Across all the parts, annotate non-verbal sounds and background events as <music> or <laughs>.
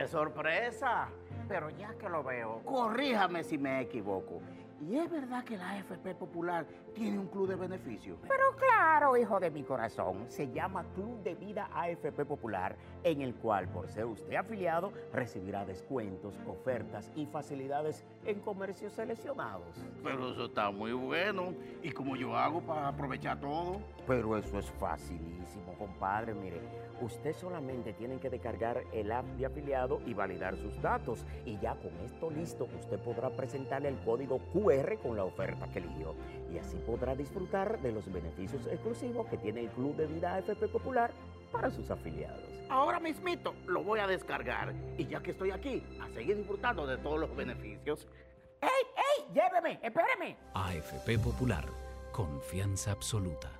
qué sorpresa! Pero ya que lo veo, corríjame si me equivoco. ¿Y es verdad que la AFP Popular tiene un club de beneficio? Pero claro, hijo de mi corazón, se llama Club de Vida AFP Popular, en el cual, por ser usted afiliado, recibirá descuentos, ofertas y facilidades en comercios seleccionados. Pero eso está muy bueno. ¿Y cómo yo hago para aprovechar todo? Pero eso es facilísimo, compadre. Mire, usted solamente tiene que descargar el app de afiliado y validar sus datos. Y ya con esto listo, usted podrá presentarle el código QR con la oferta que eligió. Y así podrá disfrutar de los beneficios exclusivos que tiene el Club de Vida AFP Popular para sus afiliados. Ahora mismito lo voy a descargar. Y ya que estoy aquí, a seguir disfrutando de todos los beneficios. ¡Ey, ey! ¡Lléveme! ¡Espéreme! AFP Popular. Confianza absoluta.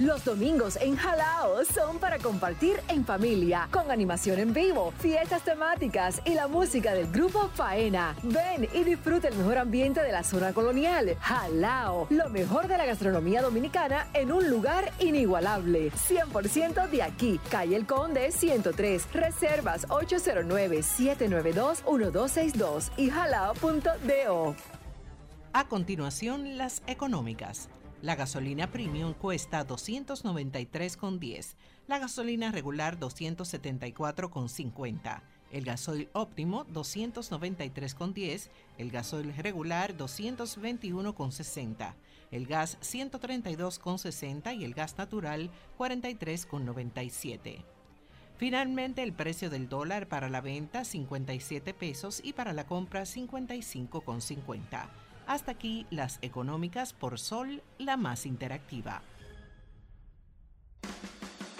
Los domingos en Jalao son para compartir en familia, con animación en vivo, fiestas temáticas y la música del grupo Faena. Ven y disfruta el mejor ambiente de la zona colonial. Jalao, lo mejor de la gastronomía dominicana en un lugar inigualable. 100% de aquí, calle El Conde 103, reservas 809-792-1262 y jalao.do. A continuación, las económicas. La gasolina premium cuesta 293,10, la gasolina regular 274,50, el gasoil óptimo 293,10, el gasoil regular 221,60, el gas 132,60 y el gas natural 43,97. Finalmente, el precio del dólar para la venta 57 pesos y para la compra 55,50. Hasta aquí las económicas por Sol, la más interactiva.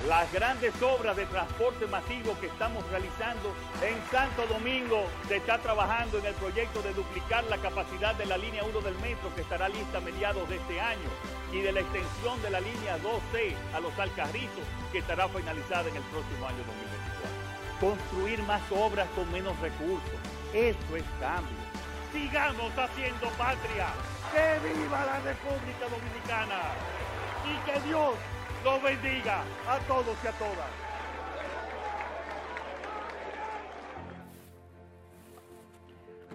Las grandes obras de transporte masivo que estamos realizando en Santo Domingo se está trabajando en el proyecto de duplicar la capacidad de la línea 1 del metro que estará lista a mediados de este año y de la extensión de la línea 2C a los Alcarrizos que estará finalizada en el próximo año 2024. Construir más obras con menos recursos, eso es cambio sigamos haciendo patria. ¡Que viva la República Dominicana! Y que Dios los bendiga a todos y a todas.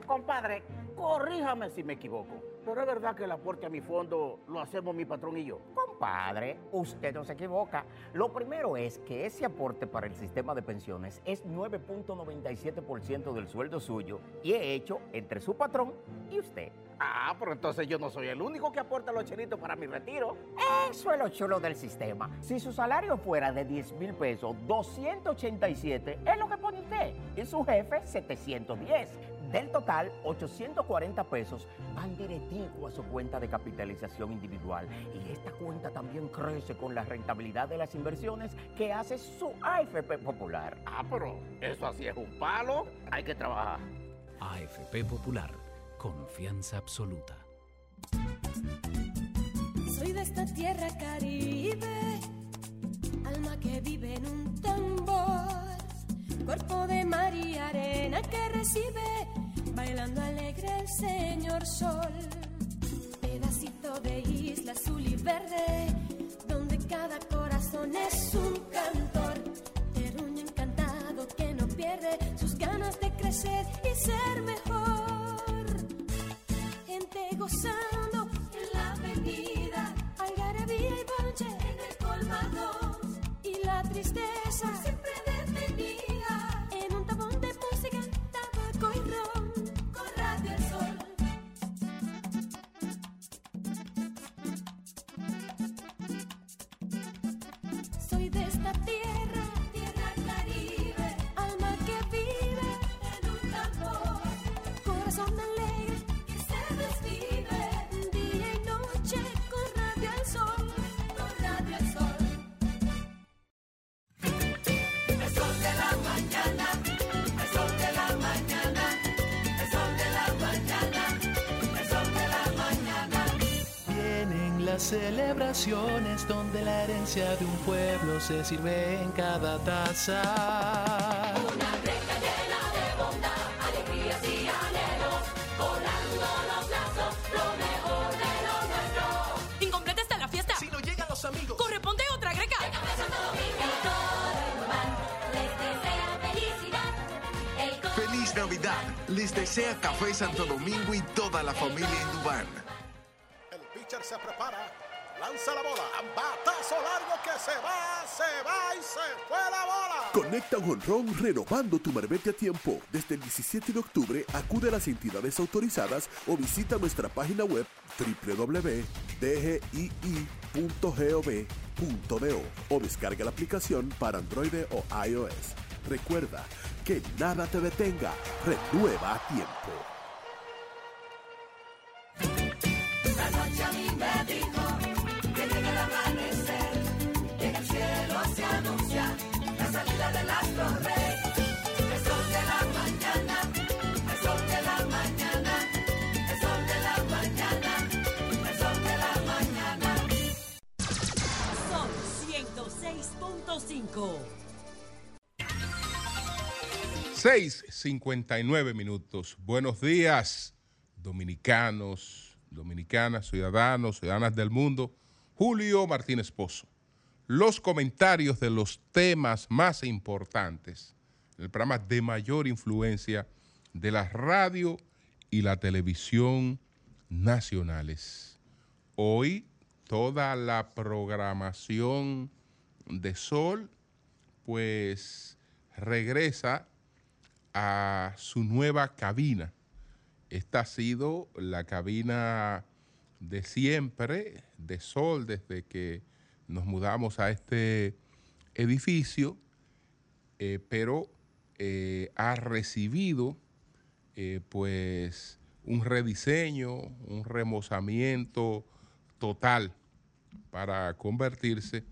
Compadre, corríjame si me equivoco. Pero es verdad que el aporte a mi fondo lo hacemos mi patrón y yo. Compadre, usted no se equivoca. Lo primero es que ese aporte para el sistema de pensiones es 9.97% del sueldo suyo y es hecho entre su patrón y usted. Ah, pero entonces yo no soy el único que aporta los chelitos para mi retiro. Eso es lo chulo del sistema. Si su salario fuera de 10 mil pesos, 287 es lo que pone usted. Y su jefe, 710. Del total, 840 pesos van directivo a su cuenta de capitalización individual. Y esta cuenta también crece con la rentabilidad de las inversiones que hace su AFP Popular. Ah, pero eso así es un palo. Hay que trabajar. AFP Popular. Confianza absoluta. Soy de esta tierra caribe, alma que vive en un tambor, cuerpo de mar y arena que recibe, bailando alegre el señor sol, pedacito de isla azul y verde, donde cada corazón es un cantor, terruño encantado que no pierde sus ganas de crecer y ser mejor. Gente gozando en la avenida, algarabía y bonche en el colmado. Y la tristeza donde la herencia de un pueblo se sirve en cada taza. Una recta llena de bondad, alegrías y anhelos, volando los lazos, lo mejor de lo nuestro. Incompleta está la fiesta. Si no llegan los amigos, corresponde otra greca. Déjame Santo Domingo. Y todo el les desea felicidad. El Feliz Navidad. Les desea Café Santo Domingo y toda la familia en Dubán. se prepara lanza la bola, batazo largo que se va, se va y se fue la bola. Conecta un honrón renovando tu marbete a tiempo. Desde el 17 de octubre acude a las entidades autorizadas o visita nuestra página web www.dgii.gov.do o descarga la aplicación para Android o iOS. Recuerda que nada te detenga, renueva a tiempo. 106.5. 6:59 minutos. Buenos días, dominicanos, dominicanas, ciudadanos, ciudadanas del mundo. Julio Martínez Pozo. Los comentarios de los temas más importantes, el programa de mayor influencia de la radio y la televisión nacionales. Hoy toda la programación de Sol, pues regresa a su nueva cabina. Esta ha sido la cabina de siempre, de Sol, desde que nos mudamos a este edificio, eh, pero eh, ha recibido eh, pues un rediseño, un remozamiento total para convertirse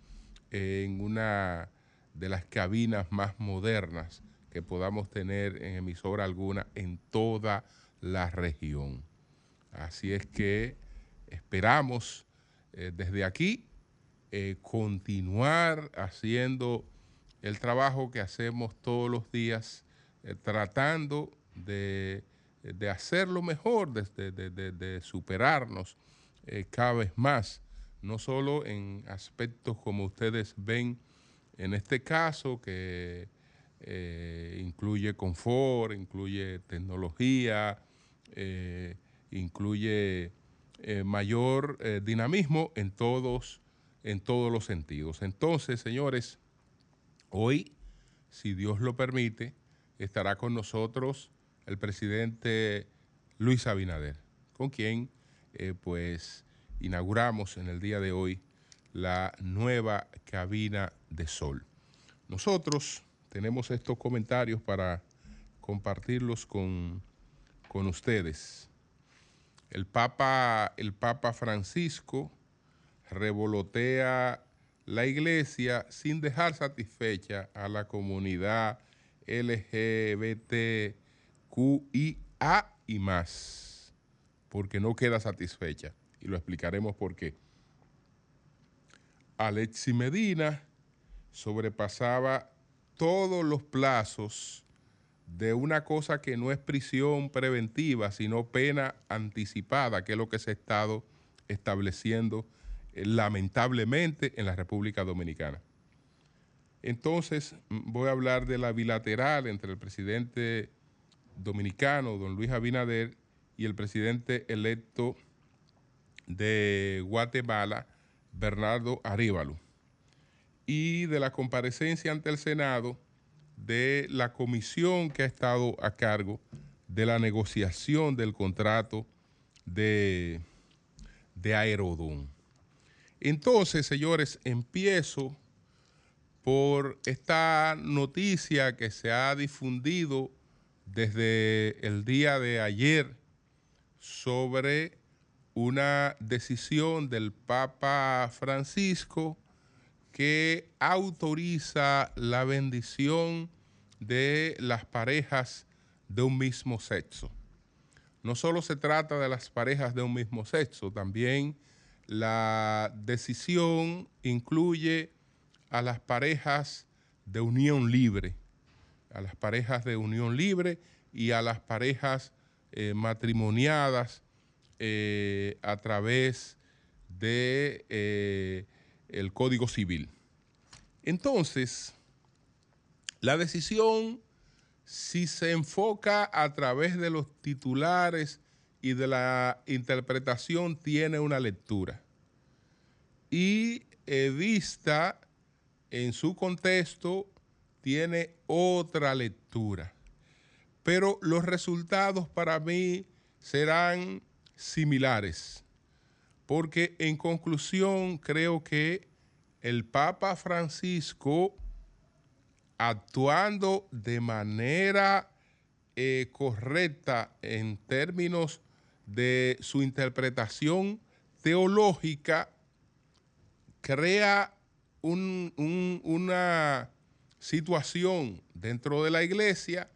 en una de las cabinas más modernas que podamos tener en emisora alguna en toda la región. Así es que esperamos eh, desde aquí eh, continuar haciendo el trabajo que hacemos todos los días, eh, tratando de, de, hacerlo mejor, de, de, de superarnos cada vez más, no solo en aspectos como ustedes ven en este caso, que eh, incluye confort, incluye tecnología, eh, incluye eh, mayor dinamismo en todos, en todos los sentidos. Entonces, señores, hoy, si Dios lo permite, estará con nosotros el presidente Luis Abinader, con quien pues inauguramos en el día de hoy la nueva cabina de sol. Nosotros tenemos estos comentarios para compartirlos con, con ustedes. El Papa, el Papa Francisco revolotea la iglesia sin dejar satisfecha a la comunidad LGBTQIA y más, porque no queda satisfecha. Y lo explicaremos por qué. Alexi Medina sobrepasaba todos los plazos de una cosa que no es prisión preventiva, sino pena anticipada, que es lo que se ha estado estableciendo eh, lamentablemente en la República Dominicana. Entonces, voy a hablar de la bilateral entre el presidente dominicano, don Luis Abinader, y el presidente electo de Guatemala, Bernardo Arévalo y de la comparecencia ante el Senado de la comisión que ha estado a cargo de la negociación del contrato de, de Aerodón. Entonces, señores, empiezo por esta noticia que se ha difundido desde el día de ayer sobre una decisión del Papa Francisco que autoriza la bendición de las parejas de un mismo sexo. No solo se trata de las parejas de un mismo sexo, también la decisión incluye a las parejas de unión libre, a las parejas de unión libre y a las parejas eh, matrimoniadas eh, a través de eh, Código Civil. Entonces, la decisión si se enfoca a través de los titulares y de la interpretación, tiene una lectura. Y eh, vista en su contexto, tiene otra lectura. Pero los resultados para mí serán similares, porque en conclusión creo que el Papa Francisco, actuando de manera eh, correcta en términos de su interpretación teológica, crea una situación dentro de la iglesia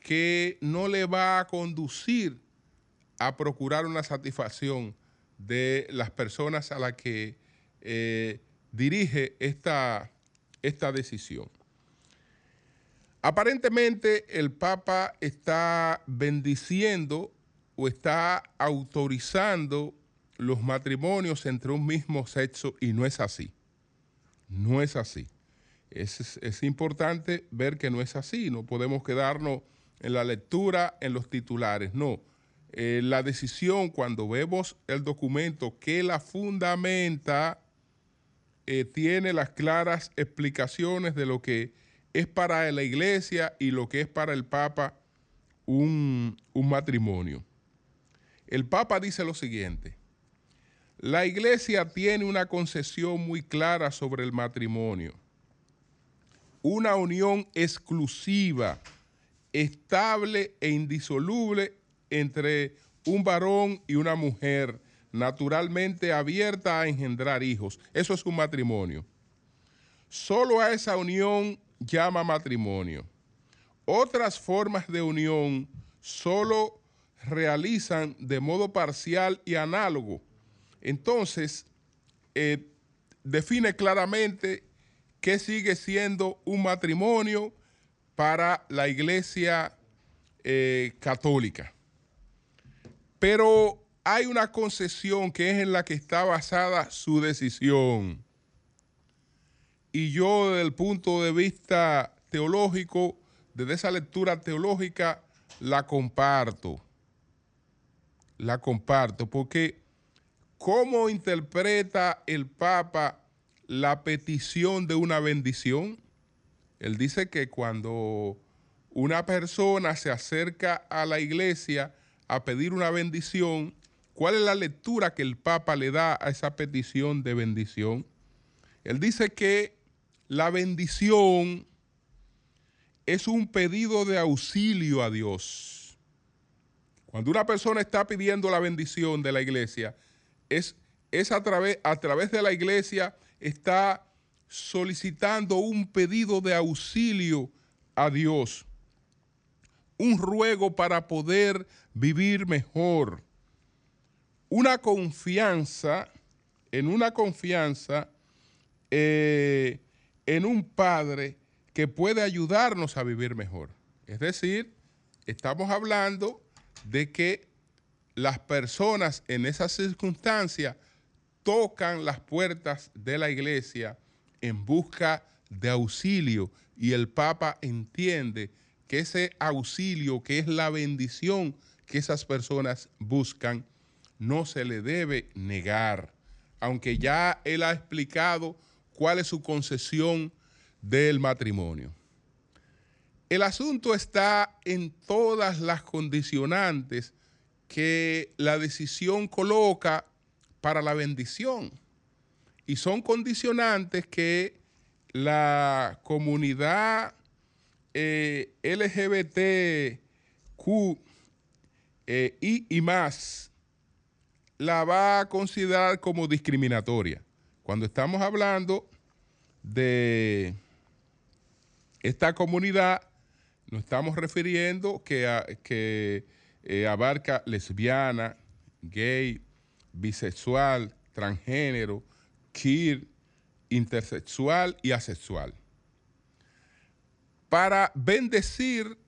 que no le va a conducir a procurar una satisfacción de las personas a las que eh, dirige esta, esta decisión. Aparentemente el Papa está bendiciendo o está autorizando los matrimonios entre un mismo sexo y no es así. No es así. Es, es, importante ver que no es así. No podemos quedarnos en la lectura, en los titulares. No. Eh, la decisión, cuando vemos el documento que la fundamenta, eh, tiene las claras explicaciones de lo que es para la iglesia y lo que es para el Papa un, un matrimonio. El Papa dice lo siguiente. La iglesia tiene una concesión muy clara sobre el matrimonio. Una unión exclusiva, estable e indisoluble entre un varón y una mujer, naturalmente abierta a engendrar hijos. Eso es un matrimonio. Solo a esa unión llama matrimonio. Otras formas de unión solo realizan de modo parcial y análogo entonces, eh, define claramente qué sigue siendo un matrimonio para la iglesia eh, católica. Pero hay una concesión que es en la que está basada su decisión. Y yo desde el punto de vista teológico, desde esa lectura teológica, la comparto. La comparto porque ¿Cómo interpreta el Papa la petición de una bendición? Él dice que cuando una persona se acerca a la iglesia a pedir una bendición, ¿cuál es la lectura que el Papa le da a esa petición de bendición? Él dice que la bendición es un pedido de auxilio a Dios. Cuando una persona está pidiendo la bendición de la iglesia, es, es a, través, a través de la iglesia, está solicitando un pedido de auxilio a Dios, un ruego para poder vivir mejor, una confianza, en una confianza eh, en un Padre que puede ayudarnos a vivir mejor. Es decir, estamos hablando de que las personas en esas circunstancias tocan las puertas de la iglesia en busca de auxilio y el Papa entiende que ese auxilio, que es la bendición que esas personas buscan, no se le debe negar, aunque ya él ha explicado cuál es su concesión del matrimonio. El asunto está en todas las condicionantes que la decisión coloca para la bendición. Y son condicionantes que la comunidad eh, LGBTQ eh, y, más la va a considerar como discriminatoria. Cuando estamos hablando de esta comunidad, nos estamos refiriendo que, que eh, abarca lesbiana, gay, bisexual, transgénero, queer, intersexual y asexual. Para bendecir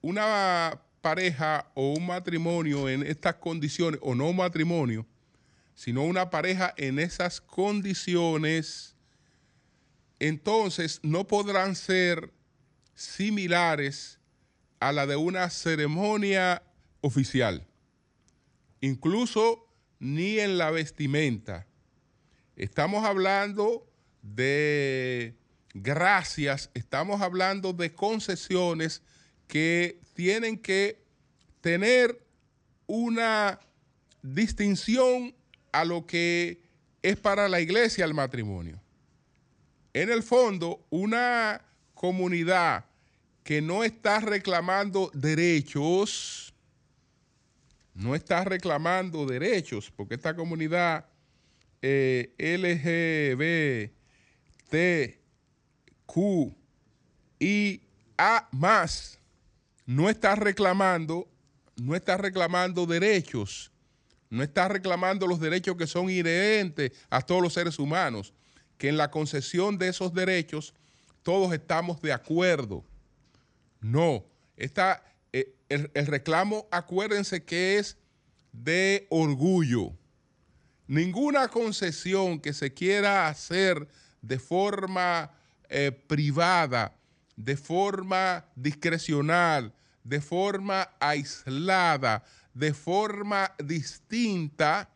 una pareja o un matrimonio en estas condiciones, o no un matrimonio, sino una pareja en esas condiciones, entonces no podrán ser similares a la de una ceremonia oficial. Incluso ni en la vestimenta. Estamos hablando de gracias, estamos hablando de concesiones que tienen que tener una distinción a lo que es para la iglesia el matrimonio. En el fondo, una comunidad que no está reclamando derechos, no está reclamando derechos, porque esta comunidad eh, LGBTQIA más no está reclamando, no está reclamando derechos, no está reclamando los derechos que son inherentes a todos los seres humanos, que en la concesión de esos derechos todos estamos de acuerdo. No, está, eh, el reclamo, acuérdense que es de orgullo. Ninguna concesión que se quiera hacer de forma eh, privada, de forma discrecional, de forma aislada, de forma distinta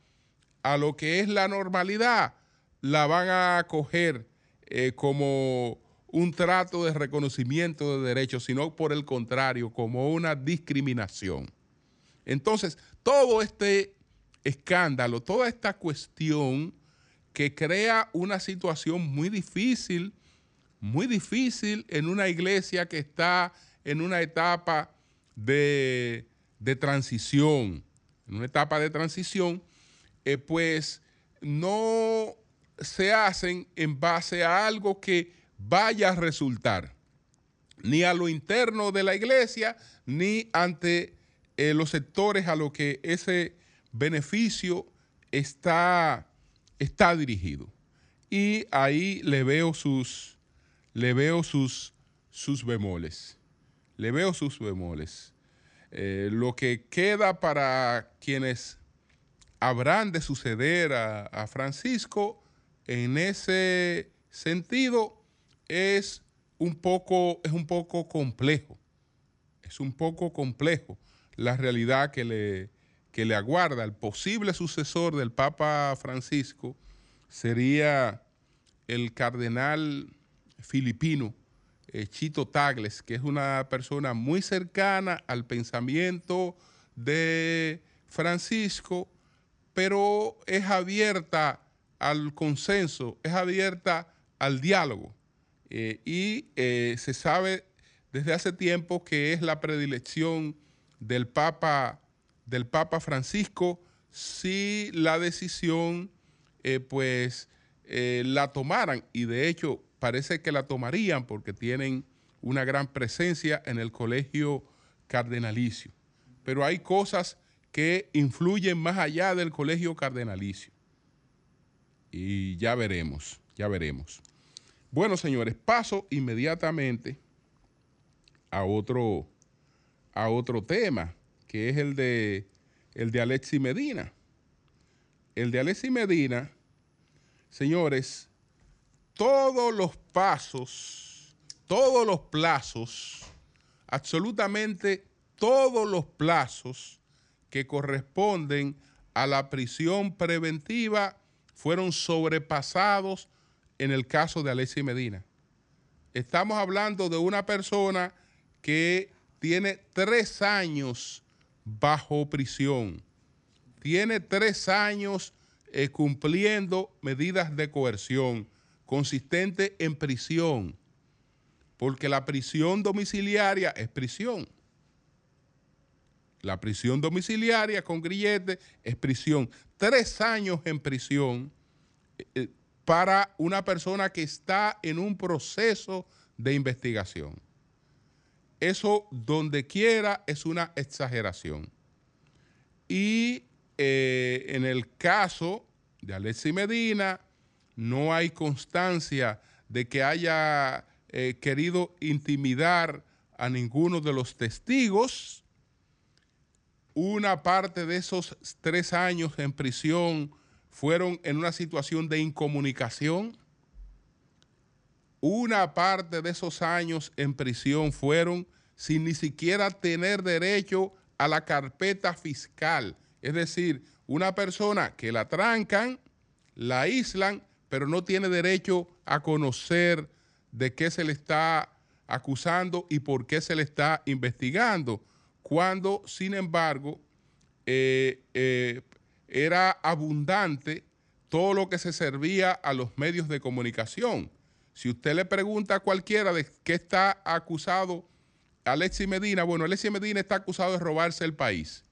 a lo que es la normalidad, la van a acoger eh, como un trato de reconocimiento de derechos, sino por el contrario, como una discriminación. Entonces, todo este escándalo, toda esta cuestión que crea una situación muy difícil, muy difícil en una iglesia que está en una etapa de, transición, en una etapa de transición, eh, pues no se hacen en base a algo que vaya a resultar ni a lo interno de la iglesia, ni ante eh, los sectores a los que ese beneficio está, está dirigido. Y ahí le veo sus, le veo sus, sus bemoles. Le veo sus bemoles. Eh, lo que queda para quienes habrán de suceder a, a Francisco en ese sentido es un poco, es un poco complejo. Es un poco complejo la realidad que le, que le aguarda. El posible sucesor del Papa Francisco sería el cardenal filipino eh, Chito Tagles, que es una persona muy cercana al pensamiento de Francisco, pero es abierta al consenso, es abierta al diálogo. Eh, y eh, se sabe desde hace tiempo que es la predilección del Papa, del Papa Francisco si la decisión pues la tomaran y de hecho parece que la tomarían porque tienen una gran presencia en el colegio cardenalicio. Pero hay cosas que influyen más allá del colegio cardenalicio. Y ya veremos, ya veremos. Bueno, señores, paso inmediatamente a otro, a otro tema, que es el de, el de Alexi Medina. El de Alexi Medina, señores, todos los pasos, todos los plazos, absolutamente todos los plazos que corresponden a la prisión preventiva fueron sobrepasados en el caso de Alexi Medina. Estamos hablando de una persona que tiene tres años bajo prisión, tiene tres años eh, cumpliendo medidas de coerción consistente en prisión, porque la prisión domiciliaria es prisión. La prisión domiciliaria con grillete es prisión. Tres años en prisión eh, para una persona que está en un proceso de investigación. Eso donde quiera es una exageración. Y eh, en el caso de Alexi Medina, no hay constancia de que haya eh, querido intimidar a ninguno de los testigos. Una parte de esos tres años en prisión fueron en una situación de incomunicación. Una parte de esos años en prisión fueron sin ni siquiera tener derecho a la carpeta fiscal. Es decir, una persona que la trancan, la aíslan, pero no tiene derecho a conocer de qué se le está acusando y por qué se le está investigando, cuando, sin embargo, eh, eh, era abundante todo lo que se servía a los medios de comunicación. Si usted le pregunta a cualquiera de qué está acusado Alexis Medina, bueno, Alexis Medina está acusado de robarse el país.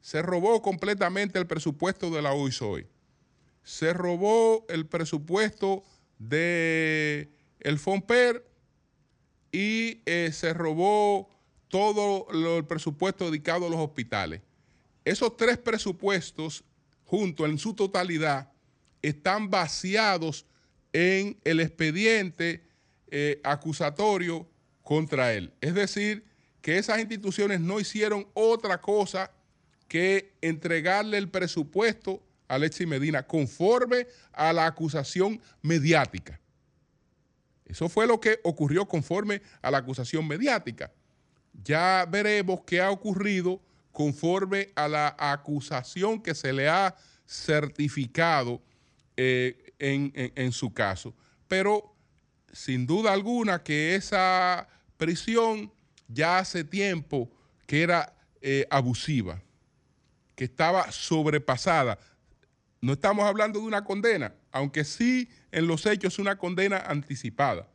Se robó completamente el presupuesto de la OISOI. Se robó el presupuesto de el FONPER y eh, se robó todo el presupuesto dedicado a los hospitales. Esos tres presupuestos, juntos en su totalidad, están vaciados en el expediente eh, acusatorio contra él. Es decir, que esas instituciones no hicieron otra cosa que entregarle el presupuesto Alexis Medina conforme a la acusación mediática. Eso fue lo que ocurrió conforme a la acusación mediática. Ya veremos qué ha ocurrido conforme a la acusación que se le ha certificado eh, en, su caso. Pero sin duda alguna que esa prisión ya hace tiempo que era eh, abusiva, que estaba sobrepasada. No estamos hablando de una condena, aunque sí en los hechos una condena anticipada,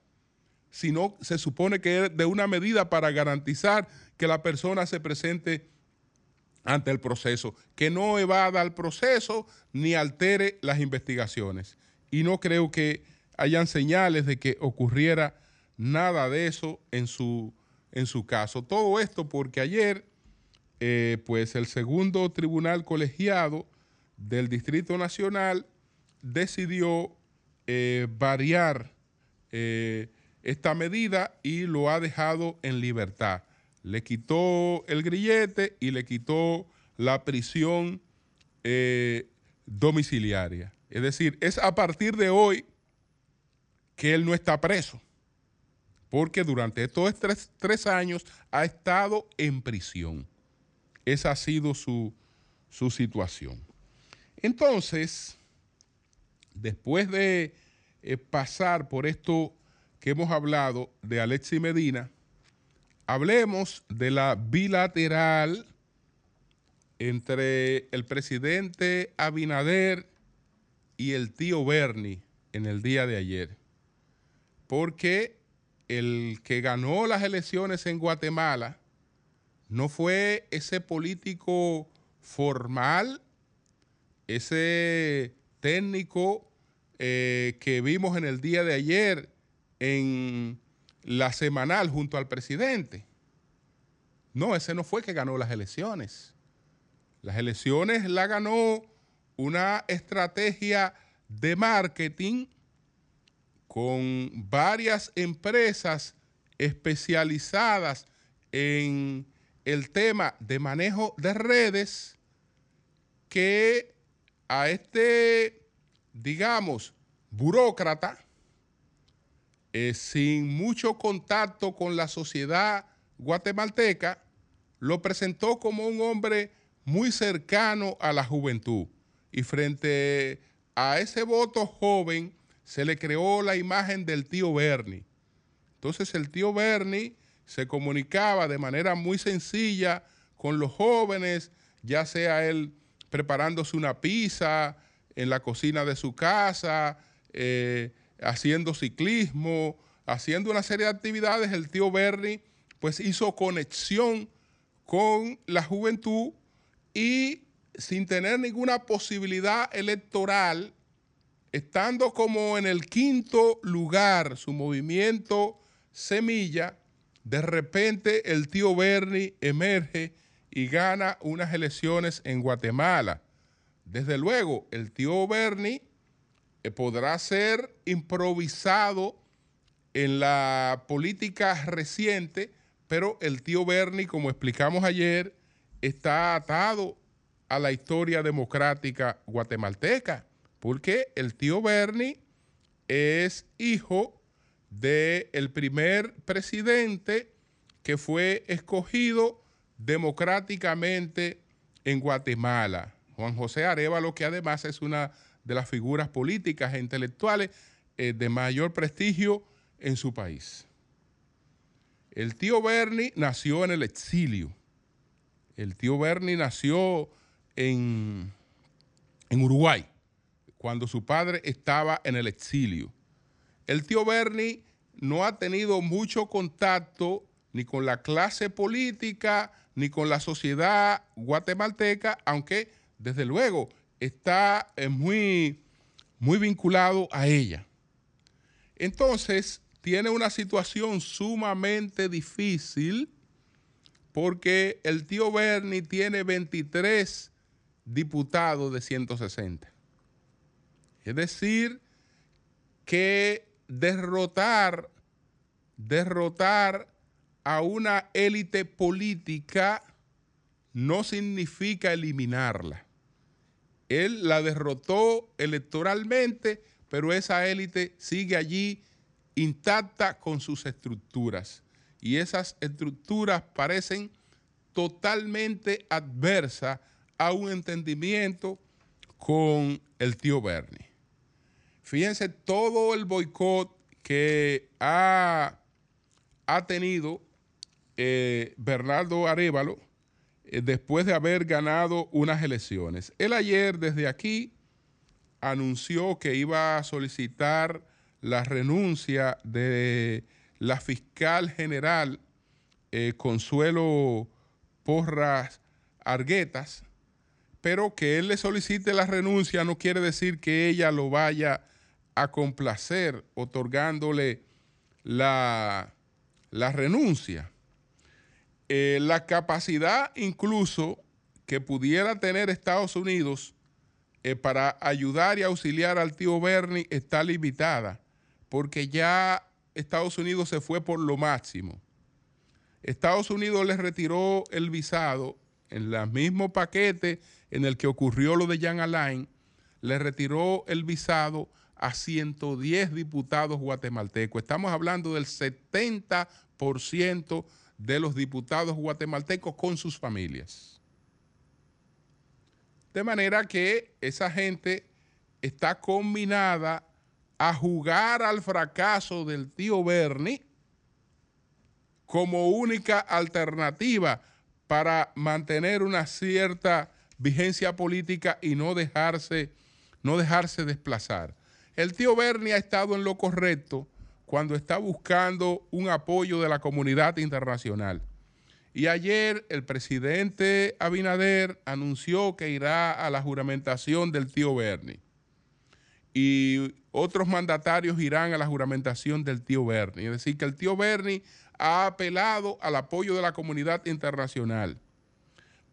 sino se supone que es de una medida para garantizar que la persona se presente ante el proceso, que no evada el proceso ni altere las investigaciones. Y no creo que hayan señales de que ocurriera nada de eso en su, en su caso. Todo esto porque ayer, eh, pues el segundo tribunal colegiado del Distrito Nacional decidió eh, variar eh, esta medida y lo ha dejado en libertad le quitó el grillete y le quitó la prisión eh, domiciliaria. Es decir, es a partir de hoy que él no está preso, porque durante estos tres, años ha estado en prisión. Esa ha sido su, su situación. Entonces, después de eh, pasar por esto que hemos hablado de Alexi Medina, Hablemos de la bilateral entre el presidente Abinader y el tío Bernie en el día de ayer. Porque el que ganó las elecciones en Guatemala no fue ese político formal, ese técnico eh, que vimos en el día de ayer en la semanal junto al presidente. No, ese no fue que ganó las elecciones. Las elecciones la ganó una estrategia de marketing con varias empresas especializadas en el tema de manejo de redes que a este, digamos, burócrata, eh, sin mucho contacto con la sociedad guatemalteca, lo presentó como un hombre muy cercano a la juventud. Y frente a ese voto joven se le creó la imagen del tío Bernie. Entonces el tío Bernie se comunicaba de manera muy sencilla con los jóvenes, ya sea él preparándose una pizza en la cocina de su casa, eh, haciendo ciclismo, haciendo una serie de actividades, el tío Bernie pues hizo conexión con la juventud y sin tener ninguna posibilidad electoral, estando como en el quinto lugar su movimiento Semilla, de repente el tío Bernie emerge y gana unas elecciones en Guatemala. Desde luego, el tío Bernie eh, podrá ser improvisado en la política reciente, pero el tío Bernie, como explicamos ayer, está atado a la historia democrática guatemalteca, porque el tío Bernie es hijo del el primer presidente que fue escogido democráticamente en Guatemala. Juan José Arevalo, que además es una de las figuras políticas e intelectuales eh, de mayor prestigio en su país. El tío Bernie nació en el exilio. El tío Bernie nació en, en Uruguay, cuando su padre estaba en el exilio. El tío Bernie no ha tenido mucho contacto ni con la clase política, ni con la sociedad guatemalteca, aunque desde luego está eh, muy, muy vinculado a ella. Entonces, tiene una situación sumamente difícil porque el tío Bernie tiene 23 diputados de 160. Es decir, que derrotar, derrotar a una élite política no significa eliminarla. Él la derrotó electoralmente, pero esa élite sigue allí intacta con sus estructuras. Y esas estructuras parecen totalmente adversas a un entendimiento con el tío Bernie. Fíjense todo el boicot que ha, ha tenido eh, Bernardo Arevalo eh, después de haber ganado unas elecciones. Él ayer desde aquí anunció que iba a solicitar la renuncia de la fiscal general eh, Consuelo Porras Arguetas, pero que él le solicite la renuncia no quiere decir que ella lo vaya a complacer otorgándole la, la renuncia. Eh, la capacidad incluso que pudiera tener Estados Unidos eh, para ayudar y auxiliar al tío Bernie está limitada, porque ya Estados Unidos se fue por lo máximo. Estados Unidos le retiró el visado en el mismo paquete en el que ocurrió lo de Jan Alain, le retiró el visado a 110 diputados guatemaltecos. Estamos hablando del 70% de los diputados guatemaltecos con sus familias. De manera que esa gente está combinada a jugar al fracaso del tío Bernie como única alternativa para mantener una cierta vigencia política y no dejarse, no dejarse desplazar. El tío Bernie ha estado en lo correcto cuando está buscando un apoyo de la comunidad internacional. Y ayer el presidente Abinader anunció que irá a la juramentación del tío Bernie. Y otros mandatarios irán a la juramentación del tío Bernie. Es decir, que el tío Bernie ha apelado al apoyo de la comunidad internacional.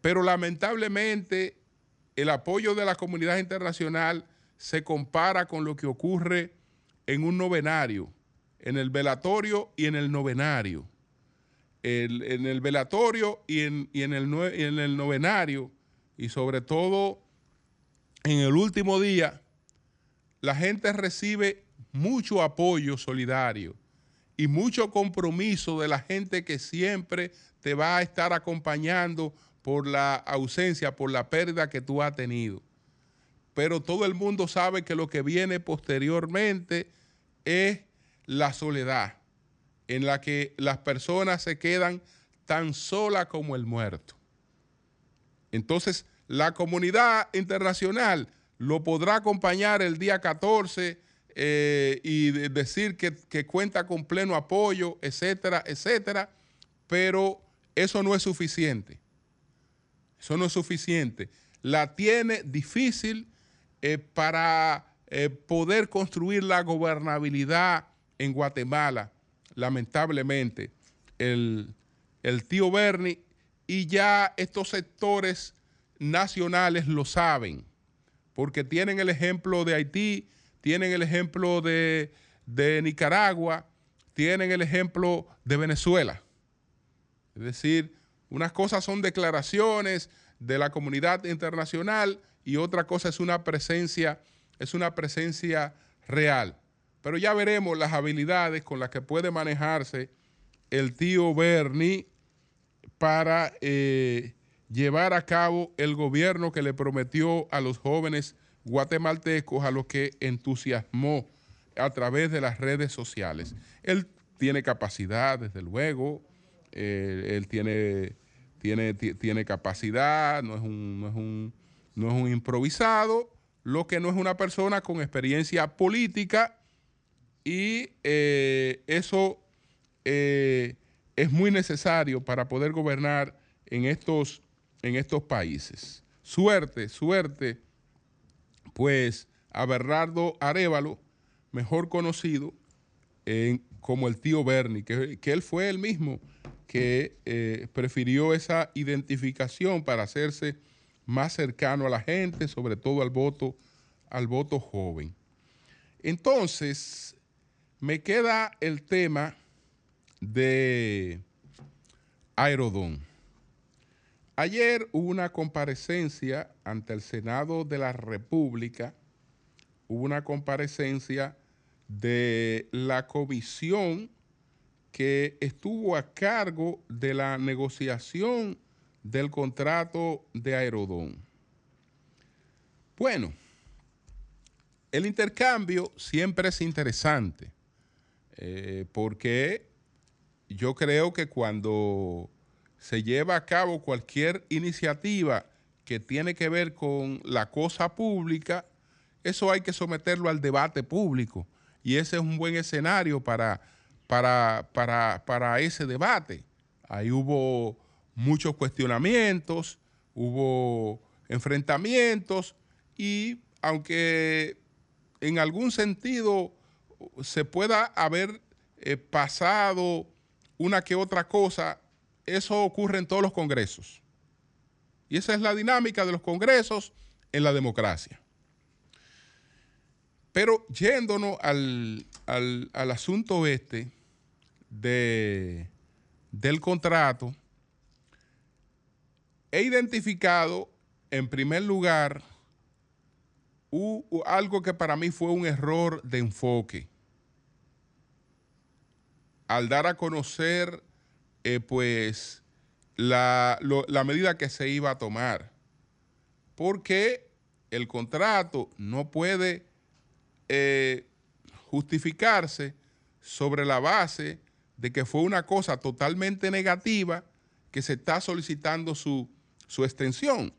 Pero lamentablemente el apoyo de la comunidad internacional se compara con lo que ocurre en un novenario en el velatorio y en el novenario. en el velatorio y en, en, el, en el novenario, y sobre todo en el último día, la gente recibe mucho apoyo solidario y mucho compromiso de la gente que siempre te va a estar acompañando por la ausencia, por la pérdida que tú has tenido. Pero todo el mundo sabe que lo que viene posteriormente es la soledad, en la que las personas se quedan tan sola como el muerto. Entonces, la comunidad internacional lo podrá acompañar el día 14 eh, y decir que, que cuenta con pleno apoyo, etcétera, etcétera, pero eso no es suficiente. Eso no es suficiente. La tiene difícil eh, para eh, poder construir la gobernabilidad en Guatemala, lamentablemente, el, tío Bernie, y ya estos sectores nacionales lo saben, porque tienen el ejemplo de Haití, tienen el ejemplo de, de Nicaragua, tienen el ejemplo de Venezuela. Es decir, unas cosas son declaraciones de la comunidad internacional y otra cosa es una presencia, es una presencia real. Pero ya veremos las habilidades con las que puede manejarse el tío Bernie para eh, llevar a cabo el gobierno que le prometió a los jóvenes guatemaltecos, a los que entusiasmó a través de las redes sociales. Él tiene capacidad, desde luego, eh, él tiene, tiene, ti- tiene capacidad, no es, un, no, es un, no es un improvisado, lo que no es una persona con experiencia política y eh, eso eh, es muy necesario para poder gobernar en estos, en estos países. Suerte, suerte, pues a Bernardo Arevalo, mejor conocido como el tío Bernie, que, que él fue el mismo que eh, prefirió esa identificación para hacerse más cercano a la gente, sobre todo al voto, al voto joven. Entonces, me queda el tema de Aerodón. Ayer hubo una comparecencia ante el Senado de la República, hubo una comparecencia de la comisión que estuvo a cargo de la negociación del contrato de Aerodón. Bueno, el intercambio siempre es interesante, eh, porque yo creo que cuando se lleva a cabo cualquier iniciativa que tiene que ver con la cosa pública, eso hay que someterlo al debate público. Y ese es un buen escenario para, para, para, para ese debate. Ahí hubo muchos cuestionamientos, hubo enfrentamientos y aunque en algún sentido se pueda haber eh, pasado una que otra cosa, eso ocurre en todos los congresos. Y esa es la dinámica de los congresos en la democracia. Pero yéndonos al, al- al asunto este de, del contrato, he identificado en primer lugar algo que para mí fue un error de enfoque. Al dar a conocer, eh, pues, la, la medida que se iba a tomar. Porque el contrato no puede eh, justificarse sobre la base de que fue una cosa totalmente negativa que se está solicitando su, su extensión.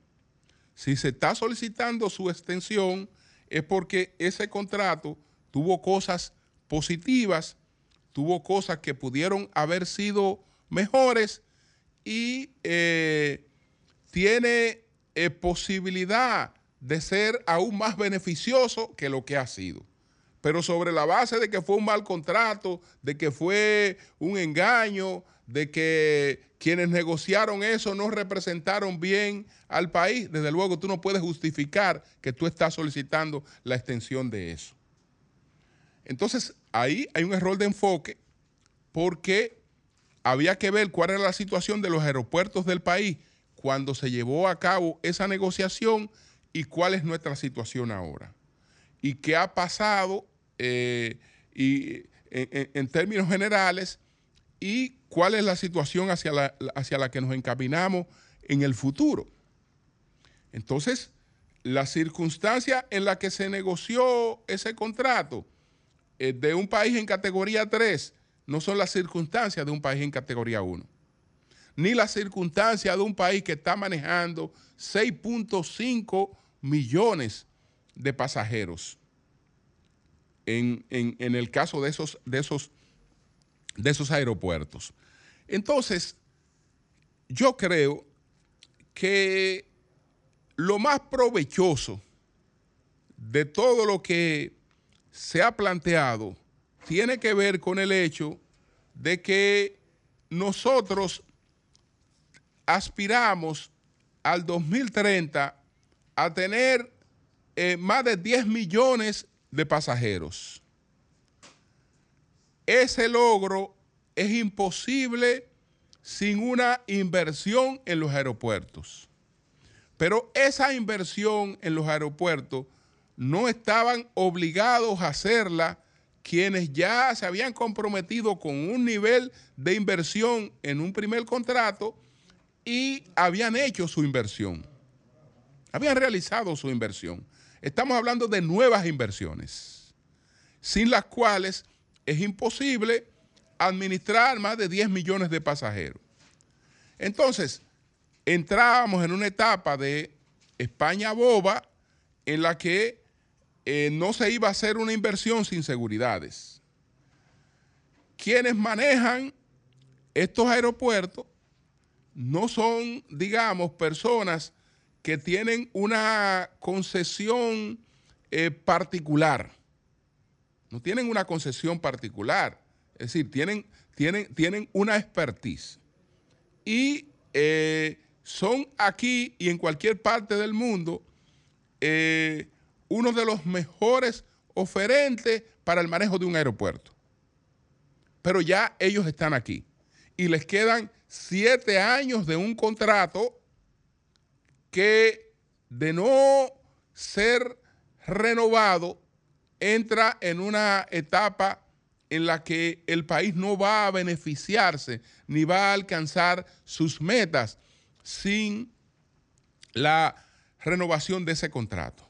Si se está solicitando su extensión es porque ese contrato tuvo cosas positivas, tuvo cosas que pudieron haber sido mejores y eh, tiene eh, posibilidad de ser aún más beneficioso que lo que ha sido. Pero sobre la base de que fue un mal contrato, de que fue un engaño, de que quienes negociaron eso no representaron bien al país, desde luego tú no puedes justificar que tú estás solicitando la extensión de eso. Entonces, ahí hay un error de enfoque porque había que ver cuál era la situación de los aeropuertos del país cuando se llevó a cabo esa negociación y cuál es nuestra situación ahora. Y qué ha pasado eh, y, en, términos generales y cuál es la situación hacia la, hacia la que nos encaminamos en el futuro. Entonces, la circunstancia en la que se negoció ese contrato eh, de un país en categoría 3 no son las circunstancias de un país en categoría 1, ni las circunstancias de un país que está manejando 6.5 millones de pasajeros en, en- en el caso de esos, de, esos, de esos aeropuertos. Entonces, yo creo que lo más provechoso de todo lo que se ha planteado tiene que ver con el hecho de que nosotros aspiramos al 2030 a tener eh, más de 10 millones de pasajeros. Ese logro es imposible sin una inversión en los aeropuertos. Pero esa inversión en los aeropuertos no estaban obligados a hacerla quienes ya se habían comprometido con un nivel de inversión en un primer contrato y habían hecho su inversión. Habían realizado su inversión. Estamos hablando de nuevas inversiones, sin las cuales es imposible administrar más de 10 millones de pasajeros. Entonces, entrábamos en una etapa de España boba en la que eh, no se iba a hacer una inversión sin seguridades. Quienes manejan estos aeropuertos no son, digamos, personas que tienen una concesión eh, particular. No tienen una concesión particular. Es decir, tienen, tienen, tienen una expertise. Y eh, son aquí y en cualquier parte del mundo uno de los mejores oferentes para el manejo de un aeropuerto. Pero ya ellos están aquí y les quedan siete años de un contrato que de no ser renovado entra en una etapa en la que el país no va a beneficiarse ni va a alcanzar sus metas sin la renovación de ese contrato.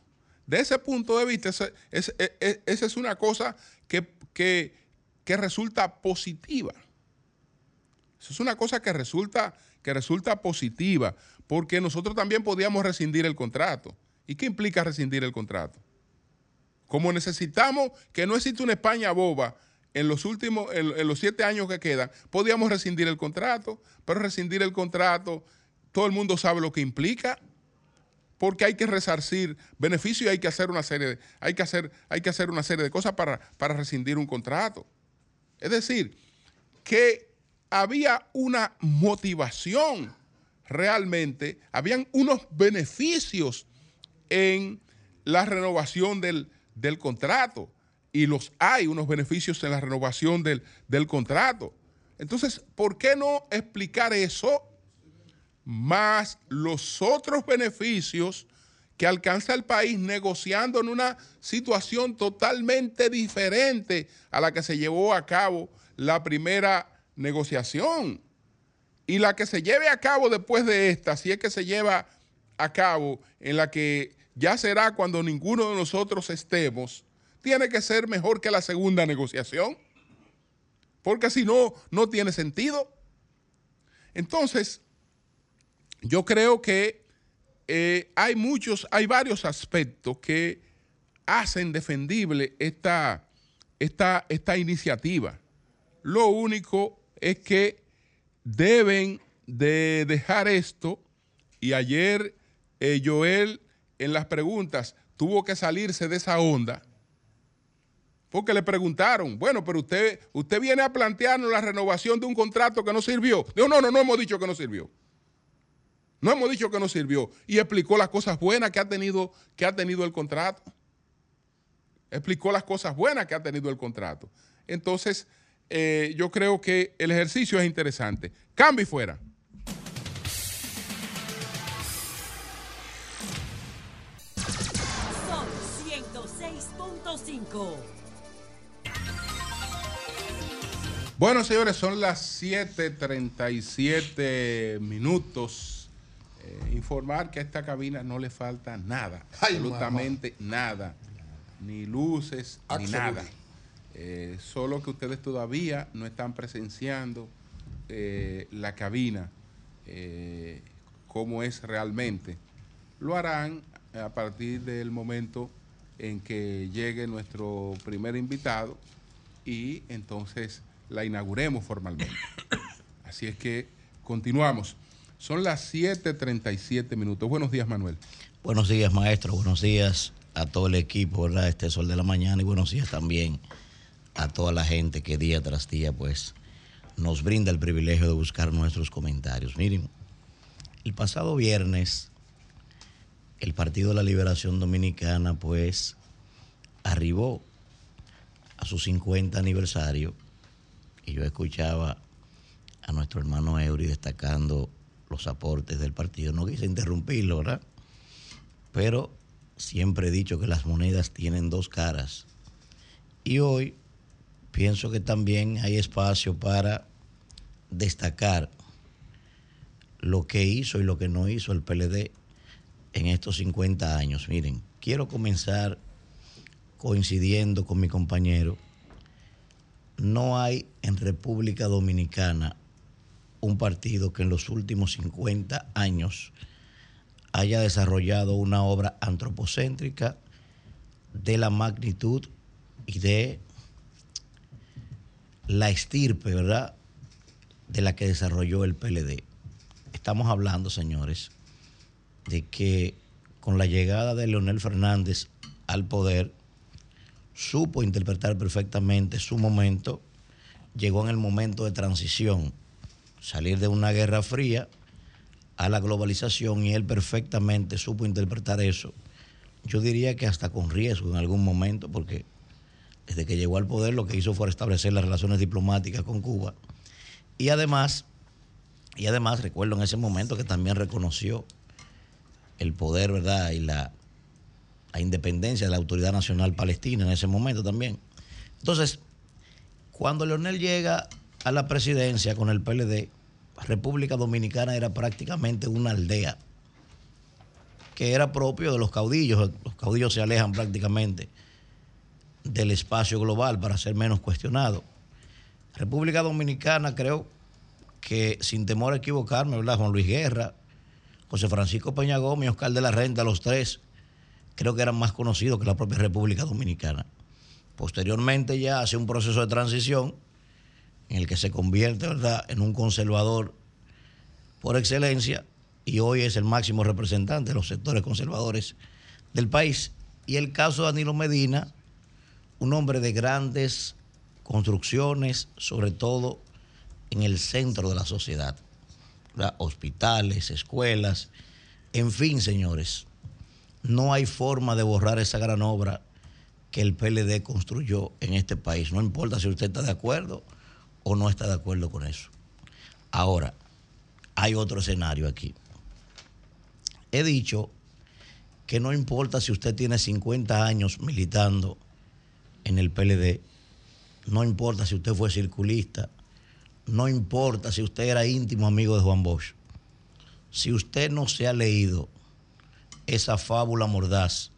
De ese punto de vista, esa es, una cosa que, que, resulta positiva. Esa es una cosa que resulta, que resulta positiva, porque nosotros también podíamos rescindir el contrato. ¿Y qué implica rescindir el contrato? Como necesitamos que no exista una España boba en los últimos, en, los siete años que quedan, podíamos rescindir el contrato, pero rescindir el contrato, todo el mundo sabe lo que implica porque hay que resarcir beneficios y hay que hacer una serie de, hay que hacer, hay que hacer una serie de cosas para, para rescindir un contrato. Es decir, que había una motivación realmente, habían unos beneficios en la renovación del, del contrato y los hay, unos beneficios en la renovación del, del contrato. Entonces, ¿por qué no explicar eso más los otros beneficios que alcanza el país negociando en una situación totalmente diferente a la que se llevó a cabo la primera negociación. Y la que se lleve a cabo después de esta, si es que se lleva a cabo, en la que ya será cuando ninguno de nosotros estemos, tiene que ser mejor que la segunda negociación. Porque si no, no tiene sentido. Entonces, yo creo que eh, hay muchos, hay varios aspectos que hacen defendible esta, esta, esta iniciativa. Lo único es que deben de dejar esto y ayer eh, Joel en las preguntas tuvo que salirse de esa onda porque le preguntaron, bueno, pero usted, usted viene a plantearnos la renovación de un contrato que no sirvió. Dijo, no, no, no hemos dicho que no sirvió. No hemos dicho que no sirvió. Y explicó las cosas buenas que ha tenido, que ha tenido el contrato. Explicó las cosas buenas que ha tenido el contrato. Entonces, eh, yo creo que el ejercicio es interesante. Cambio fuera. Son 106.5. Bueno, señores, son las 7:37 minutos eh, informar que a esta cabina no le falta nada, absolutamente nada, ni luces, ni nada. Eh, solo que ustedes todavía no están presenciando eh, la cabina como es realmente. Lo harán a partir del momento en que llegue nuestro primer invitado y entonces la inauguremos formalmente. <coughs> Así es que continuamos. Son las 7:37 minutos. Buenos días, Manuel. Buenos días, maestro. Buenos días a todo el equipo, ¿verdad? Este Sol de la Mañana. Y buenos días también a toda la gente que día tras día, pues, nos brinda el privilegio de buscar nuestros comentarios. Miren, el pasado viernes, el Partido de la Liberación Dominicana, pues, arribó a su 50 aniversario. Y yo escuchaba a nuestro hermano Eury destacando los aportes del partido. No quise interrumpirlo, ¿verdad? Pero siempre he dicho que las monedas tienen dos caras. Y hoy pienso que también hay espacio para destacar lo que hizo y lo que no hizo el PLD en estos 50 años. Miren, quiero comenzar coincidiendo con mi compañero. No hay en República Dominicana un partido que en los últimos 50 años haya desarrollado una obra antropocéntrica de la magnitud y de la estirpe, ¿verdad?, de la que desarrolló el PLD. Estamos hablando, señores, de que con la llegada de Leonel Fernández al poder, supo interpretar perfectamente su momento, llegó en el momento de transición, salir de una guerra fría a la globalización y él perfectamente supo interpretar eso. Yo diría que hasta con riesgo en algún momento, porque desde que llegó al poder lo que hizo fue establecer las relaciones diplomáticas con Cuba. Y además, y además recuerdo en ese momento que también reconoció el poder, ¿verdad? Y la, la independencia de la Autoridad Nacional Palestina en ese momento también. Entonces, cuando Leonel llega a la presidencia con el PLD, República Dominicana era prácticamente una aldea que era propio de los caudillos. Los caudillos se alejan prácticamente del espacio global para ser menos cuestionados. República Dominicana creo que sin temor a equivocarme, ¿verdad? Juan Luis Guerra, José Francisco Peña Gómez, Oscar de la Renta, los tres, creo que eran más conocidos que la propia República Dominicana. Posteriormente ya hace un proceso de transición en el que se convierte ¿verdad? en un conservador por excelencia y hoy es el máximo representante de los sectores conservadores del país. Y el caso de Danilo Medina, un hombre de grandes construcciones, sobre todo en el centro de la sociedad, hospitales, escuelas, en fin, señores, no hay forma de borrar esa gran obra que el PLD construyó en este país. No importa si usted está de acuerdo o no está de acuerdo con eso. Ahora, hay otro escenario aquí. He dicho que no importa si usted tiene 50 años militando en el PLD, no importa si usted fue circulista, no importa si usted era íntimo amigo de Juan Bosch, si usted no se ha leído esa fábula mordaz,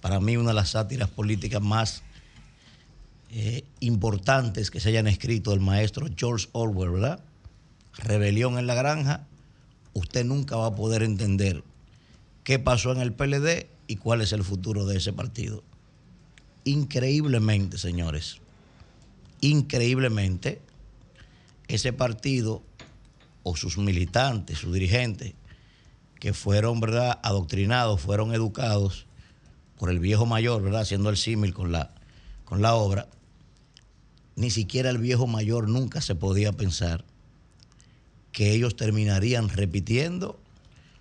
para mí una de las sátiras políticas más eh, importantes que se hayan escrito del maestro George Orwell, ¿verdad? Rebelión en la granja, usted nunca va a poder entender qué pasó en el PLD y cuál es el futuro de ese partido. Increíblemente, señores, increíblemente, ese partido o sus militantes, sus dirigentes, que fueron, ¿verdad?, adoctrinados, fueron educados por el viejo mayor, ¿verdad?, haciendo el símil con la, con la obra, ni siquiera el viejo mayor nunca se podía pensar que ellos terminarían repitiendo,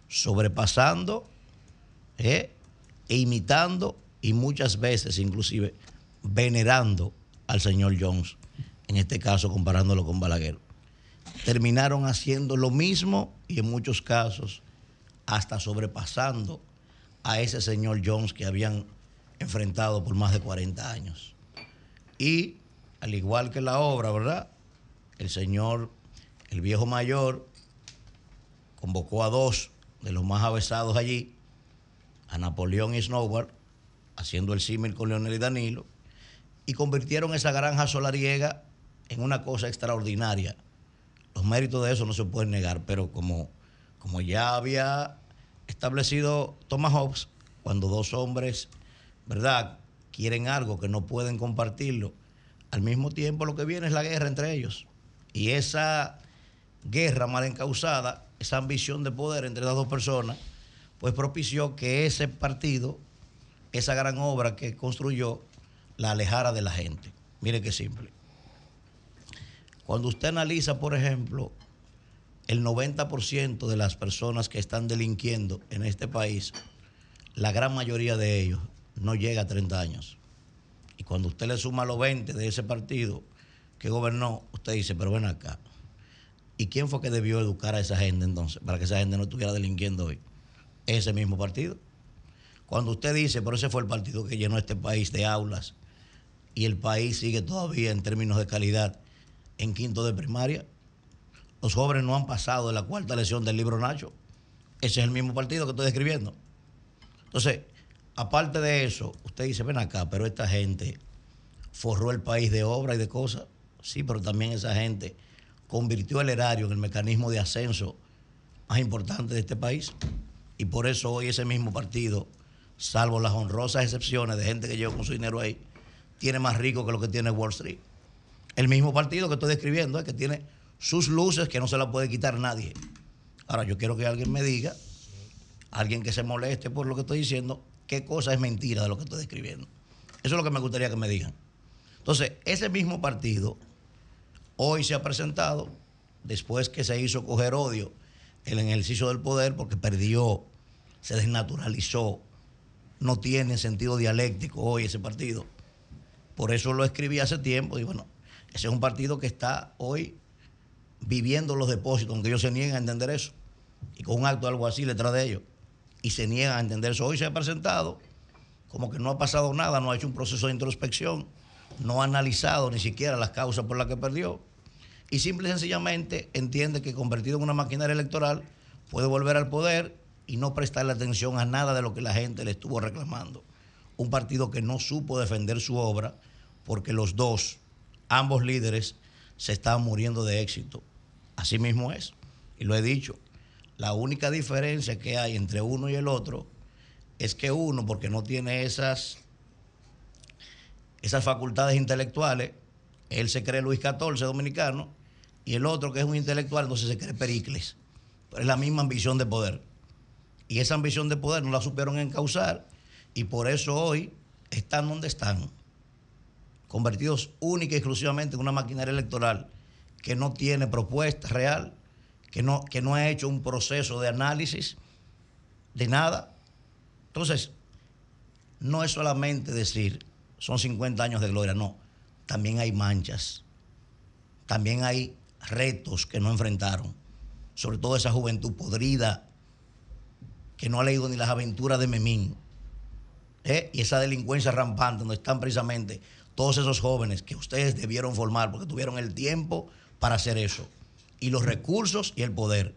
sobrepasando ¿eh? e imitando y muchas veces inclusive venerando al señor Jones, en este caso comparándolo con Balaguer. Terminaron haciendo lo mismo y en muchos casos hasta sobrepasando a ese señor Jones que habían enfrentado por más de 40 años. Y al igual que la obra, ¿verdad? El señor, el viejo mayor, convocó a dos de los más avesados allí, a Napoleón y Snowball, haciendo el símil con Leonel y Danilo, y convirtieron esa granja solariega en una cosa extraordinaria. Los méritos de eso no se pueden negar, pero como, como ya había establecido Thomas Hobbes, cuando dos hombres, ¿verdad?, quieren algo que no pueden compartirlo, al mismo tiempo lo que viene es la guerra entre ellos. Y esa guerra mal encausada, esa ambición de poder entre las dos personas, pues propició que ese partido, esa gran obra que construyó, la alejara de la gente. Mire qué simple. Cuando usted analiza, por ejemplo, el 90% de las personas que están delinquiendo en este país, la gran mayoría de ellos no llega a 30 años. Cuando usted le suma los 20 de ese partido que gobernó, usted dice, pero ven acá. ¿Y quién fue que debió educar a esa gente entonces para que esa gente no estuviera delinquiendo hoy? Ese mismo partido. Cuando usted dice, pero ese fue el partido que llenó este país de aulas y el país sigue todavía en términos de calidad en quinto de primaria. Los jóvenes no han pasado de la cuarta lección del libro Nacho. Ese es el mismo partido que estoy describiendo. Entonces, aparte de eso, usted dice, ven acá, pero esta gente forró el país de obra y de cosas. Sí, pero también esa gente convirtió el erario en el mecanismo de ascenso más importante de este país. Y por eso hoy ese mismo partido, salvo las honrosas excepciones de gente que lleva con su dinero ahí, tiene más rico que lo que tiene Wall Street. El mismo partido que estoy describiendo es que tiene sus luces que no se las puede quitar nadie. Ahora, yo quiero que alguien me diga, alguien que se moleste por lo que estoy diciendo, qué cosa es mentira de lo que estoy describiendo. Eso es lo que me gustaría que me digan. Entonces, ese mismo partido hoy se ha presentado, después que se hizo coger odio en el ejercicio del poder, porque perdió, se desnaturalizó, no tiene sentido dialéctico hoy ese partido. Por eso lo escribí hace tiempo y bueno, ese es un partido que está hoy viviendo los depósitos, aunque ellos se niegan a entender eso. Y con un acto algo así detrás de ellos. Y se niegan a entender eso. Hoy se ha presentado como que no ha pasado nada, no ha hecho un proceso de introspección, no ha analizado ni siquiera las causas por las que perdió. Y simple y sencillamente entiende que convertido en una maquinaria electoral puede volver al poder y no prestarle atención a nada de lo que la gente le estuvo reclamando. Un partido que no supo defender su obra porque los dos, ambos líderes, se estaban muriendo de éxito. Así mismo es. Y lo he dicho. La única diferencia que hay entre uno y el otro es que uno, porque no tiene esas, esas facultades intelectuales, él se cree Luis XIV dominicano, y el otro, que es un intelectual, entonces se cree Pericles. Pero es la misma ambición de poder. Y esa ambición de poder no la supieron encauzar, y por eso hoy están donde están, convertidos única y exclusivamente en una maquinaria electoral que no tiene propuesta real, que no, que no ha hecho un proceso de análisis de nada. Entonces, no es solamente decir, son 50 años de gloria, no, también hay manchas, también hay retos que no enfrentaron, sobre todo esa juventud podrida que no ha leído ni las aventuras de Memín, ¿eh? y esa delincuencia rampante, donde están precisamente todos esos jóvenes que ustedes debieron formar porque tuvieron el tiempo para hacer eso, y los recursos y el poder.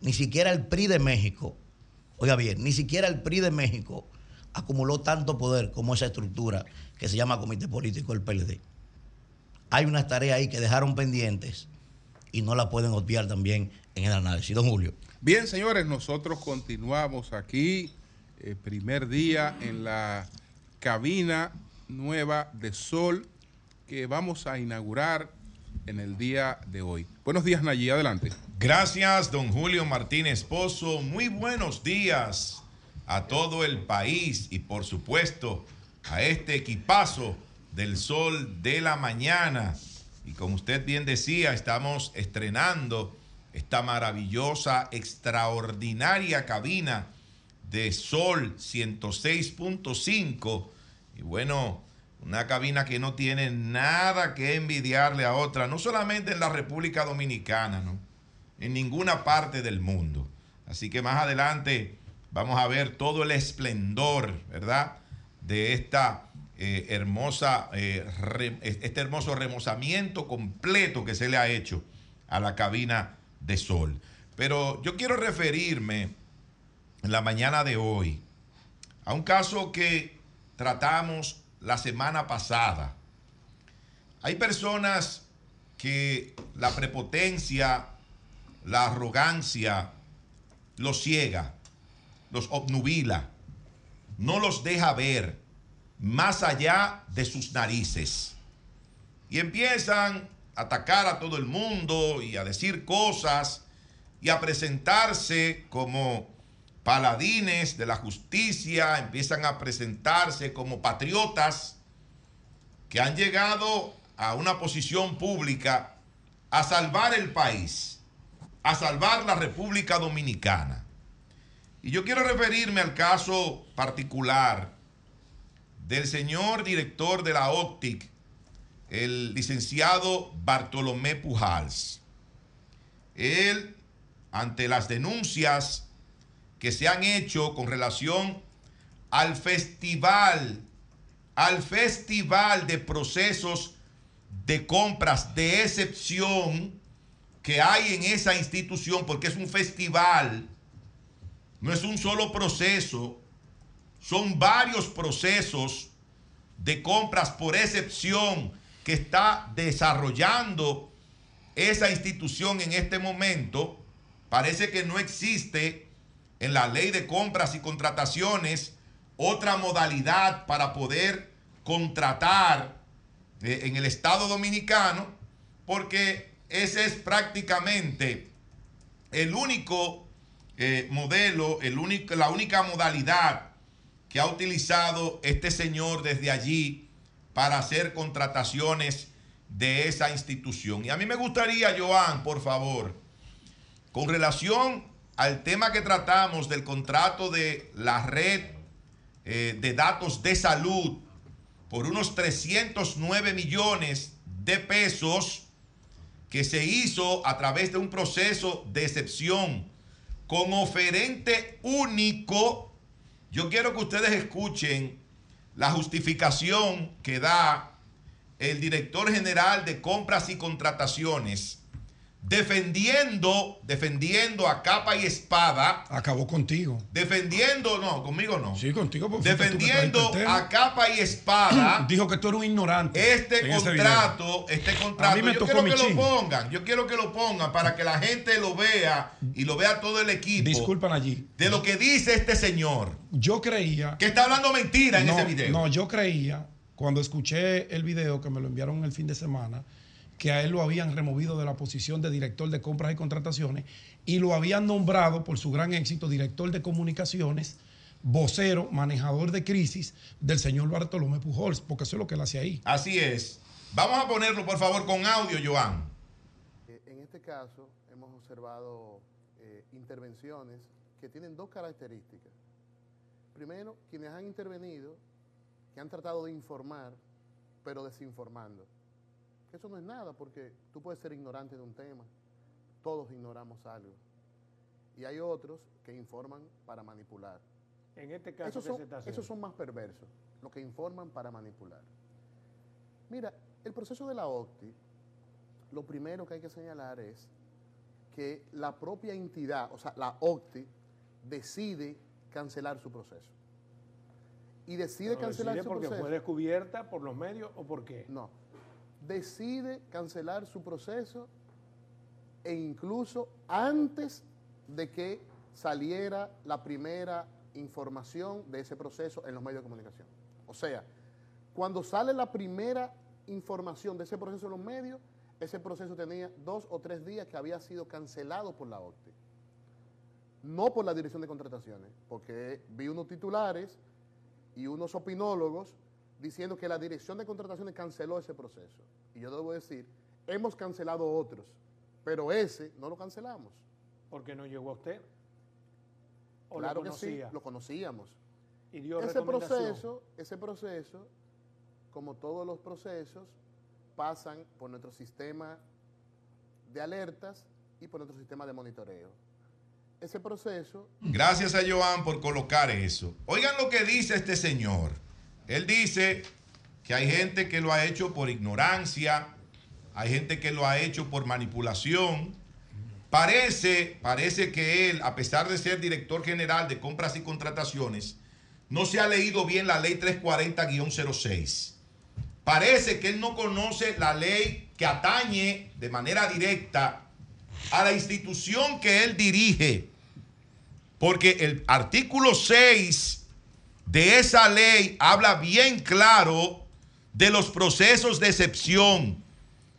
Ni siquiera el PRI de México, oiga bien, ni siquiera el PRI de México acumuló tanto poder como esa estructura que se llama Comité Político del PLD. Hay unas tareas ahí que dejaron pendientes y no la pueden obviar también en el análisis. Don Julio. Bien, señores, nosotros continuamos aquí, eh, primer día en la cabina nueva de Sol que vamos a inaugurar en el día de hoy. Buenos días, Nayí, adelante. Gracias, don Julio Martínez Pozo. Muy buenos días a todo el país y por supuesto a este equipazo del sol de la mañana. Y como usted bien decía, estamos estrenando esta maravillosa, extraordinaria cabina de Sol 106.5. Y bueno, una cabina que no tiene nada que envidiarle a otra, no solamente en la República Dominicana, ¿no? en ninguna parte del mundo. Así que más adelante vamos a ver todo el esplendor, ¿verdad? De esta eh, hermosa, eh, este hermoso remozamiento completo que se le ha hecho a la cabina de sol. Pero yo quiero referirme en la mañana de hoy a un caso que tratamos la semana pasada. Hay personas que la prepotencia, la arrogancia los ciega, los obnubila, no los deja ver más allá de sus narices. Y empiezan a atacar a todo el mundo y a decir cosas y a presentarse como paladines de la justicia, empiezan a presentarse como patriotas que han llegado a una posición pública a salvar el país, a salvar la República Dominicana. Y yo quiero referirme al caso particular del señor director de la OPTIC, el licenciado Bartolomé Pujals. Él, ante las denuncias que se han hecho con relación al festival al festival de procesos de compras de excepción que hay en esa institución, porque es un festival, no es un solo proceso, son varios procesos de compras por excepción que está desarrollando esa institución en este momento. Parece que no existe en la ley de compras y contrataciones otra modalidad para poder contratar eh, en el Estado Dominicano, porque ese es prácticamente el único eh, modelo, el único, la única modalidad que ha utilizado este señor desde allí para hacer contrataciones de esa institución. Y a mí me gustaría, Joan, por favor, con relación al tema que tratamos del contrato de la red eh, de datos de salud por unos 309 millones de pesos que se hizo a través de un proceso de excepción con oferente único, yo quiero que ustedes escuchen la justificación que da el director general de compras y contrataciones defendiendo, defendiendo a capa y espada. Acabó contigo. Defendiendo, no, conmigo no. Sí, contigo. porque Defendiendo a capa y espada. <clears throat> Dijo que tú eres un ignorante. Este contrato, este A contrato, mí me yo tocó quiero que lo pongan, yo quiero que lo pongan para que la gente lo vea y lo vea todo el equipo. Disculpan allí. De lo que dice este señor. Yo creía. Que está hablando mentira en ese video. No, yo creía, cuando escuché el video que me lo enviaron el fin de semana, que a él lo habían removido de la posición de director de compras y contrataciones y lo habían nombrado por su gran éxito director de comunicaciones, vocero, manejador de crisis del señor Bartolomé Pujols, porque eso es lo que él hace ahí. Así es. Vamos a ponerlo, por favor, con audio, Joan. Eh, En este caso hemos observado eh, intervenciones que tienen dos características. Primero, quienes han intervenido, que han tratado de informar, pero desinformando. Eso no es nada porque tú puedes ser ignorante de un tema, todos ignoramos algo. Y hay otros que informan para manipular. En este caso, Esos ¿qué son, se está esos son más perversos, los que informan para manipular. Mira, el proceso de la OCTI, lo primero que hay que señalar es que la propia entidad, o sea, la OCTI, decide cancelar su proceso. Y decide cancelar decide su porque proceso. fue descubierta por los medios o por qué? No. Decide cancelar su proceso e incluso antes de que saliera la primera información de ese proceso en los medios de comunicación. O sea, cuando sale la primera información de ese proceso en los medios, ese proceso tenía dos o tres días que había sido cancelado por la OCTE. No por la Dirección de Contrataciones, porque vi unos titulares y unos opinólogos diciendo que la Dirección de Contrataciones canceló ese proceso. Y yo debo decir, hemos cancelado otros, pero ese no lo cancelamos. Porque no llegó a usted. ¿O claro lo que sí, lo conocíamos. Y dio ese proceso, ese proceso, como todos los procesos, pasan por nuestro sistema de alertas y por nuestro sistema de monitoreo. Ese proceso Gracias a Joan por colocar eso. Oigan lo que dice este señor. Él dice que hay gente que lo ha hecho por ignorancia, hay gente que lo ha hecho por manipulación. Parece, parece que él, a pesar de ser director general de compras y contrataciones, no se ha leído bien la ley 340-06. Parece que él no conoce la ley que atañe de manera directa a la institución que él dirige. Porque el artículo 6 de esa ley habla bien claro de los procesos de excepción.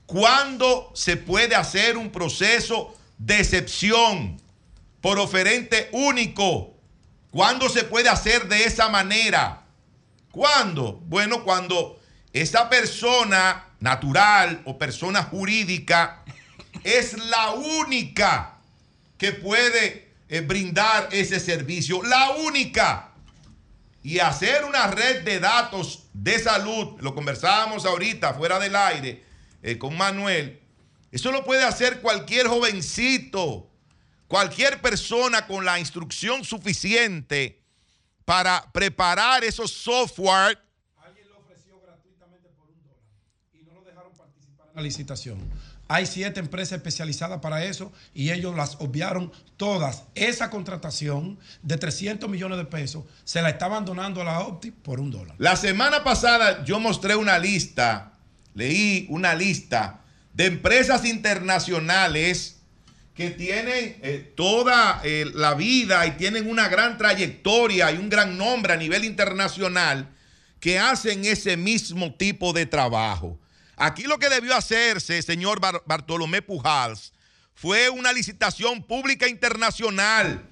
¿Cuándo se puede hacer un proceso de excepción por oferente único? ¿Cuándo se puede hacer de esa manera? ¿Cuándo? Bueno, cuando esa persona natural o persona jurídica es la única que puede eh, brindar ese servicio. La única y hacer una red de datos de salud, lo conversábamos ahorita fuera del aire eh, con Manuel, eso lo puede hacer cualquier jovencito, cualquier persona con la instrucción suficiente para preparar esos software. Alguien lo ofreció gratuitamente por un dólar y no lo dejaron participar en la licitación. Hay siete empresas especializadas para eso y ellos las obviaron todas. Esa contratación de 300 millones de pesos se la estaban donando a la Opti por un dólar. La semana pasada yo mostré una lista, leí una lista de empresas internacionales que tienen eh, toda eh, la vida y tienen una gran trayectoria y un gran nombre a nivel internacional que hacen ese mismo tipo de trabajo. Aquí lo que debió hacerse, señor Bar- Bartolomé Pujals, fue una licitación pública internacional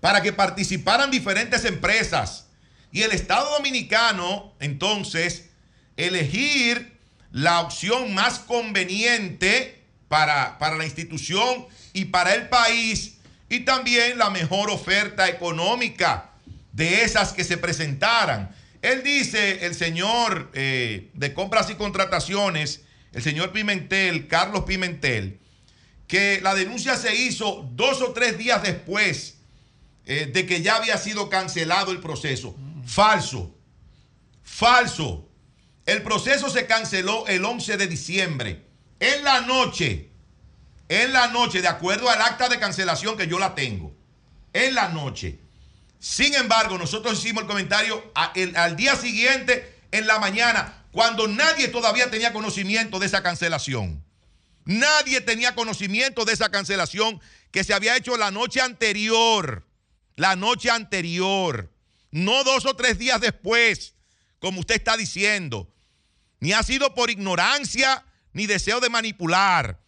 para que participaran diferentes empresas. Y el Estado Dominicano, entonces, elegir la opción más conveniente para, para la institución y para el país y también la mejor oferta económica de esas que se presentaran. Él dice, el señor eh, de compras y contrataciones, el señor Pimentel, Carlos Pimentel, que la denuncia se hizo dos o tres días después eh, de que ya había sido cancelado el proceso. Falso. Falso. El proceso se canceló el 11 de diciembre. En la noche. En la noche, de acuerdo al acta de cancelación que yo la tengo. En la noche. Sin embargo, nosotros hicimos el comentario al día siguiente, en la mañana, cuando nadie todavía tenía conocimiento de esa cancelación. Nadie tenía conocimiento de esa cancelación que se había hecho la noche anterior. La noche anterior. No dos o tres días después, como usted está diciendo. Ni ha sido por ignorancia ni deseo de manipular.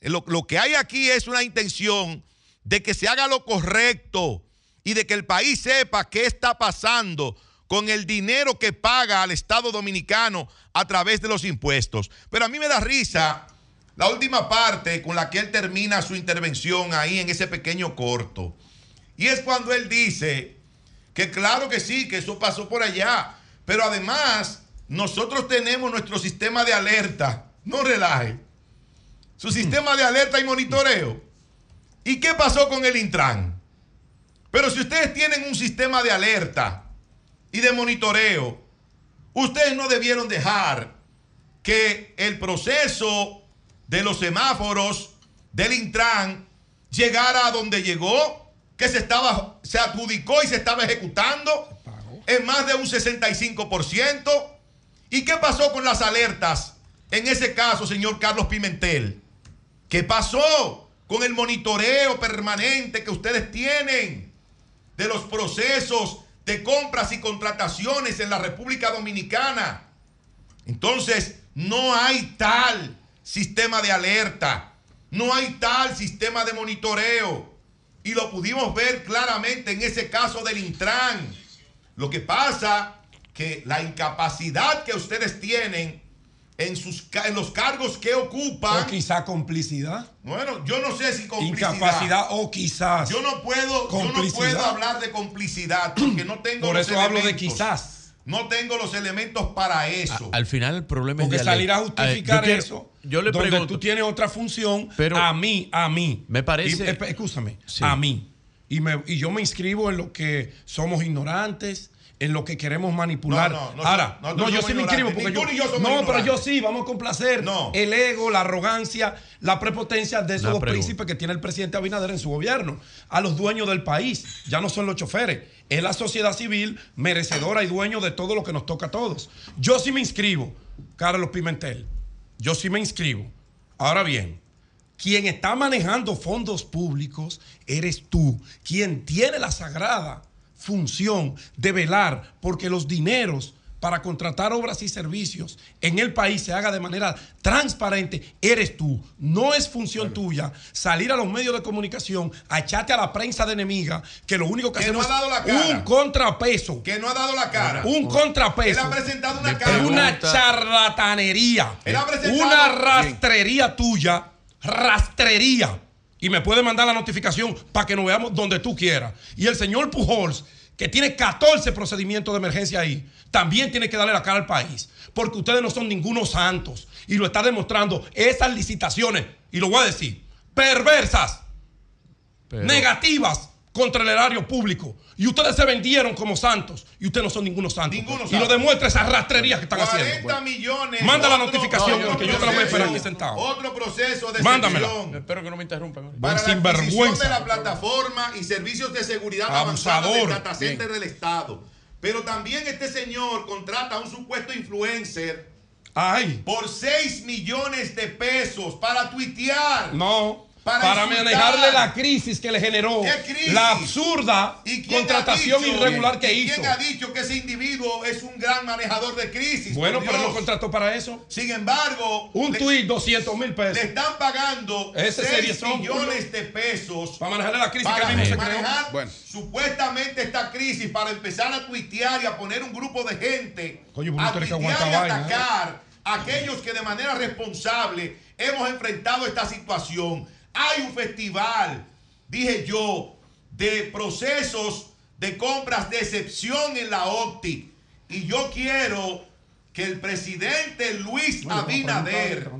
Lo que hay aquí es una intención de que se haga lo correcto y de que el país sepa qué está pasando con el dinero que paga al Estado dominicano a través de los impuestos. Pero a mí me da risa la última parte con la que él termina su intervención ahí en ese pequeño corto. Y es cuando él dice que claro que sí, que eso pasó por allá. Pero además, nosotros tenemos nuestro sistema de alerta. No relaje. Su sistema de alerta y monitoreo. ¿Y qué pasó con el Intran? Pero si ustedes tienen un sistema de alerta y de monitoreo, ustedes no debieron dejar que el proceso de los semáforos del Intran llegara a donde llegó, que se estaba, se adjudicó y se estaba ejecutando en más de un 65%. ¿Y qué pasó con las alertas? En ese caso, señor Carlos Pimentel, ¿qué pasó con el monitoreo permanente que ustedes tienen de los procesos de compras y contrataciones en la República Dominicana? Entonces, no hay tal sistema de alerta, no hay tal sistema de monitoreo. Y lo pudimos ver claramente en ese caso del Intran. Lo que pasa que la incapacidad que ustedes tienen en, sus, en los cargos que ocupan. O quizá complicidad. Bueno, yo no sé si complicidad. Incapacidad o quizás. Yo no puedo, yo no puedo hablar de complicidad porque no tengo Por los eso hablo de elementos. quizás. No tengo los elementos para eso. Al final el problema Porque es salir a justificar Eh, yo quiero- eso, Yo le donde pregunto. tú tienes otra función, Pero- a mí, a mí. Me parece- Y, escúchame, Sí. a mí. Y, me- y yo me inscribo en lo que somos ignorantes, en lo que queremos manipular. No, no, no Ahora, no, yo somos sí me inscribo porque yo, yo somos No, pero yo sí, vamos a complacer el ego, la arrogancia, la prepotencia de esos dos príncipes que tiene el presidente Abinader en su gobierno. A los dueños del país, ya no son los choferes, es la sociedad civil merecedora y dueño de todo lo que nos toca a todos. Yo sí me inscribo, Carlos Pimentel. Yo sí me inscribo. Ahora bien, quien está manejando fondos públicos eres tú, quien tiene la sagrada función de velar porque los dineros para contratar obras y servicios en el país se haga de manera transparente, eres tú. No es función tuya salir a los medios de comunicación a echarte a la prensa de enemiga, que lo único que, Que no ha dado la es cara. un contrapeso. Que no ha dado la cara. Un contrapeso. Él ha presentado una cara. una charlatanería. Él ha presentado- Una rastrería tuya. Rastrería. Y me puede mandar la notificación para que nos veamos donde tú quieras. Y el señor Pujols, que tiene 14 procedimientos de emergencia ahí, también tiene que darle la cara al país. Porque ustedes no son ningunos santos. Y lo está demostrando esas licitaciones. Y lo voy a decir. Perversas. Pero- Negativas contra el erario público. Y ustedes se vendieron como santos. Y ustedes no son ninguno santos. y lo demuestra esa rastrería que están 40 haciendo. millones. Manda la notificación, otro que yo te la voy a esperar aquí sentado. Otro proceso de Mándamela. Espero que no me interrumpan. para la adquisición sinvergüenza. de la plataforma y servicios de seguridad Abusador. avanzada del data center Bien. del Estado. Pero también este señor contrata a un supuesto influencer Ay. por 6 millones de pesos para tuitear. No. Para manejarle la crisis que le generó. ¿Qué crisis? La absurda ¿Y contratación dicho- irregular que y hizo. ¿Quién ha dicho que ese individuo es un gran manejador de crisis? Bueno, pero lo contrató para eso. Sin embargo, Un le- tuit, 200 mil pesos. le están pagando Ese 6 serie son millones de pesos Para manejarle la crisis para que él mismo se creó. manejar Bueno. supuestamente esta crisis para empezar a tuitear y a poner un grupo de gente Coño, a tuitear y ¿eh? atacar a aquellos que de manera responsable hemos enfrentado esta situación. Hay un festival, dije yo, de procesos de compras de excepción en la OCTI. Y yo quiero que el presidente Luis Bueno, Abinader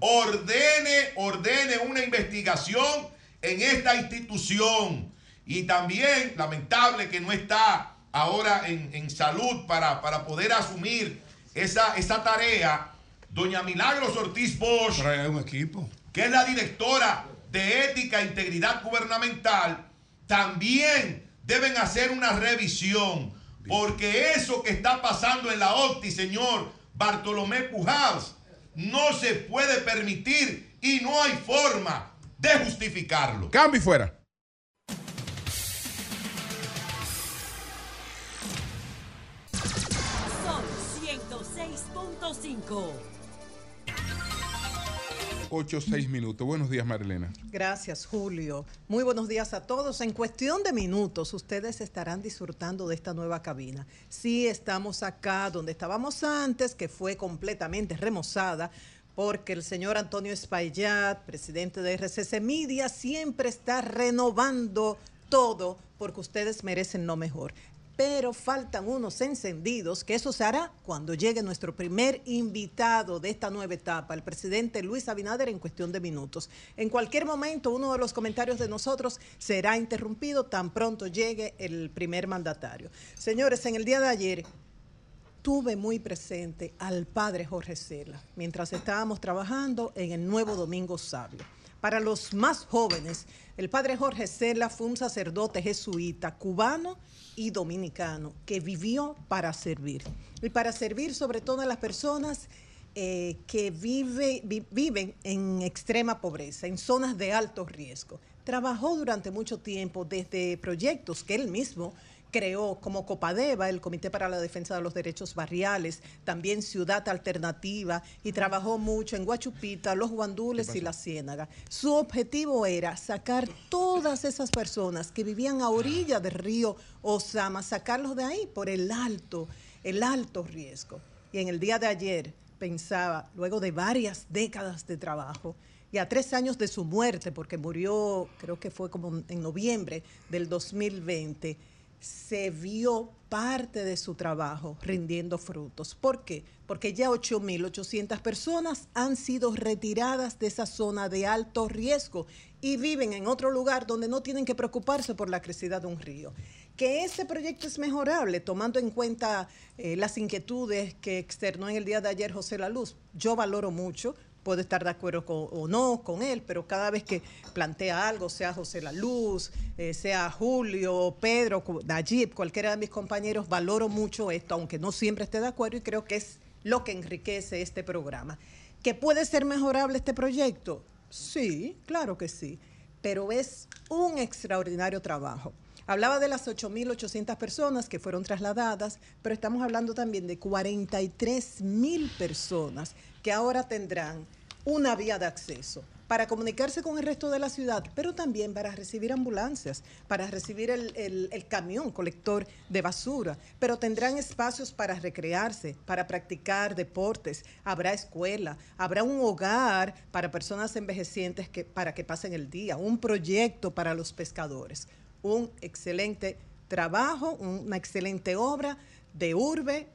ordene, ordene una investigación en esta institución. Y también, lamentable que no está ahora en, en salud para, para poder asumir esa, esa tarea, doña Milagros Ortiz Bosch, Trae un equipo. que es la directora de Ética e Integridad Gubernamental, también deben hacer una revisión. Porque eso que está pasando en la OCTI, señor Bartolomé Pujadas, no se puede permitir y no hay forma de justificarlo. Cambio y fuera. Son 106.5. 8 6 minutos. Buenos días, Marilena. Gracias, Julio. Muy buenos días a todos. En cuestión de minutos, ustedes estarán disfrutando de esta nueva cabina. Sí, estamos acá donde estábamos antes, que fue completamente remozada, porque el señor Antonio Espaillat, presidente de RCC Media, siempre está renovando todo porque ustedes merecen lo mejor. Pero faltan unos encendidos, que eso se hará cuando llegue nuestro primer invitado de esta nueva etapa, el presidente Luis Abinader, en cuestión de minutos. En cualquier momento, uno de los comentarios de nosotros será interrumpido tan pronto llegue el primer mandatario. Señores, en el día de ayer tuve muy presente al padre Jorge Cela mientras estábamos trabajando en el Nuevo Domingo Sabio. Para los más jóvenes, el padre Jorge Cela fue un sacerdote jesuita cubano y dominicano que vivió para servir. Y para servir sobre todo a las personas eh, que vive- vi- viven en extrema pobreza, en zonas de alto riesgo. Trabajó durante mucho tiempo desde proyectos que él mismo creó como Copadeva, el Comité para la Defensa de los Derechos Barriales, también Ciudad Alternativa, y trabajó mucho en Guachupita, Los Guandules y La Ciénaga. Su objetivo era sacar todas esas personas que vivían a orilla del río Osama, sacarlos de ahí por el alto, el alto riesgo. Y en el día de ayer pensaba, luego de varias décadas de trabajo, y a tres años de su muerte, porque murió, creo que fue como en noviembre del 2020, se vio parte de su trabajo rindiendo frutos. ¿Por qué? Porque ya 8.800 personas han sido retiradas de esa zona de alto riesgo y viven en otro lugar donde no tienen que preocuparse por la crecida de un río. Que ese proyecto es mejorable, tomando en cuenta eh, las inquietudes que externó en el día de ayer José La Luz. Yo valoro mucho, puedo estar de acuerdo con- o no con él, pero cada vez que plantea algo, sea José La Luz, eh, sea Julio, Pedro, Nayib, cualquiera de mis compañeros, valoro mucho esto, aunque no siempre esté de acuerdo y creo que es lo que enriquece este programa. ¿Que puede ser mejorable este proyecto? Sí, claro que sí, pero es un extraordinario trabajo. Hablaba de las 8.800 personas que fueron trasladadas, pero estamos hablando también de 43.000 personas que ahora tendrán una vía de acceso para comunicarse con el resto de la ciudad, pero también para recibir ambulancias, para recibir el, el- camión colector de basura, pero tendrán espacios para recrearse, para practicar deportes, habrá escuela, habrá un hogar para personas envejecientes que, para que pasen el día, un proyecto para los pescadores, un excelente trabajo, una excelente obra de urbe,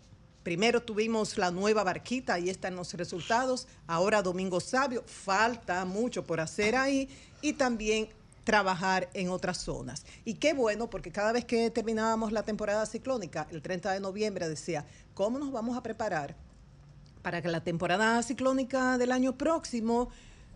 Primero tuvimos la nueva barquita, ahí están los resultados. Ahora Domingo Sabio, falta mucho por hacer ahí. Y también trabajar en otras zonas. Y qué bueno, porque cada vez que terminábamos la temporada ciclónica, el 30 de noviembre decía, ¿cómo nos vamos a preparar para que la temporada ciclónica del año próximo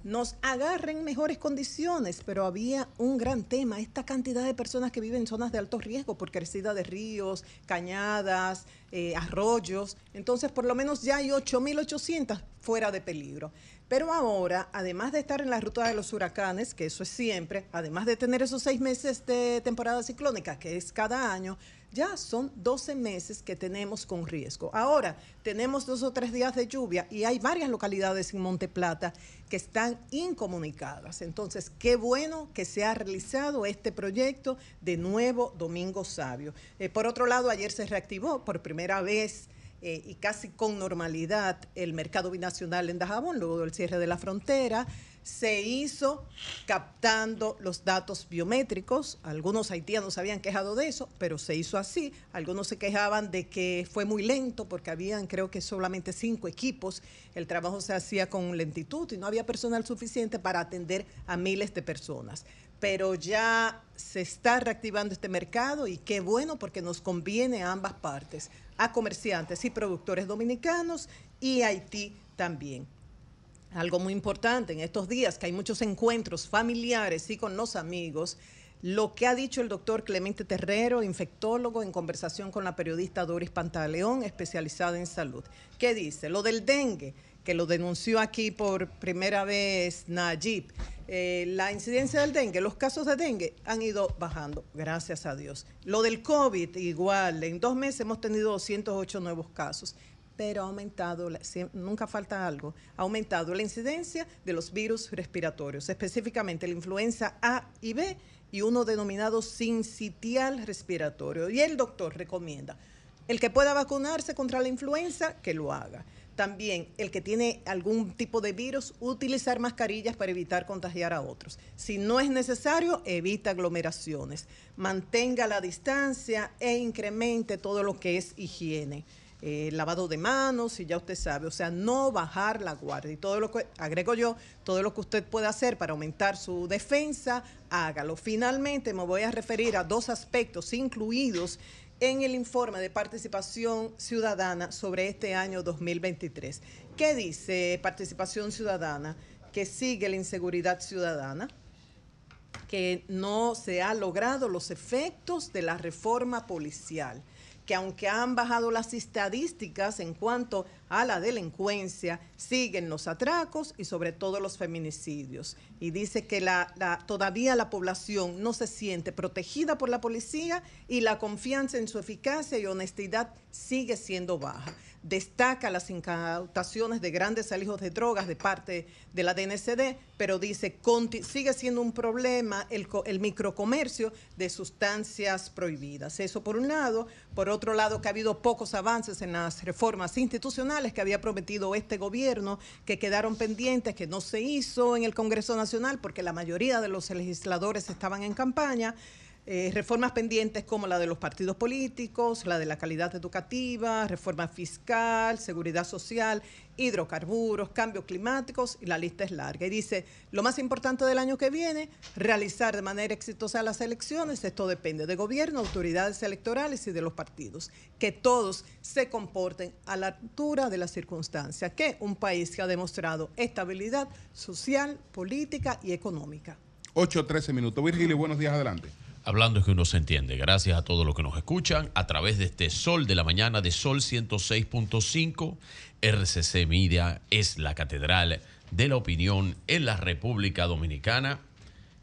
nos agarren mejores condiciones, pero había un gran tema, esta cantidad de personas que viven en zonas de alto riesgo por crecida de ríos, cañadas, eh, arroyos, entonces por lo menos ya hay 8.800 fuera de peligro. Pero ahora, además de estar en la ruta de los huracanes, que eso es siempre, además de tener esos seis meses de temporada ciclónica, que es cada año, ya son 12 meses que tenemos con riesgo. Ahora, tenemos dos o tres días de lluvia y hay varias localidades en Monte Plata que están incomunicadas. Entonces, qué bueno que se ha realizado este proyecto de nuevo Domingo Sabio. Eh, por otro lado, ayer se reactivó por primera vez eh, y casi con normalidad el mercado binacional en Dajabón, luego del cierre de la frontera. Se hizo captando los datos biométricos. Algunos haitianos habían quejado de eso, pero se hizo así. Algunos se quejaban de que fue muy lento porque habían, creo que solamente cinco equipos. El trabajo se hacía con lentitud y no había personal suficiente para atender a miles de personas pero ya se está reactivando este mercado y qué bueno porque nos conviene a ambas partes, a comerciantes y productores dominicanos y Haití también. Algo muy importante en estos días, que hay muchos encuentros familiares y con los amigos, lo que ha dicho el doctor Clemente Terrero, infectólogo, en conversación con la periodista Doris Pantaleón, especializada en salud. ¿Qué dice? Lo del dengue, que lo denunció aquí por primera vez Najib. Eh, la incidencia del dengue, los casos de dengue han ido bajando, gracias a Dios. Lo del COVID, igual, en dos meses hemos tenido 208 nuevos casos, pero ha aumentado, nunca falta algo, ha aumentado la incidencia de los virus respiratorios, específicamente la influenza A y B y uno denominado sincitial respiratorio. Y el doctor recomienda, el que pueda vacunarse contra la influenza, que lo haga también el que tiene algún tipo de virus, utilizar mascarillas para evitar contagiar a otros. Si no es necesario, evita aglomeraciones, mantenga la distancia e incremente todo lo que es higiene. Eh, lavado de manos, y ya usted sabe, o sea, no bajar la guardia. Y todo lo que, agrego yo, todo lo que usted pueda hacer para aumentar su defensa, hágalo. Finalmente, me voy a referir a dos aspectos incluidos en el informe de participación ciudadana sobre este año 2023. ¿Qué dice participación ciudadana? Que sigue la inseguridad ciudadana, que no se han logrado los efectos de la reforma policial que aunque han bajado las estadísticas en cuanto a la delincuencia, siguen los atracos y sobre todo los feminicidios. Y dice que la, todavía la población no se siente protegida por la policía y la confianza en su eficacia y honestidad sigue siendo baja destaca las incautaciones de grandes alijos de drogas de parte de la DNCD, pero dice sigue siendo un problema el, el, microcomercio de sustancias prohibidas. Eso por un lado. Por otro lado, que ha habido pocos avances en las reformas institucionales que había prometido este gobierno, que quedaron pendientes, que no se hizo en el Congreso Nacional porque la mayoría de los legisladores estaban en campaña. Eh, reformas pendientes como la de los partidos políticos, la de la calidad educativa, reforma fiscal, seguridad social, hidrocarburos, cambios climáticos y la lista es larga. Y dice, lo más importante del año que viene, realizar de manera exitosa las elecciones, esto depende de gobierno, autoridades electorales y de los partidos, que todos se comporten a la altura de las circunstancias, que un país que ha demostrado estabilidad social, política y económica. 8 13 minutos. Virgilio, buenos días, adelante. Hablando es que uno se entiende. Gracias a todos los que nos escuchan a través de este Sol de la Mañana de Sol 106.5. RCC Media es la catedral de la opinión en la República Dominicana.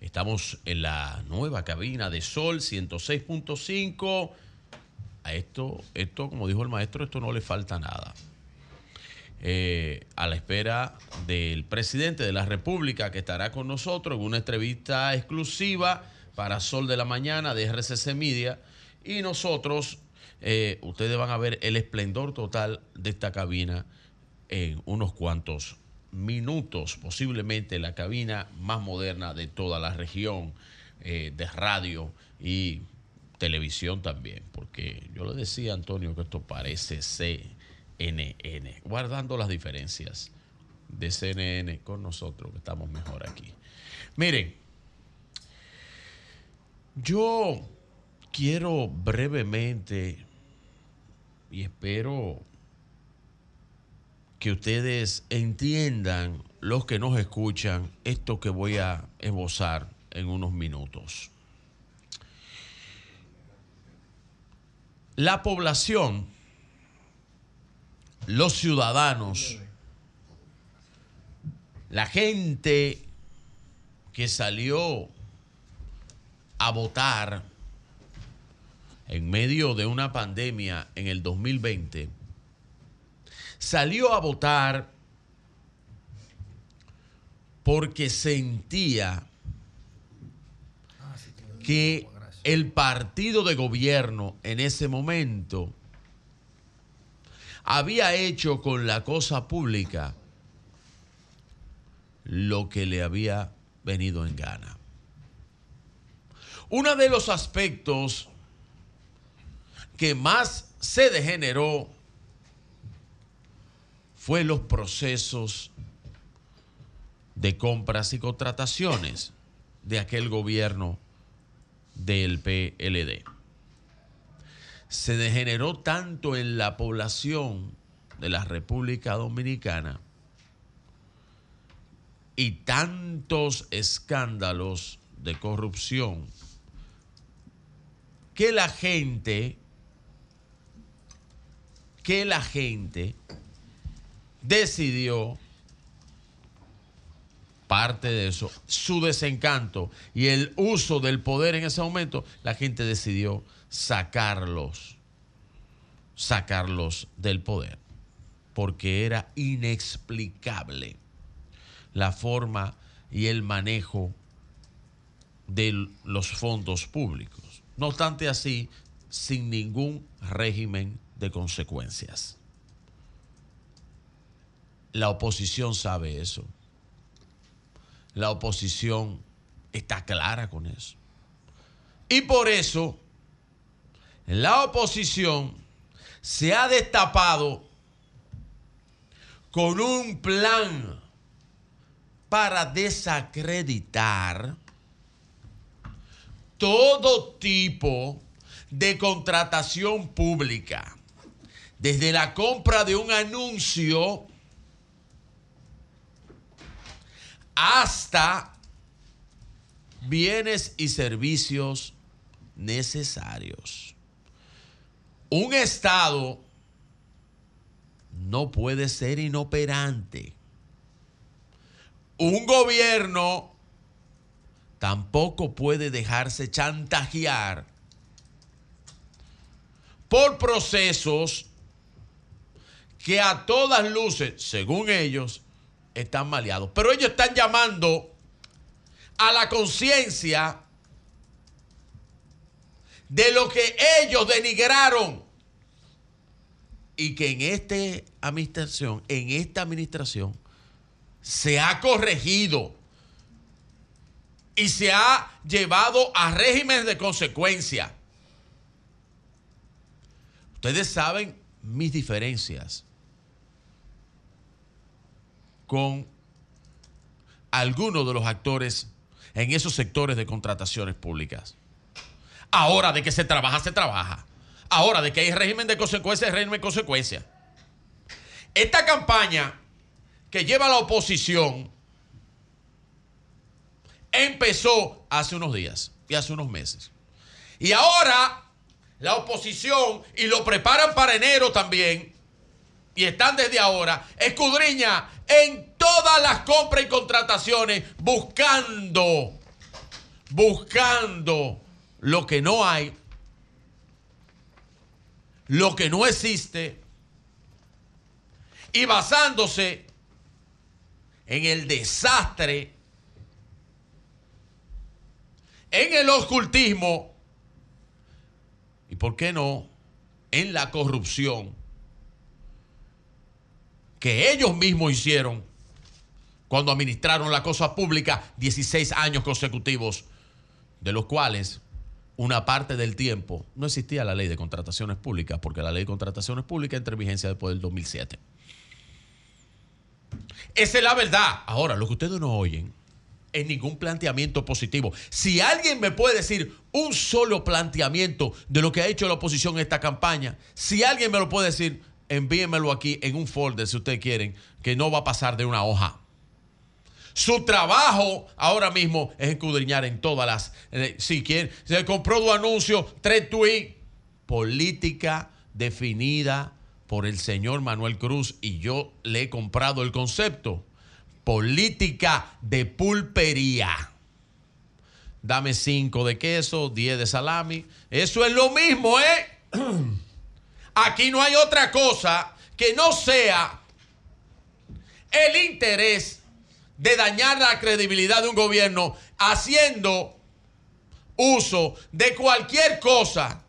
Estamos en la nueva cabina de Sol 106.5. A esto, esto, como dijo el maestro, esto no le falta nada. Eh, a la espera del presidente de la República que estará con nosotros en una entrevista exclusiva para Sol de la Mañana de RCC Media. Y nosotros, eh, ustedes van a ver el esplendor total de esta cabina en unos cuantos minutos, posiblemente la cabina más moderna de toda la región eh, de radio y televisión también, porque yo le decía a Antonio que esto parece CNN, guardando las diferencias de CNN con nosotros, que estamos mejor aquí. Miren, Yo quiero brevemente y espero que ustedes entiendan, los que nos escuchan, esto que voy a esbozar en unos minutos. La población, los ciudadanos, la gente que salió a votar en medio de una pandemia en el 2020, salió a votar porque sentía que el partido de gobierno en ese momento había hecho con la cosa pública lo que le había venido en gana. Uno de los aspectos que más se degeneró fue los procesos de compras y contrataciones de aquel gobierno del PLD. Se degeneró tanto en la población de la República Dominicana y tantos escándalos de corrupción que la gente que la gente decidió parte de eso, su desencanto y el uso del poder en ese momento, la gente decidió sacarlos, sacarlos del poder, porque era inexplicable la forma y el manejo de los fondos públicos. No obstante así, sin ningún régimen de consecuencias. La oposición sabe eso. La oposición está clara con eso. Y por eso la oposición se ha destapado con un plan para desacreditar todo tipo de contratación pública desde la compra de un anuncio hasta bienes y servicios necesarios. Un Estado no puede ser inoperante. Un gobierno tampoco puede dejarse chantajear por procesos que a todas luces, según ellos, están maleados. Pero ellos están llamando a la conciencia de lo que ellos denigraron y que en esta administración, en esta administración, se ha corregido y se ha llevado a regímenes de consecuencia. Ustedes saben mis diferencias con algunos de los actores en esos sectores de contrataciones públicas. Ahora de que se trabaja, se trabaja. Ahora de que hay régimen de consecuencias, régimen de consecuencias. Esta campaña que lleva la oposición empezó hace unos días y hace unos meses. Y ahora la oposición, y lo preparan para enero también, y están desde ahora, escudriña en todas las compras y contrataciones buscando, buscando lo que no hay, lo que no existe, y basándose en el desastre, en el ocultismo, y por qué no, en la corrupción que ellos mismos hicieron cuando administraron la cosa pública 16 años consecutivos, de los cuales una parte del tiempo no existía la ley de contrataciones públicas, porque la ley de contrataciones públicas entra en vigencia después del 2007. Esa es la verdad. Ahora, lo que ustedes no oyen en ningún planteamiento positivo. Si alguien me puede decir un solo planteamiento de lo que ha hecho la oposición en esta campaña, si alguien me lo puede decir, envíenmelo aquí en un folder si ustedes quieren, que no va a pasar de una hoja. Su trabajo ahora mismo es escudriñar en todas las. eh, si quieren, se compró dos anuncios, tres tweets. Política definida por el señor Manuel Cruz y yo le he comprado el concepto. Política de pulpería. Dame cinco de queso, 10 de salami. Eso es lo mismo, ¿eh? <clears throat> Aquí no hay otra cosa que no sea el interés de dañar la credibilidad de un gobierno haciendo uso de cualquier cosa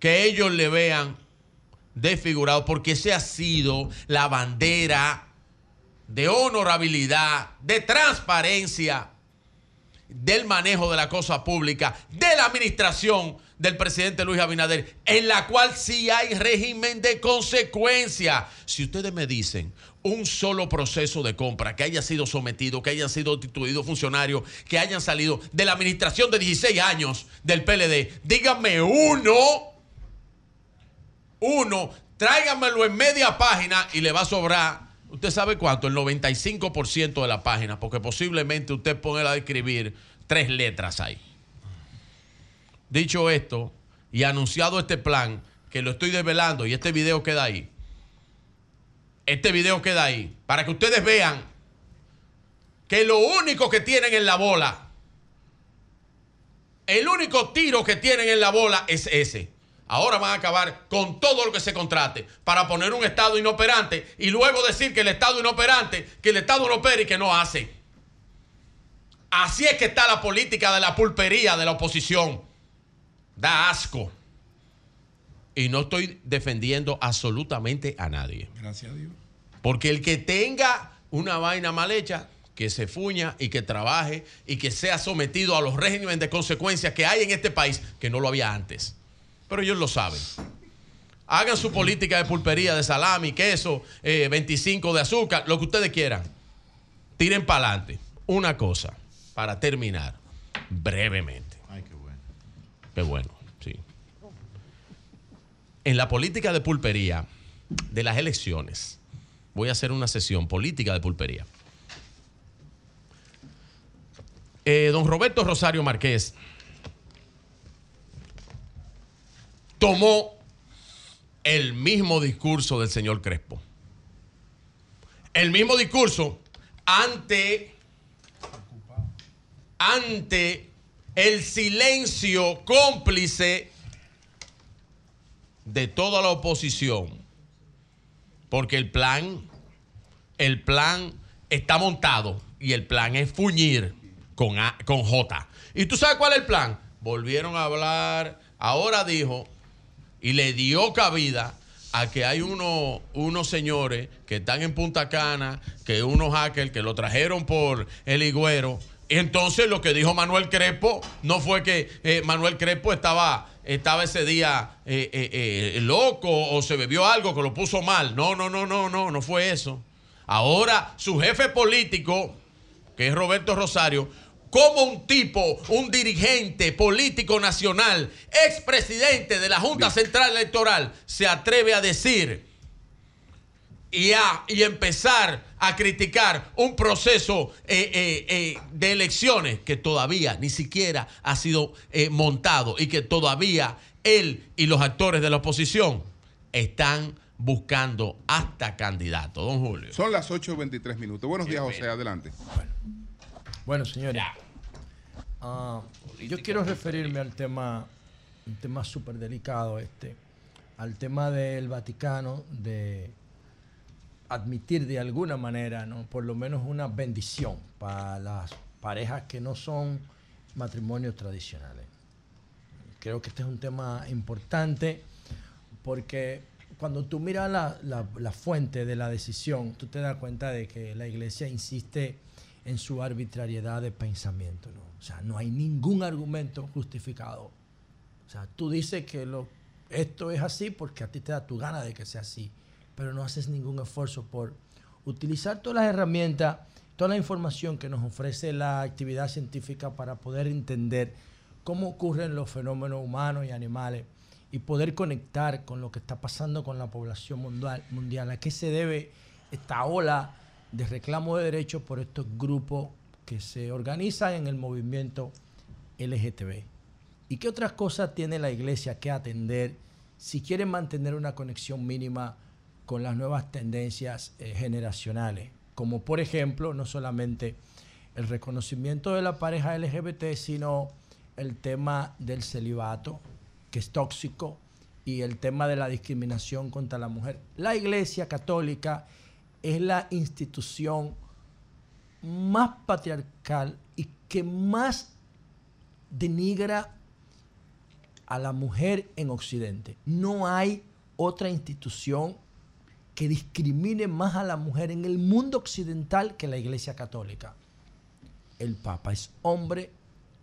que ellos le vean desfigurado, porque esa ha sido la bandera de honorabilidad, de transparencia, del manejo de la cosa pública, de la administración del presidente Luis Abinader, en la cual sí hay régimen de consecuencia. Si ustedes me dicen un solo proceso de compra que haya sido sometido, que hayan sido destituidos funcionarios, que hayan salido de la administración de 16 años del PLD, díganme uno, uno, tráiganmelo en media página y le va a sobrar ¿Usted sabe cuánto? El 95% de la página, porque posiblemente usted pone a escribir tres letras ahí. Dicho esto, y anunciado este plan, que lo estoy desvelando y este video queda ahí. Este video queda ahí. Para que ustedes vean que lo único que tienen en la bola, el único tiro que tienen en la bola es ese. Ahora van a acabar con todo lo que se contrate para poner un Estado inoperante y luego decir que el Estado inoperante, que el Estado no opera y que no hace. Así es que está la política de la pulpería de la oposición. Da asco. Y no estoy defendiendo absolutamente a nadie. Gracias a Dios. Porque el que tenga una vaina mal hecha, que se fuña y que trabaje y que sea sometido a los regímenes de consecuencias que hay en este país, que no lo había antes. Pero ellos lo saben. Hagan su política de pulpería, de salami, queso, eh, 25 de azúcar, lo que ustedes quieran. Tiren para adelante. Una cosa, para terminar, brevemente. Ay, qué bueno. Qué bueno, sí. En la política de pulpería de las elecciones, voy a hacer una sesión política de pulpería. Eh, don Roberto Rosario Márquez tomó el mismo discurso del señor Crespo. El mismo discurso ante, ante el silencio cómplice de toda la oposición. Porque el plan, el plan está montado y el plan es fuñir con, A- con J. ¿Y tú sabes cuál es el plan? Volvieron a hablar, ahora dijo, y le dio cabida a que hay uno- unos señores que están en Punta Cana, que unos hackers que lo trajeron por el higüero. Entonces lo que dijo Manuel Crespo no fue que eh, Manuel Crespo estaba, estaba ese día eh, eh, loco o se bebió algo que lo puso mal. No, no, no, no, no, no fue eso. Ahora su jefe político, que es Roberto Rosario, como un tipo, un dirigente político nacional, expresidente de la Junta Central Electoral, se atreve a decir y, a, y empezar a criticar un proceso eh, eh, eh, de elecciones que todavía ni siquiera ha sido eh, montado y que todavía él y los actores de la oposición están buscando hasta candidato, don Julio. Son las 8.23 minutos. Buenos días, José. Adelante. Bueno, señores, ah, yo quiero referirme al tema, un tema súper delicado este, al tema del Vaticano de admitir de alguna manera, ¿no? por lo menos una bendición para las parejas que no son matrimonios tradicionales. Creo que este es un tema importante porque cuando tú miras la, la- la fuente de la decisión, tú te das cuenta de que la iglesia insiste en su arbitrariedad de pensamiento. ¿no? O sea, no hay ningún argumento justificado. O sea, tú dices que lo, esto es así porque a ti te da tu gana de que sea así, pero no haces ningún esfuerzo por utilizar todas las herramientas, toda la información que nos ofrece la actividad científica para poder entender cómo ocurren los fenómenos humanos y animales y poder conectar con lo que está pasando con la población mundial, mundial. ¿A qué se debe esta ola de reclamo de derechos por estos grupos que se organizan en el movimiento LGTB? ¿Y qué otras cosas tiene la iglesia que atender si quiere mantener una conexión mínima con las nuevas tendencias eh, generacionales? Como por ejemplo, no solamente el reconocimiento de la pareja LGBT, sino el tema del celibato, que es tóxico, y el tema de la discriminación contra la mujer. La Iglesia Católica es la institución más patriarcal y que más denigra a la mujer en Occidente. No hay otra institución que discrimine más a la mujer en el mundo occidental que la Iglesia Católica. El Papa es hombre,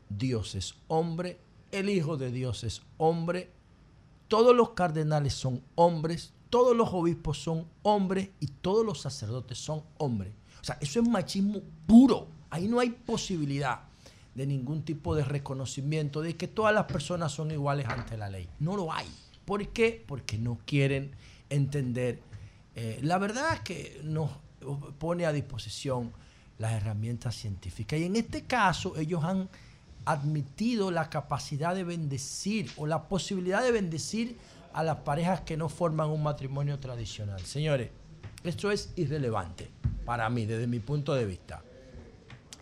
Dios es hombre, el Hijo de Dios es hombre, todos los cardenales son hombres, todos los obispos son hombres y todos los sacerdotes son hombres. O sea, eso es machismo puro. Ahí no hay posibilidad de ningún tipo de reconocimiento de que todas las personas son iguales ante la ley. No lo hay. ¿Por qué? Porque no quieren entender. Eh, la verdad es que nos pone a disposición las herramientas científicas. Y en este caso ellos han admitido la capacidad de bendecir o la posibilidad de bendecir a las parejas que no forman un matrimonio tradicional. Señores, esto es irrelevante para mí, desde mi punto de vista.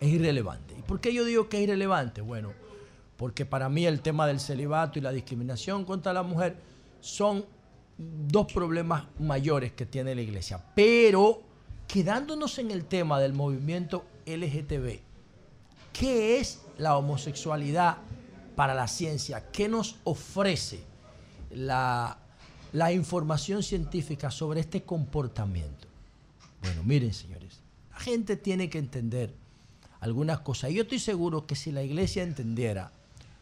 Es irrelevante. ¿Y por qué yo digo que es irrelevante? Bueno, porque para mí el tema del celibato y la discriminación contra la mujer son dos problemas mayores que tiene la iglesia. Pero quedándonos en el tema del movimiento LGTB, ¿qué es la homosexualidad para la ciencia? ¿Qué nos ofrece la, la información científica sobre este comportamiento? Bueno, miren señores, la gente tiene que entender algunas cosas. Y yo estoy seguro que si la iglesia entendiera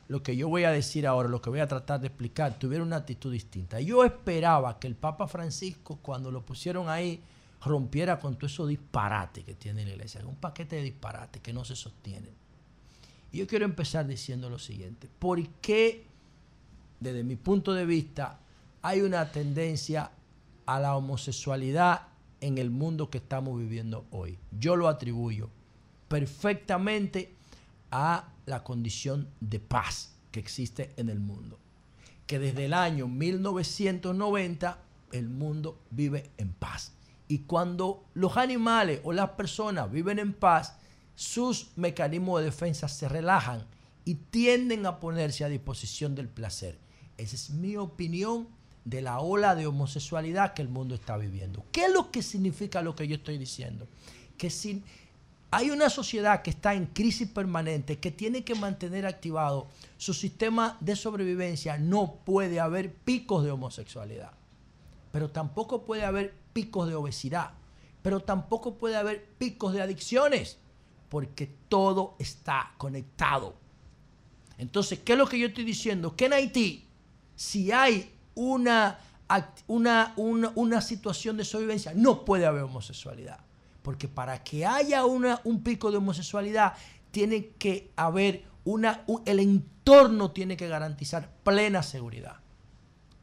lo que yo voy a decir ahora, lo que voy a tratar de explicar, tuviera una actitud distinta. Yo esperaba que el Papa Francisco, cuando lo pusieron ahí, rompiera con todo eso disparate que tiene la iglesia. Un paquete de disparate que no se sostienen. Y yo quiero empezar diciendo lo siguiente. ¿Por qué, desde mi punto de vista, hay una tendencia a la homosexualidad en el mundo que estamos viviendo hoy? Yo lo atribuyo perfectamente a la condición de paz que existe en el mundo. Que desde el año 1990 el mundo vive en paz. Y cuando los animales o las personas viven en paz, sus mecanismos de defensa se relajan y tienden a ponerse a disposición del placer. Esa es mi opinión de la ola de homosexualidad que el mundo está viviendo. ¿Qué es lo que significa lo que yo estoy diciendo? Que si hay una sociedad que está en crisis permanente, que tiene que mantener activado su sistema de sobrevivencia, no puede haber picos de homosexualidad, pero tampoco puede haber picos de obesidad, pero tampoco puede haber picos de adicciones, porque todo está conectado. Entonces, ¿qué es lo que yo estoy diciendo? Que en Haití, si hay una, una, una, una situación de sobrevivencia, no puede haber homosexualidad. Porque para que haya una, un pico de homosexualidad, tiene que haber una, el entorno tiene que garantizar plena seguridad.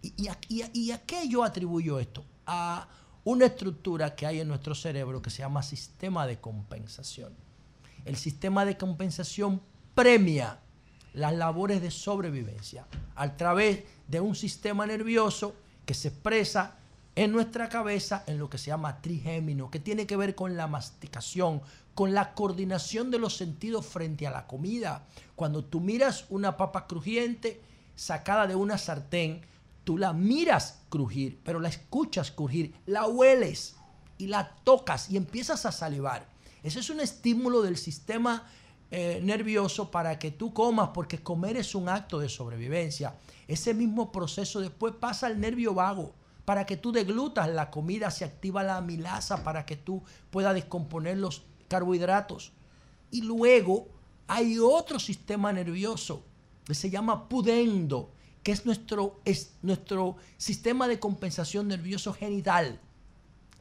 ¿Y, y, a, y a qué yo atribuyo esto? A una estructura que hay en nuestro cerebro que se llama sistema de compensación. El sistema de compensación premia las labores de sobrevivencia a través de un sistema nervioso que se expresa en nuestra cabeza en lo que se llama trigémino, que tiene que ver con la masticación, con la coordinación de los sentidos frente a la comida. Cuando tú miras una papa crujiente sacada de una sartén, tú la miras crujir, pero la escuchas crujir, la hueles y la tocas y empiezas a salivar. Ese es un estímulo del sistema eh, nervioso para que tú comas, porque comer es un acto de sobrevivencia. Ese mismo proceso después pasa al nervio vago para que tú deglutas la comida, se activa la amilasa para que tú puedas descomponer los carbohidratos. Y luego hay otro sistema nervioso que se llama pudendo, que es nuestro, es nuestro sistema de compensación nervioso genital.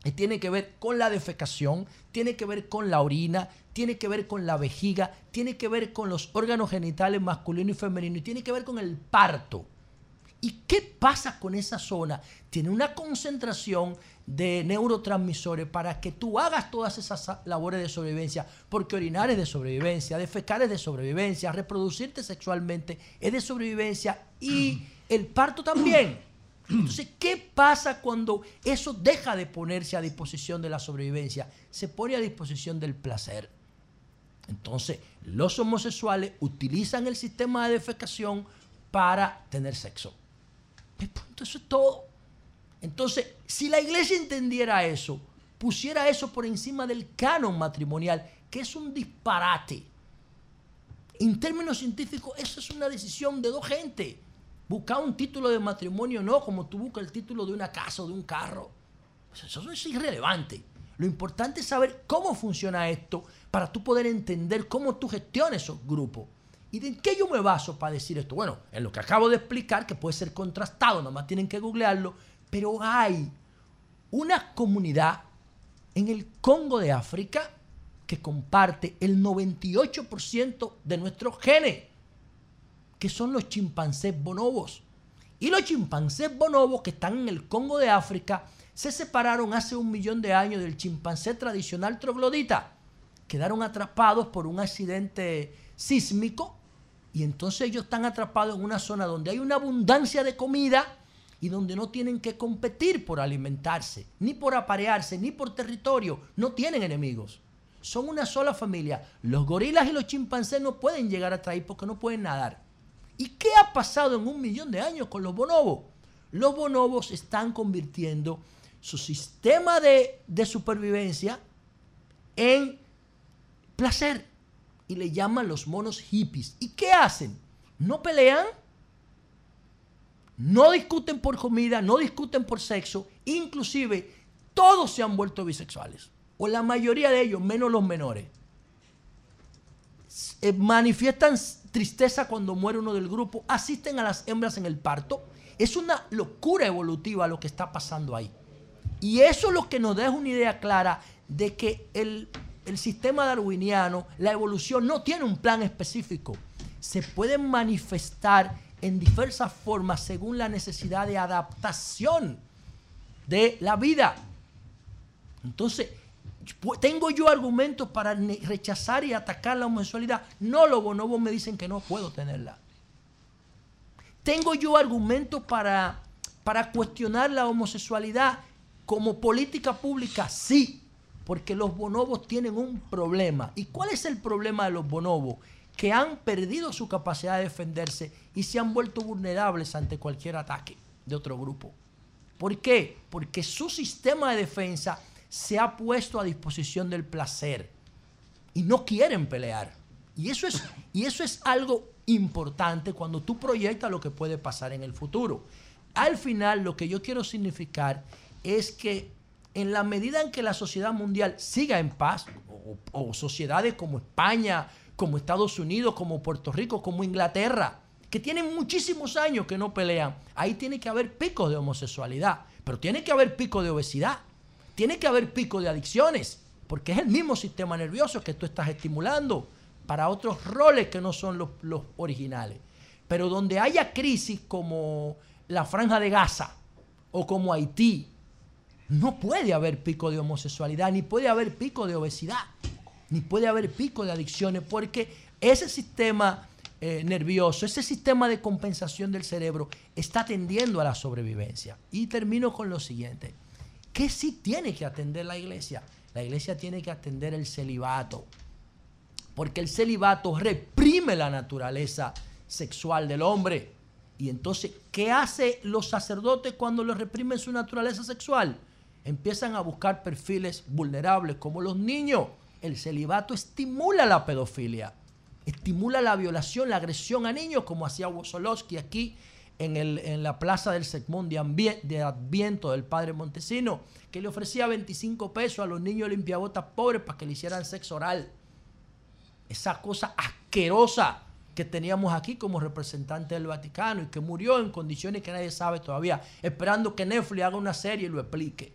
Y tiene que ver con la defecación, tiene que ver con la orina, tiene que ver con la vejiga, tiene que ver con los órganos genitales masculino y femenino y tiene que ver con el parto. ¿Y qué pasa con esa zona? Tiene una concentración de neurotransmisores para que tú hagas todas esas labores de sobrevivencia, porque orinar es de sobrevivencia, defecar es de sobrevivencia, reproducirte sexualmente es de sobrevivencia y el parto también. Entonces, ¿qué pasa cuando eso deja de ponerse a disposición de la sobrevivencia? Se pone a disposición del placer. Entonces, los homosexuales utilizan el sistema de defecación para tener sexo. Y punto, eso es todo. Entonces, si la iglesia entendiera eso, pusiera eso por encima del canon matrimonial, que es un disparate. En términos científicos, eso es una decisión de dos gente. Buscar un título de matrimonio no como tú buscas el título de una casa o de un carro. Eso es irrelevante. Lo importante es saber cómo funciona esto para tú poder entender cómo tú gestionas esos grupos. ¿Y de qué yo me baso para decir esto? Bueno, en lo que acabo de explicar, que puede ser contrastado, nada más tienen que googlearlo, pero hay una comunidad en el Congo de África que comparte el 98% de nuestros genes, que son los chimpancés bonobos. Y los chimpancés bonobos que están en el Congo de África se separaron hace un millón de años del chimpancé tradicional troglodita. Quedaron atrapados por un accidente sísmico y entonces ellos están atrapados en una zona donde hay una abundancia de comida y donde no tienen que competir por alimentarse, ni por aparearse, ni por territorio. No tienen enemigos. Son una sola familia. Los gorilas y los chimpancés no pueden llegar hasta ahí porque no pueden nadar. ¿Y qué ha pasado en un millón de años con los bonobos? Los bonobos están convirtiendo su sistema de, supervivencia en placer. Y le llaman los monos hippies. ¿Y qué hacen? No pelean, no discuten por comida, no discuten por sexo, inclusive todos se han vuelto bisexuales, o la mayoría de ellos, menos los menores. Eh, manifiestan tristeza cuando muere uno del grupo, asisten a las hembras en el parto. Es una locura evolutiva lo que está pasando ahí. Y eso es lo que nos da una idea clara de que el, el sistema darwiniano, la evolución no tiene un plan específico. Se pueden manifestar en diversas formas según la necesidad de adaptación de la vida. Entonces, ¿tengo yo argumentos para rechazar y atacar la homosexualidad? No, los bonobos me dicen que no puedo tenerla. ¿Tengo yo argumentos para, para cuestionar la homosexualidad como política pública? Sí, porque los bonobos tienen un problema. ¿Y cuál es el problema de los bonobos? que han perdido su capacidad de defenderse y se han vuelto vulnerables ante cualquier ataque de otro grupo. ¿Por qué? Porque su sistema de defensa se ha puesto a disposición del placer y no quieren pelear. Y eso es, y eso es algo importante cuando tú proyectas lo que puede pasar en el futuro. Al final, lo que yo quiero significar es que en la medida en que la sociedad mundial siga en paz, o, sociedades como España, como Estados Unidos, como Puerto Rico, como Inglaterra, que tienen muchísimos años que no pelean. Ahí tiene que haber picos de homosexualidad, pero tiene que haber pico de obesidad, tiene que haber pico de adicciones, porque es el mismo sistema nervioso que tú estás estimulando para otros roles que no son los, originales. Pero donde haya crisis como la franja de Gaza o como Haití, no puede haber pico de homosexualidad, ni puede haber pico de obesidad ni puede haber pico de adicciones, porque ese sistema eh, nervioso, ese sistema de compensación del cerebro está tendiendo a la sobrevivencia. Y termino con lo siguiente. ¿Qué sí tiene que atender la iglesia? La iglesia tiene que atender el celibato, porque el celibato reprime la naturaleza sexual del hombre. Y entonces, ¿qué hacen los sacerdotes cuando le reprimen su naturaleza sexual? Empiezan a buscar perfiles vulnerables como los niños el celibato estimula la pedofilia, estimula la violación, la agresión a niños, como hacía Wosolowski aquí en, la plaza del Segmón de, de, Adviento del padre Montesino, que le ofrecía 25 pesos a los niños limpiabotas pobres para que le hicieran sexo oral. Esa cosa asquerosa que teníamos aquí como representante del Vaticano y que murió en condiciones que nadie sabe todavía, esperando que Netflix haga una serie y lo explique.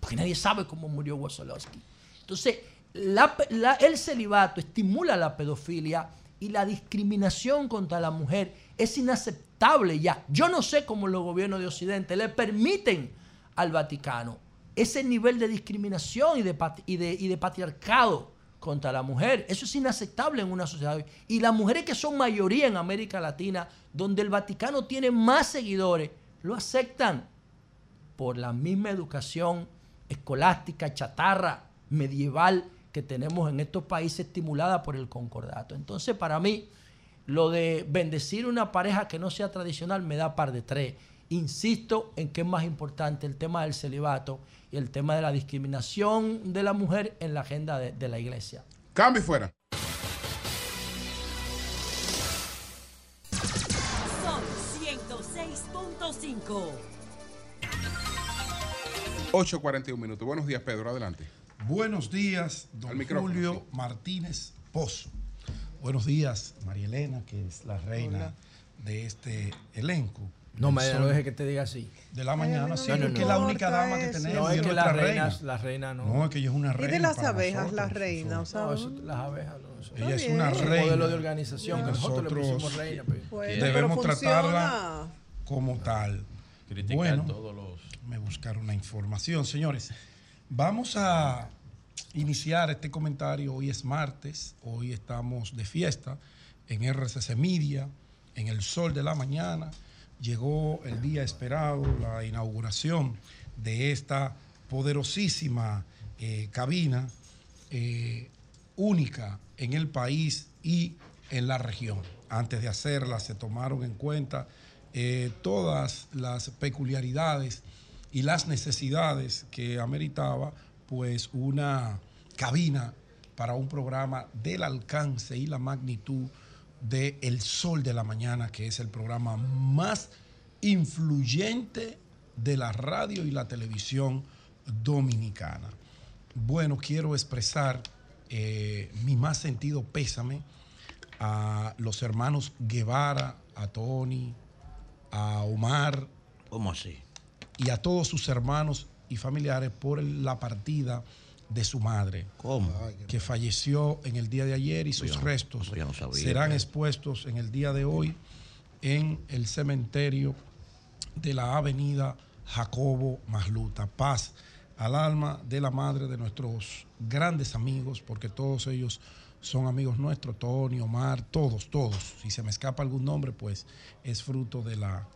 porque nadie sabe cómo murió Wosolowski. Entonces, la- el celibato estimula la pedofilia y la discriminación contra la mujer es inaceptable ya. Yo no sé cómo los gobiernos de Occidente le permiten al Vaticano ese nivel de discriminación y de, y de, y de patriarcado contra la mujer. Eso es inaceptable en una sociedad. Y las mujeres que son mayoría en América Latina, donde el Vaticano tiene más seguidores, lo aceptan por la misma educación escolástica, chatarra, medieval que tenemos en estos países estimulada por el concordato. Entonces, para mí, lo de bendecir una pareja que no sea tradicional me da par de tres. Insisto en que es más importante el tema del celibato y el tema de la discriminación de la mujer en la agenda de, de la iglesia. Cambio y fuera. Son 106.5. 8.41 minutos. Buenos días, Pedro. Adelante. Buenos días, don Julio Martínez Pozo. Buenos días, María Elena, que es la reina de este elenco. No me Sol deje que te diga así. De la mañana, sí, No, no, es que no. es la única dama que tenemos. No, es y que reinas, reina. las reinas no. No, es que ella es una Y reina. de las abejas, nosotros. las reinas, o sea, No, eso- las abejas no. eso- Ella es una Es un reina. modelo de organización que nosotros le Nosotros pusimos reina, pues. Bueno, debemos pero tratarla como tal. Criticar bueno, todos los. me buscaron la información. Señores, vamos a iniciar este comentario. Hoy es martes, hoy estamos de fiesta en RCC Media, en el sol de la mañana. Llegó el día esperado, la inauguración de esta poderosísima eh, cabina eh, única en el país y en la región. Antes de hacerla se tomaron en cuenta eh, todas las peculiaridades y las necesidades que ameritaba pues una cabina para un programa del alcance y la magnitud de El Sol de la Mañana, que es el programa más influyente de la radio y la televisión dominicana. Bueno, quiero expresar eh, mi más sentido pésame a los hermanos Guevara, a Tony, a Omar. ¿Cómo así? Y a todos sus hermanos y familiares por la partida de su madre. ¿Cómo? Que falleció en el día de ayer y sus yo restos eso yo no sabía. serán expuestos en el día de hoy en el cementerio de la avenida Jacobo Masluta. Paz al alma de la madre de nuestros grandes amigos, porque todos ellos son amigos nuestros, Tony, Omar, todos, todos. Si se me escapa algún nombre, pues es fruto de la,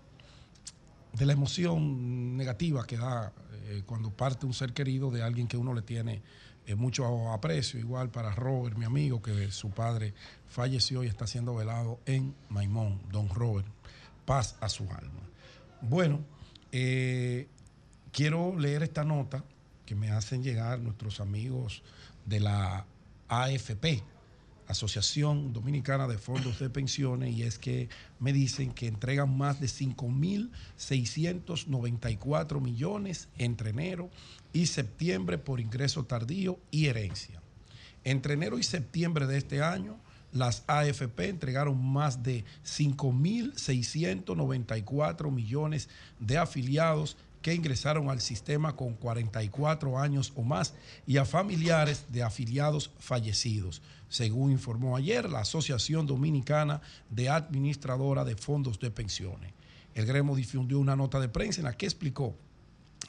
de la emoción negativa que da eh, cuando parte un ser querido de alguien que uno le tiene eh, mucho aprecio. Igual para Robert, mi amigo, que su padre falleció y está siendo velado en Maimón, don Robert. Paz a su alma. Bueno, eh, quiero leer esta nota que me hacen llegar nuestros amigos de la AFP, Asociación Dominicana de Fondos de Pensiones, y es que me dicen que entregan más de 5.694 millones entre enero y septiembre por ingreso tardío y herencia. Entre enero y septiembre de este año, las AFP entregaron más de 5.694 millones de afiliados que ingresaron al sistema con 44 años o más y a familiares de afiliados fallecidos, según informó ayer la Asociación Dominicana de Administradora de Fondos de Pensiones. El gremio difundió una nota de prensa en la que explicó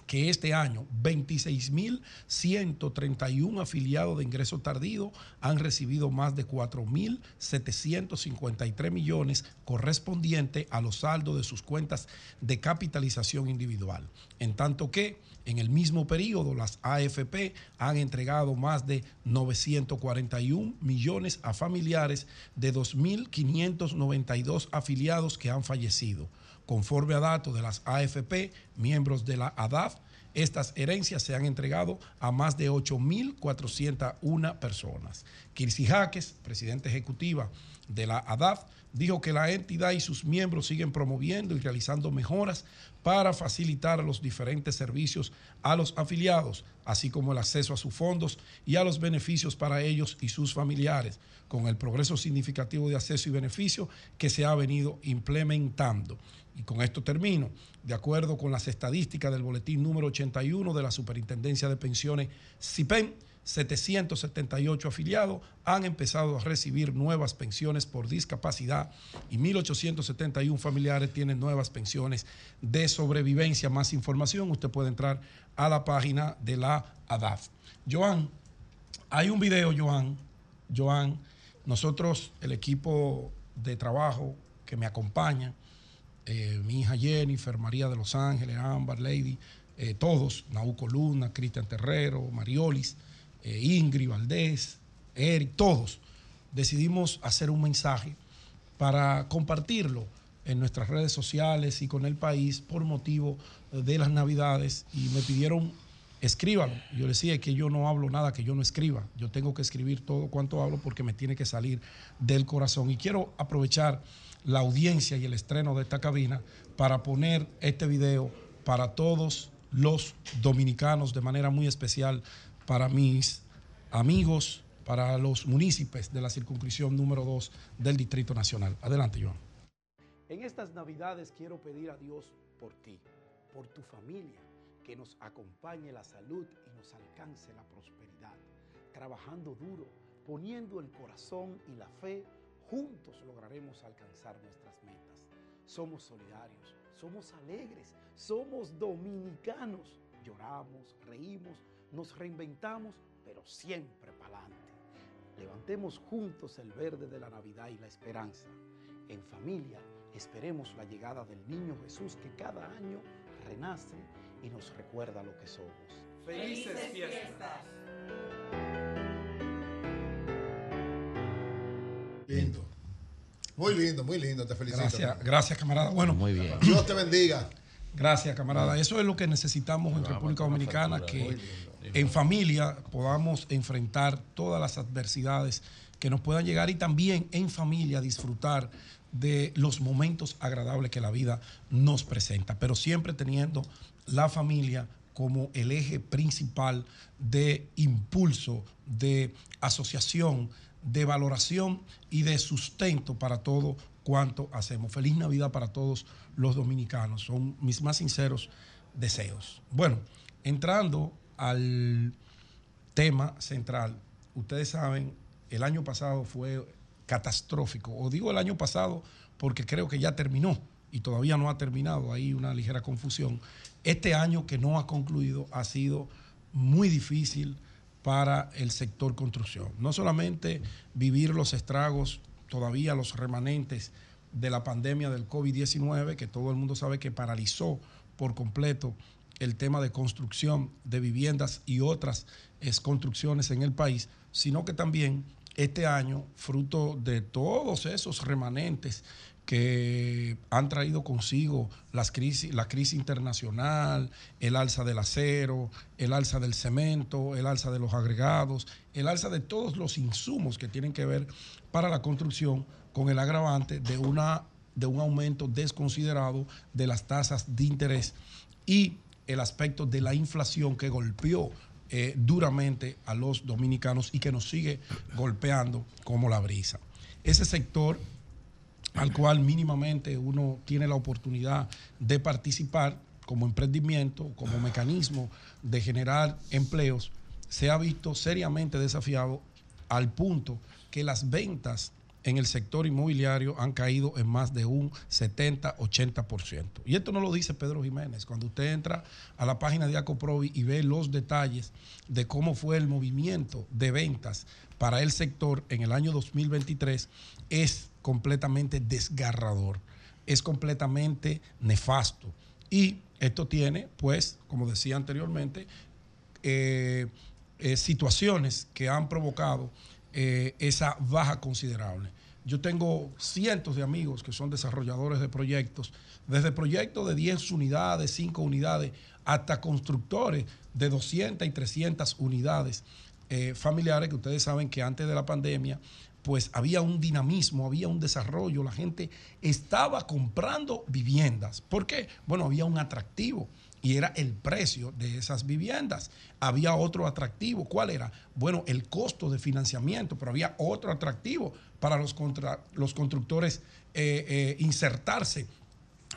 que este año 26.131 afiliados de ingreso tardío han recibido más de 4.753 millones correspondiente a los saldos de sus cuentas de capitalización individual. En tanto que en el mismo periodo las AFP han entregado más de 941 millones a familiares de 2.592 afiliados que han fallecido. Conforme a datos de las AFP, miembros de la ADAF, estas herencias se han entregado a más de 8.401 personas. Kirsi Jaques, presidenta ejecutiva de la ADAF, dijo que la entidad y sus miembros siguen promoviendo y realizando mejoras para facilitar los diferentes servicios a los afiliados, así como el acceso a sus fondos y a los beneficios para ellos y sus familiares, con el progreso significativo de acceso y beneficio que se ha venido implementando. Y con esto termino. De acuerdo con las estadísticas del boletín número 81 de la Superintendencia de Pensiones CIPEN, 778 afiliados han empezado a recibir nuevas pensiones por discapacidad y 1.871 familiares tienen nuevas pensiones de sobrevivencia. Más información, usted puede entrar a la página de la ADAF. Joan, hay un video, Joan, Joan, nosotros, el equipo de trabajo que me acompaña, eh, mi hija Jennifer, María de Los Ángeles, Ámbar, Lady, eh, todos, Nauco Luna, Cristian Terrero, Mariolis, eh, Ingrid Valdés, Eric, todos, decidimos hacer un mensaje para compartirlo en nuestras redes sociales y con el país por motivo de las navidades y me pidieron escríbalo. Yo decía que yo no hablo nada que yo no escriba. Yo tengo que escribir todo cuanto hablo porque me tiene que salir del corazón. Y quiero aprovechar la audiencia y el estreno de esta cabina para poner este video para todos los dominicanos de manera muy especial para mis amigos, para los municipios de la circunscripción número 2 del Distrito Nacional. Adelante, Joan. En estas Navidades quiero pedir a Dios por ti, por tu familia, que nos acompañe la salud y nos alcance la prosperidad. Trabajando duro, poniendo el corazón y la fe, juntos lograremos alcanzar nuestras metas. Somos solidarios, somos alegres, somos dominicanos. Lloramos, reímos, nos reinventamos, pero siempre para adelante. Levantemos juntos el verde de la Navidad y la esperanza. En familia, esperemos la llegada del niño Jesús que cada año renace y nos recuerda lo que somos. ¡Felices fiestas! Lindo. Muy lindo, muy lindo, te felicito. Gracias, gracias camarada. Bueno, muy bien. Dios te bendiga. Gracias, camarada. Eso es lo que necesitamos en República Dominicana, que en familia podamos enfrentar todas las adversidades que nos puedan llegar y también en familia disfrutar de los momentos agradables que la vida nos presenta, pero siempre teniendo la familia como el eje principal de impulso, de asociación, de valoración y de sustento para todo cuanto hacemos. Feliz Navidad para todos los dominicanos. Son mis más sinceros deseos. Bueno, entrando al tema central, ustedes saben, el año pasado fue catastrófico. O digo el año pasado porque creo que ya terminó y todavía no ha terminado. Hay una ligera confusión. Este año que no ha concluido ha sido muy difícil para el sector construcción. No solamente vivir los estragos, todavía los remanentes de la pandemia del COVID-19, que todo el mundo sabe que paralizó por completo el tema de construcción de viviendas y otras es, construcciones en el país, sino que también este año, fruto de todos esos remanentes que han traído consigo las crisis, la crisis internacional, el alza del acero, el alza del cemento, el alza de los agregados, el alza de todos los insumos que tienen que ver para la construcción, con el agravante de, una, de un aumento desconsiderado de las tasas de interés. Y el aspecto de la inflación que golpeó eh, duramente a los dominicanos y que nos sigue golpeando como la brisa. Ese sector al cual mínimamente uno tiene la oportunidad de participar como emprendimiento, como mecanismo de generar empleos, se ha visto seriamente desafiado al punto que las ventas en el sector inmobiliario han caído en más de un 70-80%. Y esto no lo dice Pedro Jiménez. Cuando usted entra a la página de Acoprovi y ve los detalles de cómo fue el movimiento de ventas para el sector en el año 2023, es completamente desgarrador, es completamente nefasto. Y esto tiene, pues, como decía anteriormente, eh, eh, situaciones que han provocado eh, esa baja considerable. Yo tengo cientos de amigos que son desarrolladores de proyectos, desde proyectos de 10 unidades, 5 unidades, hasta constructores de 200 y 300 unidades eh, familiares, que ustedes saben que antes de la pandemia, pues había un dinamismo, había un desarrollo, la gente estaba comprando viviendas. ¿Por qué? Bueno, había un atractivo y era el precio de esas viviendas. Había otro atractivo. ¿Cuál era? Bueno, el costo de financiamiento, pero había otro atractivo para los, contra- los constructores eh, eh, insertarse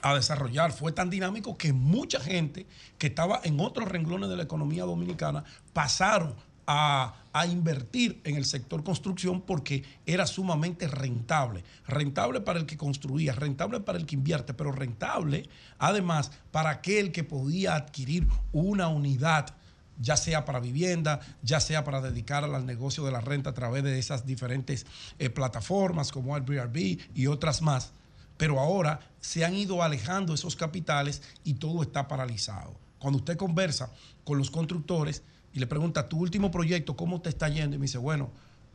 a desarrollar. Fue tan dinámico que mucha gente que estaba en otros renglones de la economía dominicana pasaron a, invertir en el sector construcción porque era sumamente rentable. Rentable para el que construía, rentable para el que invierte, pero rentable además para aquel que podía adquirir una unidad ya sea para vivienda, ya sea para dedicarla al negocio de la renta a través de esas diferentes eh, plataformas como Airbnb y otras más. Pero ahora se han ido alejando esos capitales y todo está paralizado. Cuando usted conversa con los constructores y le pregunta, tu último proyecto, ¿cómo te está yendo? Y me dice, bueno,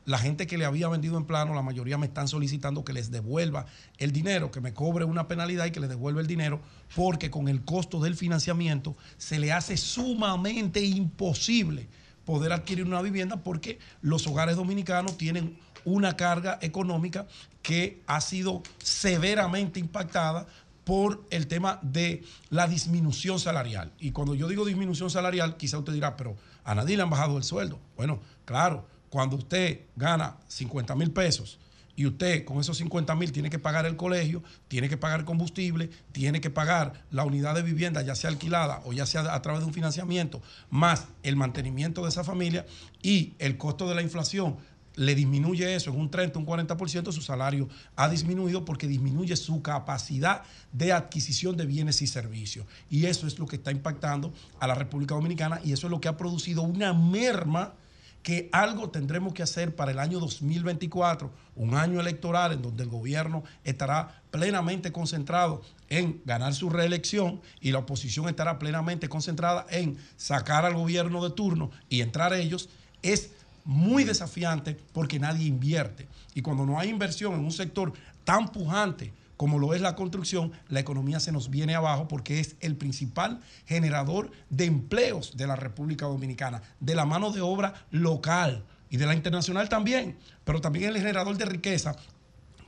la gente que le había vendido en plano, la mayoría me están solicitando que les devuelva el dinero, que me cobre una penalidad y que les devuelva el dinero, porque con el costo del financiamiento se le hace sumamente imposible poder adquirir una vivienda porque los hogares dominicanos tienen una carga económica que ha sido severamente impactada por el tema de la disminución salarial. Y cuando yo digo disminución salarial, quizá usted dirá, pero a nadie le han bajado el sueldo. Bueno, claro, cuando usted gana 50 mil pesos y usted con esos 50 mil tiene que pagar el colegio, tiene que pagar combustible, tiene que pagar la unidad de vivienda, ya sea alquilada o ya sea a través de un financiamiento, más el mantenimiento de esa familia y el costo de la inflación le disminuye eso en un 30, un 40%, su salario ha disminuido porque disminuye su capacidad de adquisición de bienes y servicios. Y eso es lo que está impactando a la República Dominicana y eso es lo que ha producido una merma que algo tendremos que hacer para el año 2024, un año electoral en donde el gobierno estará plenamente concentrado en ganar su reelección y la oposición estará plenamente concentrada en sacar al gobierno de turno y entrar ellos, es muy desafiante porque nadie invierte. Y cuando no hay inversión en un sector tan pujante como lo es la construcción, la economía se nos viene abajo porque es el principal generador de empleos de la República Dominicana, de la mano de obra local y de la internacional también, pero también el generador de riqueza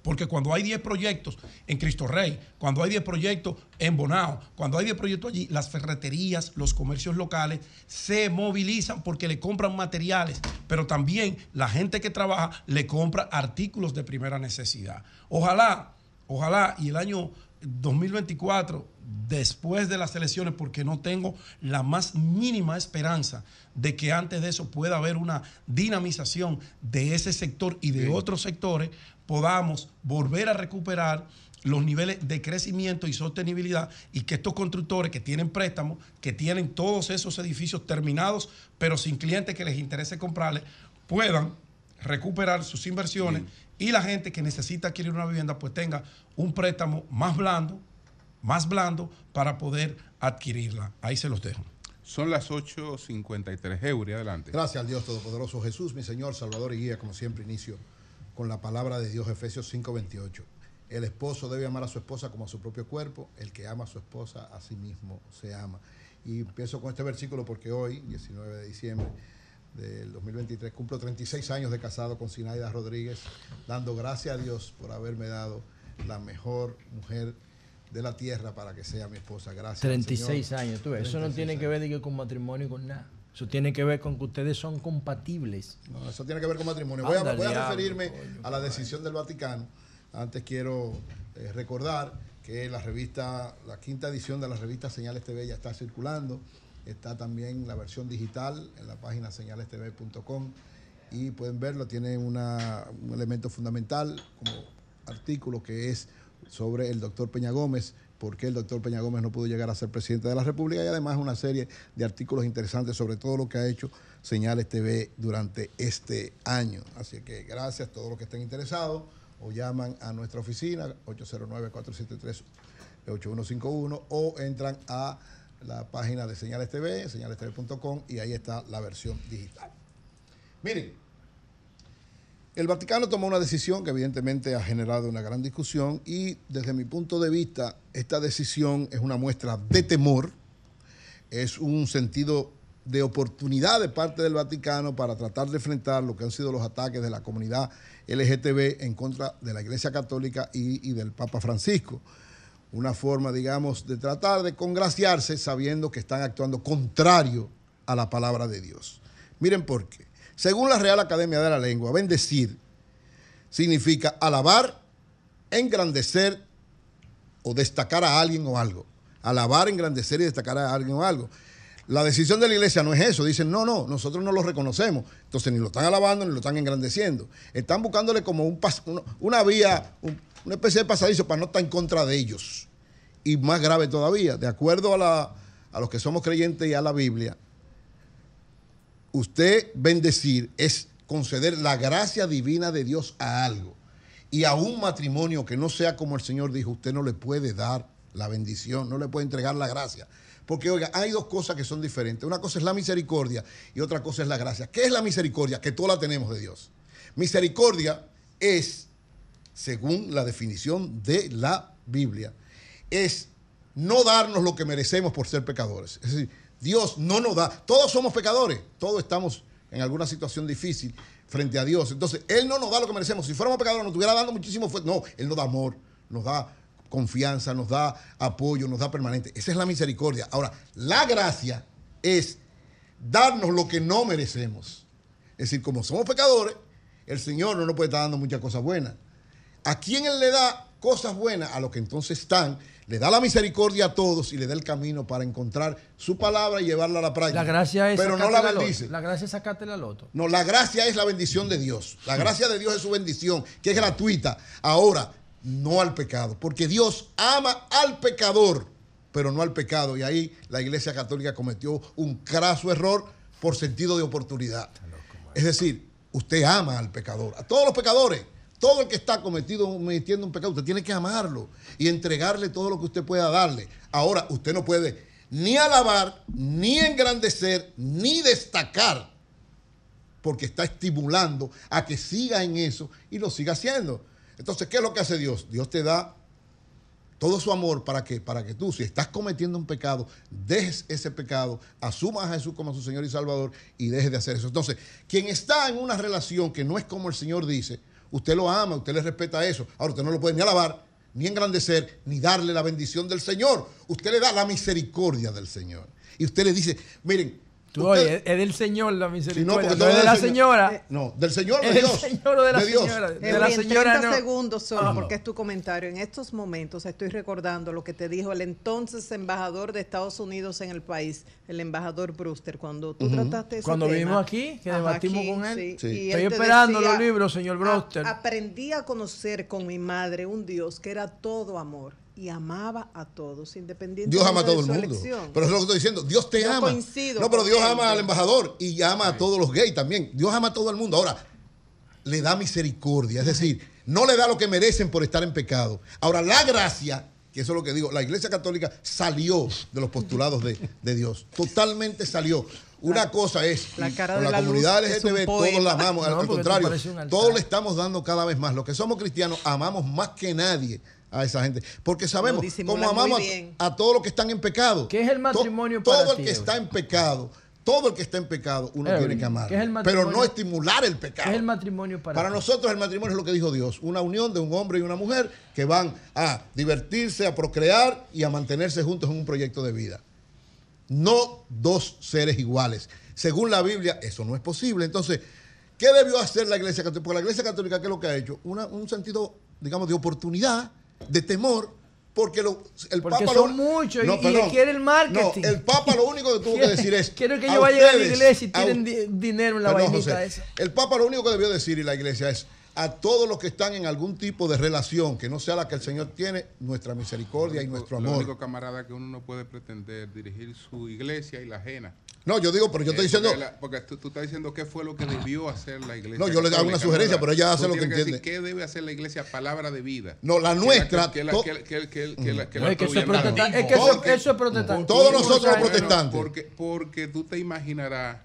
porque cuando hay 10 proyectos en Cristo Rey, cuando hay 10 proyectos en Bonao, cuando hay 10 proyectos allí, las ferreterías, los comercios locales se movilizan porque le compran materiales, pero también la gente que trabaja le compra artículos de primera necesidad. Ojalá, ojalá, y el año 2024, después de las elecciones, porque no tengo la más mínima esperanza de que antes de eso pueda haber una dinamización de ese sector y de otros sectores, podamos volver a recuperar los niveles de crecimiento y sostenibilidad y que estos constructores que tienen préstamos, que tienen todos esos edificios terminados, pero sin clientes que les interese comprarles, puedan recuperar sus inversiones y la gente que necesita adquirir una vivienda pues tenga un préstamo más blando, más blando para poder adquirirla. Ahí se los dejo. Son las 8.53 euros. Adelante. Gracias al Dios Todopoderoso Jesús, mi Señor, Salvador y Guía, como siempre inicio con la palabra de Dios, Efesios 5:28. El esposo debe amar a su esposa como a su propio cuerpo, el que ama a su esposa a sí mismo se ama. Y empiezo con este versículo porque hoy, 19 de diciembre del 2023, cumplo 36 años de casado con Sinaida Rodríguez, dando gracias a Dios por haberme dado la mejor mujer de la tierra para que sea mi esposa. Gracias. al 36 Señor. años, tú ves. Eso no 36 tiene que ver que con matrimonio y con nada. Eso tiene que ver con que ustedes son compatibles. No, eso tiene que ver con matrimonio. Voy a, voy referirme a la decisión del Vaticano. Antes quiero eh, recordar que la revista, la quinta edición de la revista Señales TV ya está circulando. Está también la versión digital en la página señalestv.com y pueden verlo. Tiene una- un elemento fundamental como artículo que es sobre el doctor Peña Gómez, por qué el doctor Peña Gómez no pudo llegar a ser presidente de la República y además una serie de artículos interesantes sobre todo lo que ha hecho Señales TV durante este año. Así que gracias a todos los que estén interesados o llaman a nuestra oficina 809-473-8151 o entran a la página de Señales TV, señalestv.com y ahí está la versión digital. Miren, el Vaticano tomó una decisión que evidentemente ha generado una gran discusión y desde mi punto de vista esta decisión es una muestra de temor, es un sentido de oportunidad de parte del Vaticano para tratar de enfrentar lo que han sido los ataques de la comunidad LGTB en contra de la Iglesia Católica y, y del Papa Francisco. una forma, digamos, de tratar de congraciarse sabiendo que están actuando contrario a la palabra de Dios. Miren por qué. Según la Real Academia de la Lengua, bendecir significa alabar, engrandecer o destacar a alguien o algo. Alabar, engrandecer y destacar a alguien o algo. La decisión de la iglesia no es eso. Dicen, no, no, nosotros no lo reconocemos. Entonces ni lo están alabando ni lo están engrandeciendo. Están buscándole como un pas- una vía, un- una especie de pasadizo para no estar en contra de ellos. Y más grave todavía, de acuerdo a los que somos creyentes y a la Biblia, usted bendecir es conceder la gracia divina de Dios a algo. Y a un matrimonio que no sea como el Señor dijo, usted no le puede dar la bendición, no le puede entregar la gracia. Porque, oiga, hay dos cosas que son diferentes. Una cosa es la misericordia y otra cosa es la gracia. ¿Qué es la misericordia? Que toda la tenemos de Dios. Misericordia es, según la definición de la Biblia, es no darnos lo que merecemos por ser pecadores. Es decir, Dios no nos da. Todos somos pecadores. Todos estamos en alguna situación difícil frente a Dios. Entonces, Él no nos da lo que merecemos. Si fuéramos pecadores, nos estuviera dando muchísimo. fue- No, Él nos da amor, nos da confianza, nos da apoyo, nos da permanente. Esa es la misericordia. Ahora, la gracia es darnos lo que no merecemos. Es decir, como somos pecadores, el Señor no nos puede estar dando muchas cosas buenas. ¿A quién Él le da cosas buenas? A los que entonces están, le da la misericordia a todos y le da el camino para encontrar su palabra y llevarla a la práctica. La gracia es Pero no la bendice. La gracia es sacarte la loto. No, la gracia es la bendición de Dios. La gracia de Dios es su bendición, que es gratuita. Ahora, no al pecado, porque Dios ama al pecador, pero no al pecado. Y ahí la Iglesia Católica cometió un craso error por sentido de oportunidad. Es decir, usted ama al pecador, a todos los pecadores. Todo el que está cometido, cometiendo un pecado, usted tiene que amarlo y entregarle todo lo que usted pueda darle. Ahora, usted no puede ni alabar, ni engrandecer, ni destacar porque está estimulando a que siga en eso y lo siga haciendo. Entonces, ¿qué es lo que hace Dios? Dios te da todo su amor para que, para que tú, si estás cometiendo un pecado, dejes ese pecado, asumas a Jesús como su Señor y Salvador y dejes de hacer eso. Entonces, quien está en una relación que no es como el Señor dice, usted lo ama, usted le respeta eso. Ahora, usted no lo puede ni alabar, ni engrandecer, ni darle la bendición del Señor. Usted le da la misericordia del Señor. Y usted le dice, miren, Tú, usted- oye, es del Señor la si no, misericordia. no, es de la señora. No, del Señor, de Es del Dios. Señor o de la Dios. señora. De la señora 30 no. segundos solo, porque es tu comentario. En estos momentos estoy recordando lo que te dijo el entonces embajador de Estados Unidos en el país, el embajador Brewster, cuando tú Ujú. trataste ese Cuando tema. vinimos aquí, que debatimos aquí, con él. sí. Sí. Y Estoy él esperando decía, los libros, señor "A- Brewster. Aprendí a conocer con mi madre un Dios que era todo amor y amaba a todos, independientemente Dios ama a de todo el mundo. elección. Pero eso es lo que estoy diciendo. Dios te Yo ama. coincido no, pero Dios él, ama al embajador y ama a todos los gays también. Dios ama a todo el mundo. Ahora, le da misericordia. Es decir, no le da lo que merecen por estar en pecado. Ahora, la gracia, que eso es lo que digo, la Iglesia Católica salió de los postulados de, de Dios. Totalmente salió. Una cosa es, la cara con de la, la comunidad LGTB, todos la amamos. No, al contrario, todos le estamos dando cada vez más. Los que somos cristianos amamos más que nadie a esa gente. Porque sabemos muy amamos a, a todos los que están en pecado. ¿Qué es el To- matrimonio Todo, para el ti, que está en pecado, todo el que está en pecado, uno tiene que amar. ¿qué es el Pero no estimular el pecado. ¿Qué es el matrimonio para, Para ti? nosotros el matrimonio es lo que dijo Dios, una unión de un hombre y una mujer que van a divertirse, a procrear y a mantenerse juntos en un proyecto de vida. No dos seres iguales. Según la Biblia, eso no es posible. Entonces, ¿qué debió hacer la Iglesia Católica? Porque la Iglesia Católica, ¿qué es lo que ha hecho? Una- un sentido, digamos, de oportunidad, de temor, porque lo- el Porque Papa... son lo- muchos y- No, y perdón. quiere el marketing. No, el Papa lo único que tuvo que <laughs> decir es... Quiero que yo vaya a la iglesia y tienen di- dinero en la Perdón, vainita José. esa. El Papa lo único que debió decir y la iglesia es a todos los que están en algún tipo de relación que no sea la que el Señor tiene, nuestra misericordia y nuestro Lo amor. único, camarada, que uno no puede pretender dirigir su iglesia y la ajena. No, yo digo, pero yo estoy Eh, diciendo, Porque, la- porque tú, tú estás diciendo qué fue lo que debió hacer la iglesia. No, yo le hago una sugerencia, pero ella hace Tú lo que decir entiende. ¿Qué debe hacer la iglesia? Palabra de vida. No, la Que nuestra, Que que que que que que es que eso es tuya, protestan- no. es que eso- Porque- eso es protestantismo. Todos nosotros Bueno, protestantes. Porque, porque tú te imaginarás,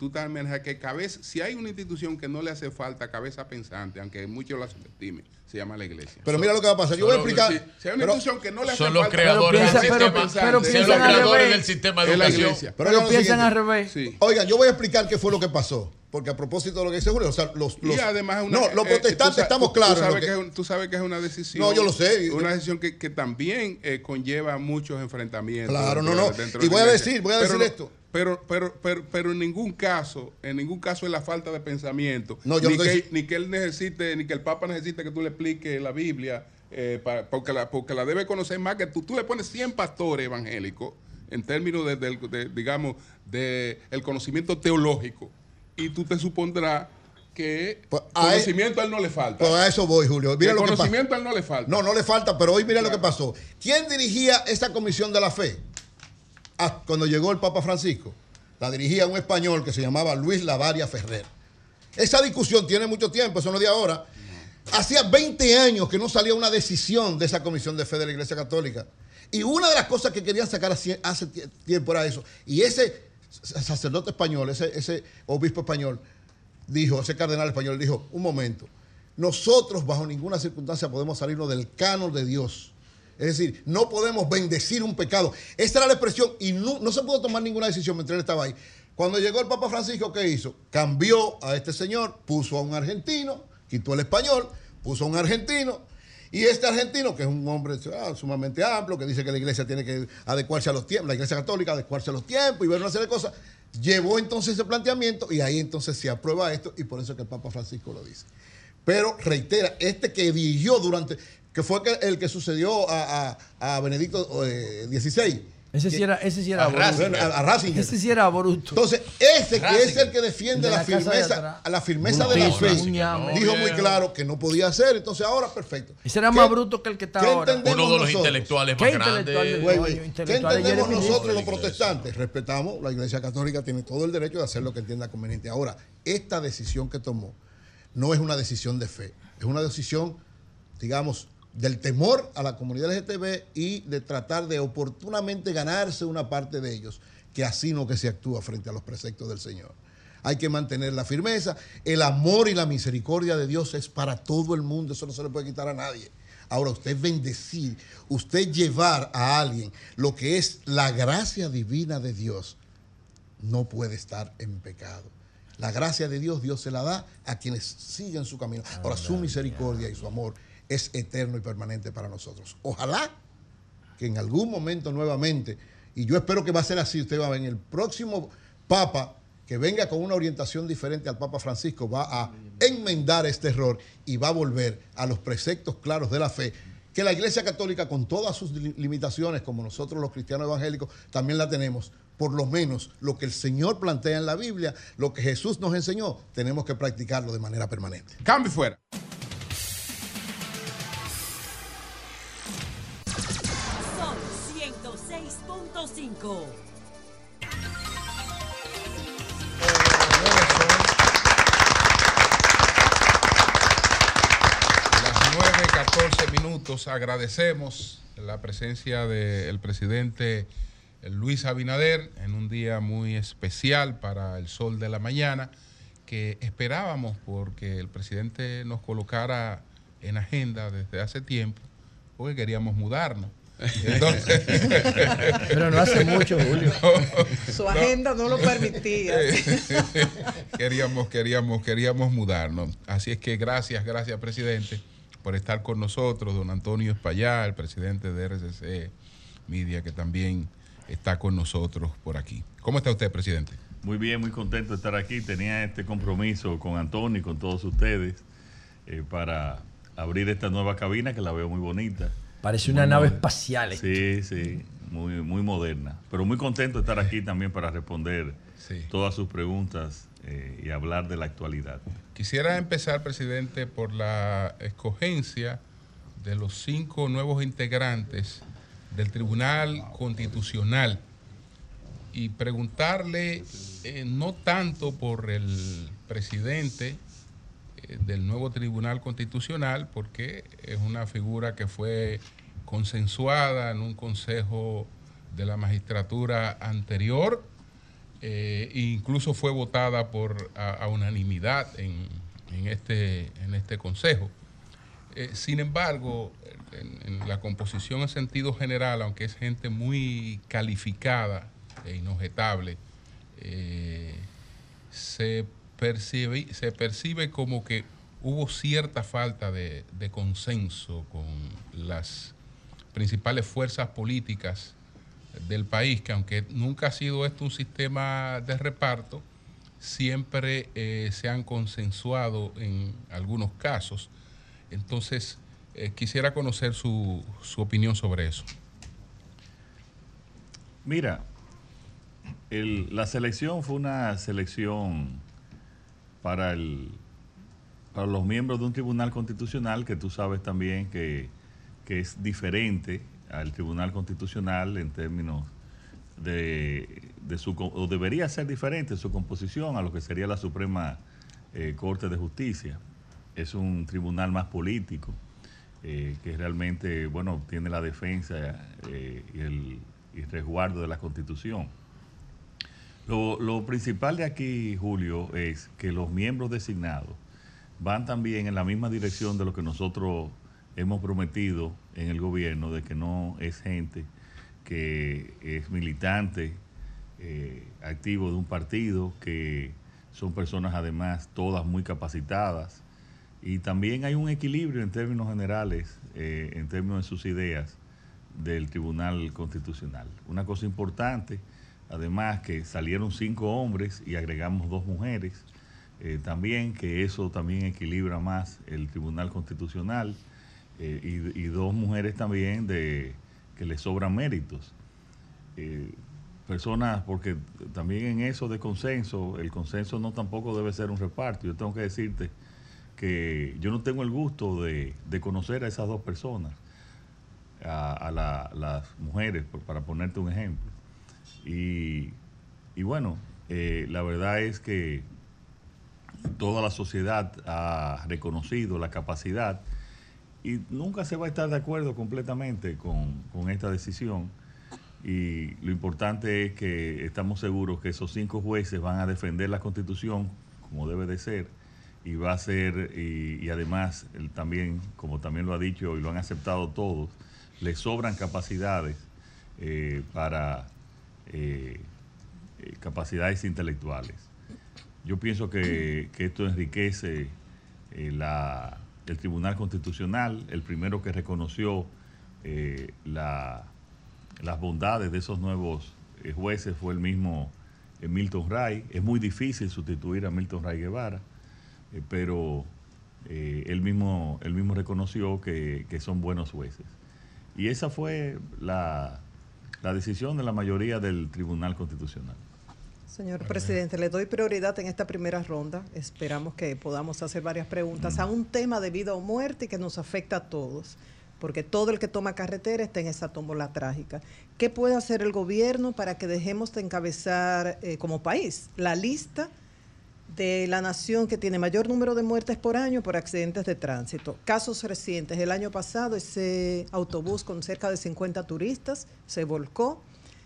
tú te imaginas que cabeza, si hay una institución que no le hace falta cabeza pensante, aunque muchos la subestimen, se llama la iglesia. Pero mira lo que va a pasar. Yo voy a explicar. Si, si hay una pero- institución que no le hace Son los falta creadores cabeza del sistema. pero piensan al revés. de la educación. iglesia. Pero, piensan al revés. Sí. Oigan, yo voy a explicar qué fue lo que pasó. Porque a propósito de lo que dice Julio, o sea, los, los- y además es una- no, los eh, protestantes tú sa- estamos claros. Tú sabes, que- que, es un- tú sabes que es una decisión. No, yo lo sé. Una decisión que, que también eh, conlleva muchos enfrentamientos. Claro, no, dentro no. dentro Y voy a decir, voy a decir esto. Pero, pero, pero, pero en ningún caso, en ningún caso es la falta de pensamiento. No, yo ni, no que, estoy- ni que él necesite, ni que el Papa necesite que tú le expliques la Biblia, eh, porque, la, porque la debe conocer más que tú. Tú le pones 100 pastores evangélicos en términos de, digamos, de el conocimiento teológico. Y tú te supondrás que Pues, a él- conocimiento a él no le falta. Pues a eso voy, Julio. Mira el lo que conocimiento a él no le falta. No, no le falta, pero hoy mira lo que pasó. ¿Quién dirigía esa comisión de la fe? Cuando llegó el Papa Francisco. La dirigía un español que se llamaba Luis Lavaria Ferrer. Esa discusión tiene mucho tiempo, eso no es de ahora. Hacía 20 años que no salía una decisión de esa comisión de fe de la Iglesia Católica. Y una de las cosas que querían sacar hace hace tie- tiempo era eso. Y ese sacerdote español, ese, ese obispo español, dijo, ese cardenal español dijo, un momento, nosotros bajo ninguna circunstancia podemos salirnos del canon de Dios. Es decir, no podemos bendecir un pecado. Esa era la expresión y no, no se pudo tomar ninguna decisión mientras él estaba ahí. Cuando llegó el Papa Francisco, ¿qué hizo? Cambió a este señor, puso a un argentino, quitó el español, puso a un argentino. Y este argentino, que es un hombre ah, sumamente amplio, que dice que la iglesia tiene que adecuarse a los tiempos, la iglesia católica adecuarse a los tiempos y ver una serie de cosas, llevó entonces ese planteamiento y ahí entonces se aprueba esto y por eso es que el Papa Francisco lo dice. Pero reitera, este que dirigió durante, que fue el que sucedió a, a- a Benedicto eh, XVI. Ese sí era, ese sí era a Ratzinger. Ese sí era bruto. Entonces, ese que es el que defiende De la, la firmeza, la firmeza de la fe, dijo muy claro que no podía hacer. Entonces, ahora perfecto. Ese era ¿Qué- más bruto que el que está ahora. Uno de los nosotros? intelectuales ¿Qué más grandes. Güey, ¿Qué entendemos nosotros los protestantes? Respetamos, la Iglesia Católica tiene todo el derecho de hacer lo que entienda conveniente. Ahora, esta decisión que tomó no es una decisión de fe, es una decisión, digamos, del temor a la comunidad LGTB y de tratar de oportunamente ganarse una parte de ellos, que así no que se actúa frente a los preceptos del Señor. Hay que mantener la firmeza. El amor y la misericordia de Dios es para todo el mundo. Eso no se le puede quitar a nadie. Ahora, usted bendecir, usted llevar a alguien lo que es la gracia divina de Dios, no puede estar en pecado. La gracia de Dios, Dios se la da a quienes siguen su camino. Ahora, su misericordia y su amor es eterno y permanente para nosotros. Ojalá que en algún momento nuevamente, y yo espero que va a ser así, usted va a ver el próximo Papa que venga con una orientación diferente al Papa Francisco, va a enmendar este error y va a volver a los preceptos claros de la fe, que la Iglesia Católica con todas sus li- limitaciones, como nosotros los cristianos evangélicos, también la tenemos. Por lo menos lo que el Señor plantea en la Biblia, lo que Jesús nos enseñó, tenemos que practicarlo de manera permanente. Cambio fuera. 106.5. Las 9.14 minutos agradecemos la presencia del presidente Luis Abinader en un día muy especial para el sol de la mañana que esperábamos porque el presidente nos colocara en agenda desde hace tiempo porque queríamos mudarnos. Entonces- Pero no hace mucho, Julio. Su agenda no lo permitía. <laughs> queríamos, queríamos, queríamos mudarnos. Así es que gracias, gracias, presidente, por estar con nosotros. Don Antonio Espallá, el presidente de RCC Media, que también está con nosotros por aquí. ¿Cómo está usted, presidente? Muy bien, muy contento de estar aquí. Tenía este compromiso con Antonio y con todos ustedes eh, para abrir esta nueva cabina que la veo muy bonita. Parece Muy una nave espacial. Sí, sí, muy, muy moderna. Pero muy contento de estar aquí también para responder todas sus preguntas eh, y hablar de la actualidad. Quisiera empezar, presidente, por la escogencia de los cinco nuevos integrantes del Tribunal Constitucional y preguntarle eh, no tanto por el presidente del nuevo Tribunal Constitucional, porque es una figura que fue consensuada en un consejo de la magistratura anterior, eh, incluso fue votada por a, unanimidad en, este, en este consejo. Eh, sin embargo, en, en la composición en sentido general, aunque es gente muy calificada e inobjetable, eh, se percibe- se percibe como que hubo cierta falta de, de consenso con las principales fuerzas políticas del país, que aunque nunca ha sido esto un sistema de reparto, siempre eh, se han consensuado en algunos casos. Entonces, eh, quisiera conocer su, su opinión sobre eso. Mira, la selección fue una selección para, el, para los miembros de un tribunal constitucional que tú sabes también que, que es diferente al tribunal constitucional en términos de, de su, o debería ser diferente su composición a lo que sería la Suprema eh, Corte de Justicia. Es un tribunal más político eh, que realmente, bueno, tiene la defensa eh, y el resguardo de la Constitución. Lo, principal de aquí, Julio, es que los miembros designados van también en la misma dirección de lo que nosotros hemos prometido en el gobierno, de que no es gente que es militante, eh, activo de un partido, que son personas además todas muy capacitadas. Y también hay un equilibrio en términos generales, eh, en términos de sus ideas del Tribunal Constitucional. Una cosa importante, además que salieron cinco hombres y agregamos dos mujeres, eh, también que eso también equilibra más el Tribunal Constitucional eh, y, dos mujeres también de que le sobran méritos. Eh, personas, porque también en eso de consenso, el consenso no tampoco debe ser un reparto. Yo tengo que decirte que yo no tengo el gusto de, de conocer a esas dos personas a, a la- las mujeres, para ponerte un ejemplo. Y, bueno, eh, la verdad es que toda la sociedad ha reconocido la capacidad y nunca se va a estar de acuerdo completamente con, esta decisión. Y lo importante es que estamos seguros que esos cinco jueces van a defender la constitución como debe de ser y va a ser, y, además también, como también lo ha dicho y lo han aceptado todos, le sobran capacidades eh, para eh, eh, capacidades intelectuales. Yo pienso que, que esto enriquece eh, la- el Tribunal Constitucional, el primero que reconoció la- las bondades de esos nuevos jueces fue el mismo Milton Ray. Es muy difícil sustituir a Milton Ray Guevara, pero él, mismo, mismo reconoció que, que son buenos jueces. Y esa fue la, la decisión de la mayoría del Tribunal Constitucional. Señor presidente, le doy prioridad en esta primera ronda. Esperamos que podamos hacer varias preguntas a un tema de vida o muerte que nos afecta a todos, porque todo el que toma carretera está en esa tómbola trágica. ¿Qué puede hacer el gobierno para que dejemos de encabezar eh, como país la lista de la nación que tiene mayor número de muertes por año por accidentes de tránsito. Casos recientes, el año pasado ese autobús con cerca de 50 turistas se volcó.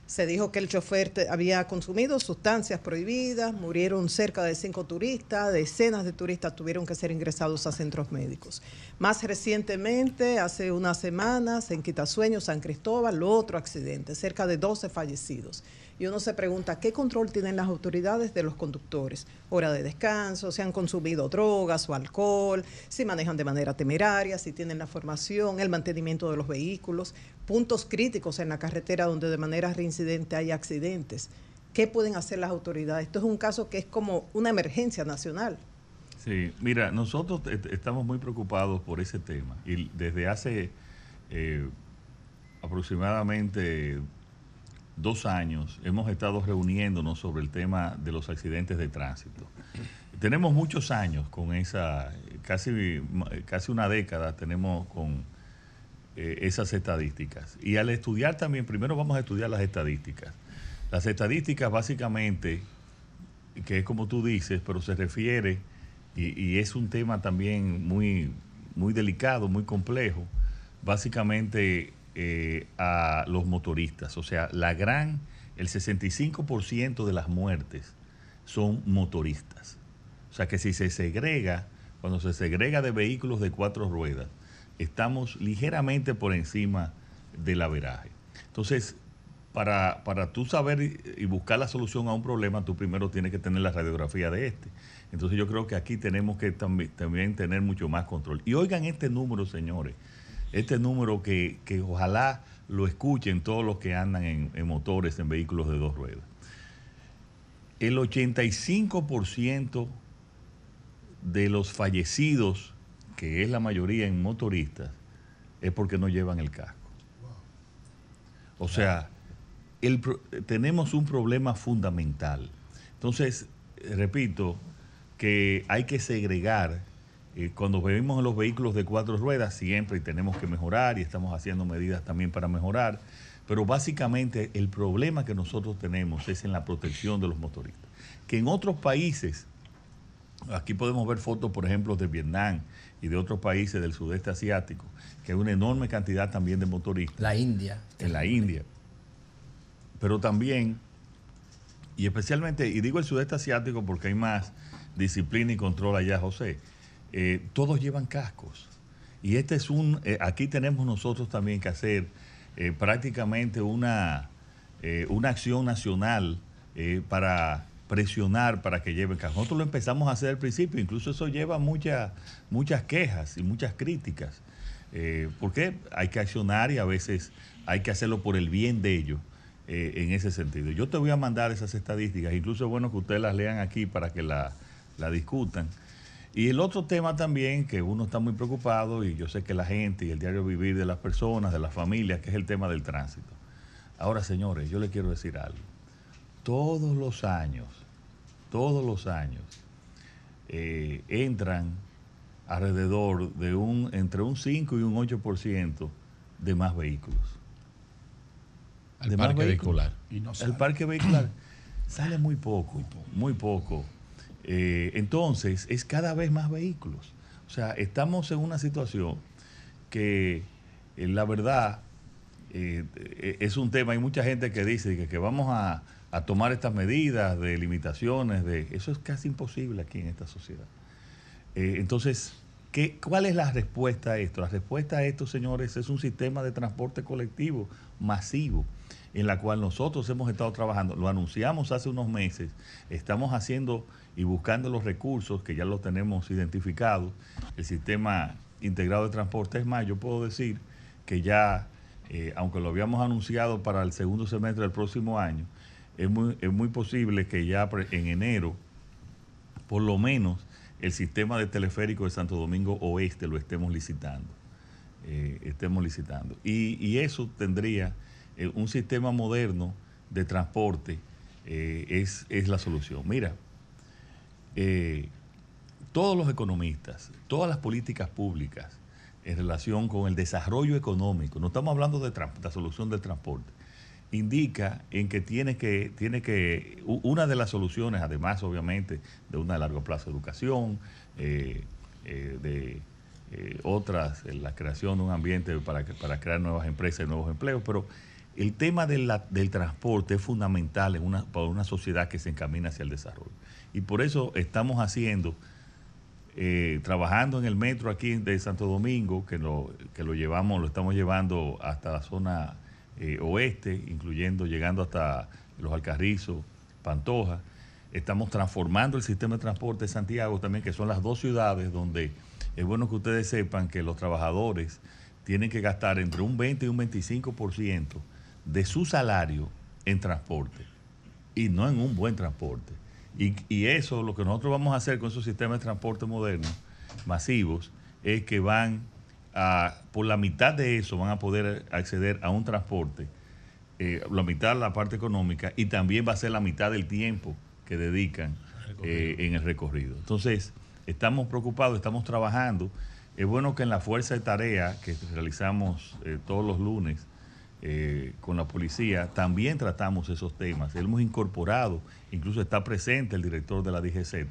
Se dijo que el chofer había consumido sustancias prohibidas, murieron cerca de cinco turistas, decenas de turistas tuvieron que ser ingresados a centros médicos. Más recientemente, hace unas semanas, en Quitasueño, San Cristóbal, otro accidente, cerca de 12 fallecidos. Y uno se pregunta, ¿qué control tienen las autoridades de los conductores? Hora de descanso, si han consumido drogas o alcohol, si manejan de manera temeraria, si tienen la formación, el mantenimiento de los vehículos, puntos críticos en la carretera donde de manera reincidente hay accidentes. ¿Qué pueden hacer las autoridades? Esto es un caso que es como una emergencia nacional. Sí, mira, nosotros est- estamos muy preocupados por ese tema y desde hace eh, aproximadamente dos años hemos estado reuniéndonos sobre el tema de los accidentes de tránsito. Tenemos muchos años con esa, casi, casi una década tenemos con eh, esas estadísticas. Y al estudiar también, primero vamos a estudiar las estadísticas. Las estadísticas básicamente, que es como tú dices, pero se refiere, y, y es un tema también muy, muy delicado, muy complejo, básicamente eh, a los motoristas. O sea, la gran, el 65% de las muertes son motoristas. O sea que si se segrega, cuando se segrega de vehículos de cuatro ruedas, estamos ligeramente por encima del averaje. Entonces, para, para tú saber y, buscar la solución a un problema, tú primero tienes que tener la radiografía de este. Entonces yo creo que aquí tenemos que tambi- también tener mucho más control. Y oigan este número, señores, este número que, que ojalá lo escuchen todos los que andan en, motores, en vehículos de dos ruedas. El 85% de los fallecidos, que es la mayoría en motoristas, es porque no llevan el casco. O sea, tenemos un problema fundamental. Entonces, repito, que hay que segregar, eh, cuando vemos los vehículos de cuatro ruedas, siempre tenemos que mejorar y estamos haciendo medidas también para mejorar, pero básicamente el problema que nosotros tenemos es en la protección de los motoristas. Que en otros países, Aquí podemos ver fotos, por ejemplo, de Vietnam y de otros países del sudeste asiático, que hay una enorme cantidad también de motoristas. La India. En la India. Pero también, y especialmente, y digo el sudeste asiático porque hay más disciplina y control allá, José, eh, todos llevan cascos. Y este es un, eh, aquí tenemos nosotros también que hacer eh, prácticamente una, eh, una acción nacional para presionar para que lleven casco. Nosotros lo empezamos a hacer al principio, incluso eso lleva muchas muchas quejas y muchas críticas, porque hay que accionar y a veces hay que hacerlo por el bien de ellos en ese sentido. Yo te voy a mandar esas estadísticas, incluso es bueno que ustedes las lean aquí para que la, la discutan. Y el otro tema también que uno está muy preocupado, y yo sé que la gente y el diario vivir de las personas, de las familias, que es el tema del tránsito. Ahora, señores, yo les quiero decir algo. Todos los años, todos los años, eh, entran alrededor de un, entre un 5 y un 8% de más vehículos. Al De más parque vehículos. vehicular. Y no El parque vehicular <clears throat> sale muy poco, muy poco. Eh, entonces, es cada vez más vehículos. O sea, estamos en una situación que eh, la verdad eh, eh, es un tema. Hay mucha gente que dice que, que vamos a, a tomar estas medidas de limitaciones. de Eso es casi imposible aquí en esta sociedad. Eh, entonces, ¿qué, ¿cuál es la respuesta a esto? La respuesta a esto, señores, es un sistema de transporte colectivo masivo en la cual nosotros hemos estado trabajando. Lo anunciamos hace unos meses, estamos haciendo y buscando los recursos que ya los tenemos identificados. El sistema integrado de transporte es más, yo puedo decir que ya, eh, aunque lo habíamos anunciado para el segundo semestre del próximo año, es muy, es muy posible que ya en enero por lo menos el sistema de teleférico de Santo Domingo Oeste lo estemos licitando. eh, estemos licitando. Y, y eso tendría eh, un sistema moderno de transporte, es, es la solución. Mira, eh, todos los economistas, todas las políticas públicas en relación con el desarrollo económico, no estamos hablando de la solución del transporte, indica en que tiene que, tiene que, una de las soluciones, además obviamente de una de largo plazo educación, eh, eh, de otras, la creación de un ambiente para, crear nuevas empresas y nuevos empleos, pero el tema del transporte es fundamental en para una sociedad que se encamina hacia el desarrollo. Y por eso estamos haciendo, eh, trabajando en el metro aquí de Santo Domingo, que lo, que lo llevamos, lo estamos llevando hasta la zona eh, oeste, incluyendo llegando hasta los Alcarrizos, Pantoja. Estamos transformando el sistema de transporte de Santiago también, que son las dos ciudades donde es bueno que ustedes sepan que los trabajadores tienen que gastar entre un 20 y un 25% de su salario en transporte y no en un buen transporte. Y, y eso, lo que nosotros vamos a hacer con esos sistemas de transporte modernos, masivos, es que van a, por la mitad de eso, van a poder acceder a un transporte, eh, la mitad la parte económica, y también va a ser la mitad del tiempo que dedican eh, en el recorrido. Entonces, estamos preocupados, estamos trabajando. Es bueno que en la fuerza de tarea que realizamos eh, todos los lunes, eh, con la policía, también tratamos esos temas. Hemos incorporado, incluso está presente el director de la DGC.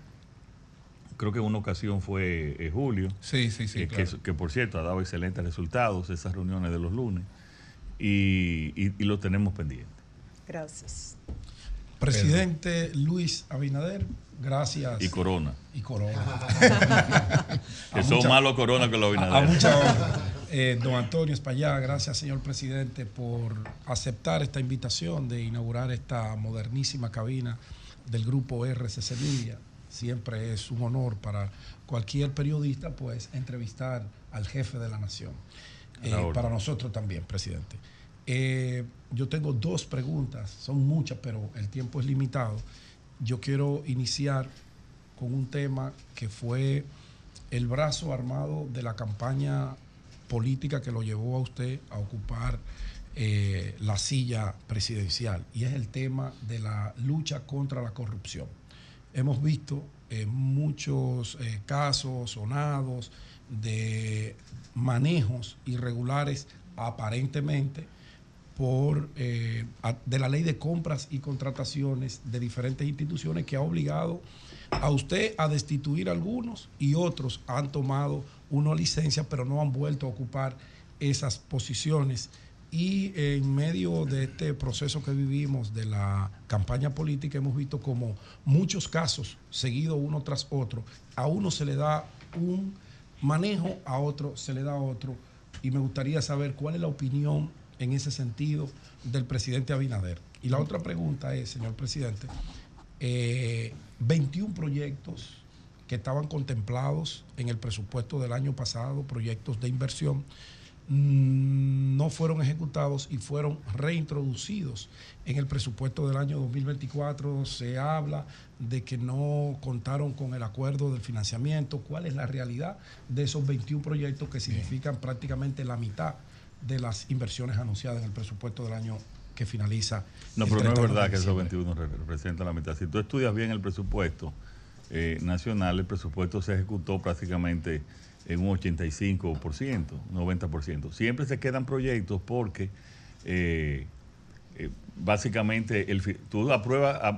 Creo que en una ocasión fue eh, Julio. Sí, sí, sí, eh, claro. que, que, por cierto ha dado excelentes resultados esas reuniones de los lunes y, y- y lo tenemos pendiente. Gracias. Presidente Luis Abinader, gracias. Y Corona. Y Corona. <laughs> Que son malos Corona que los Abinader. A, mucha honra. Eh, don Antonio Espallá, gracias señor presidente por aceptar esta invitación de inaugurar esta modernísima cabina del grupo RCC Media. Siempre es un honor para cualquier periodista pues entrevistar al jefe de la nación. Eh, para nosotros también, presidente. Eh, yo tengo dos preguntas, son muchas, pero el tiempo es limitado. Yo quiero iniciar con un tema que fue el brazo armado de la campaña política que lo llevó a usted a ocupar eh, la silla presidencial y es el tema de la lucha contra la corrupción. Hemos visto eh, muchos eh, casos sonados de manejos irregulares aparentemente por de la ley de compras y contrataciones de diferentes instituciones que ha obligado a usted a destituir algunos y otros han tomado una licencia pero no han vuelto a ocupar esas posiciones y en medio de este proceso que vivimos de la campaña política hemos visto como muchos casos seguidos uno tras otro a uno se le da un manejo, a otro se le da otro y me gustaría saber cuál es la opinión en ese sentido del presidente Abinader. Y la otra pregunta es, señor presidente, eh, 21 proyectos que estaban contemplados en el presupuesto del año pasado, proyectos de inversión, mm, no fueron ejecutados y fueron reintroducidos en el presupuesto del año 2024. Se habla de que no contaron con el acuerdo del financiamiento. ¿Cuál es la realidad de esos 21 proyectos que significan prácticamente la mitad de las inversiones anunciadas en el presupuesto del año que finaliza? No, pero no es 31 de verdad que esos diciembre? 21 re- representan la mitad. Si tú estudias bien el presupuesto eh, nacional, el presupuesto se ejecutó prácticamente en un 85%, 90%. Siempre se quedan proyectos porque eh, eh, básicamente el, tú apruebas,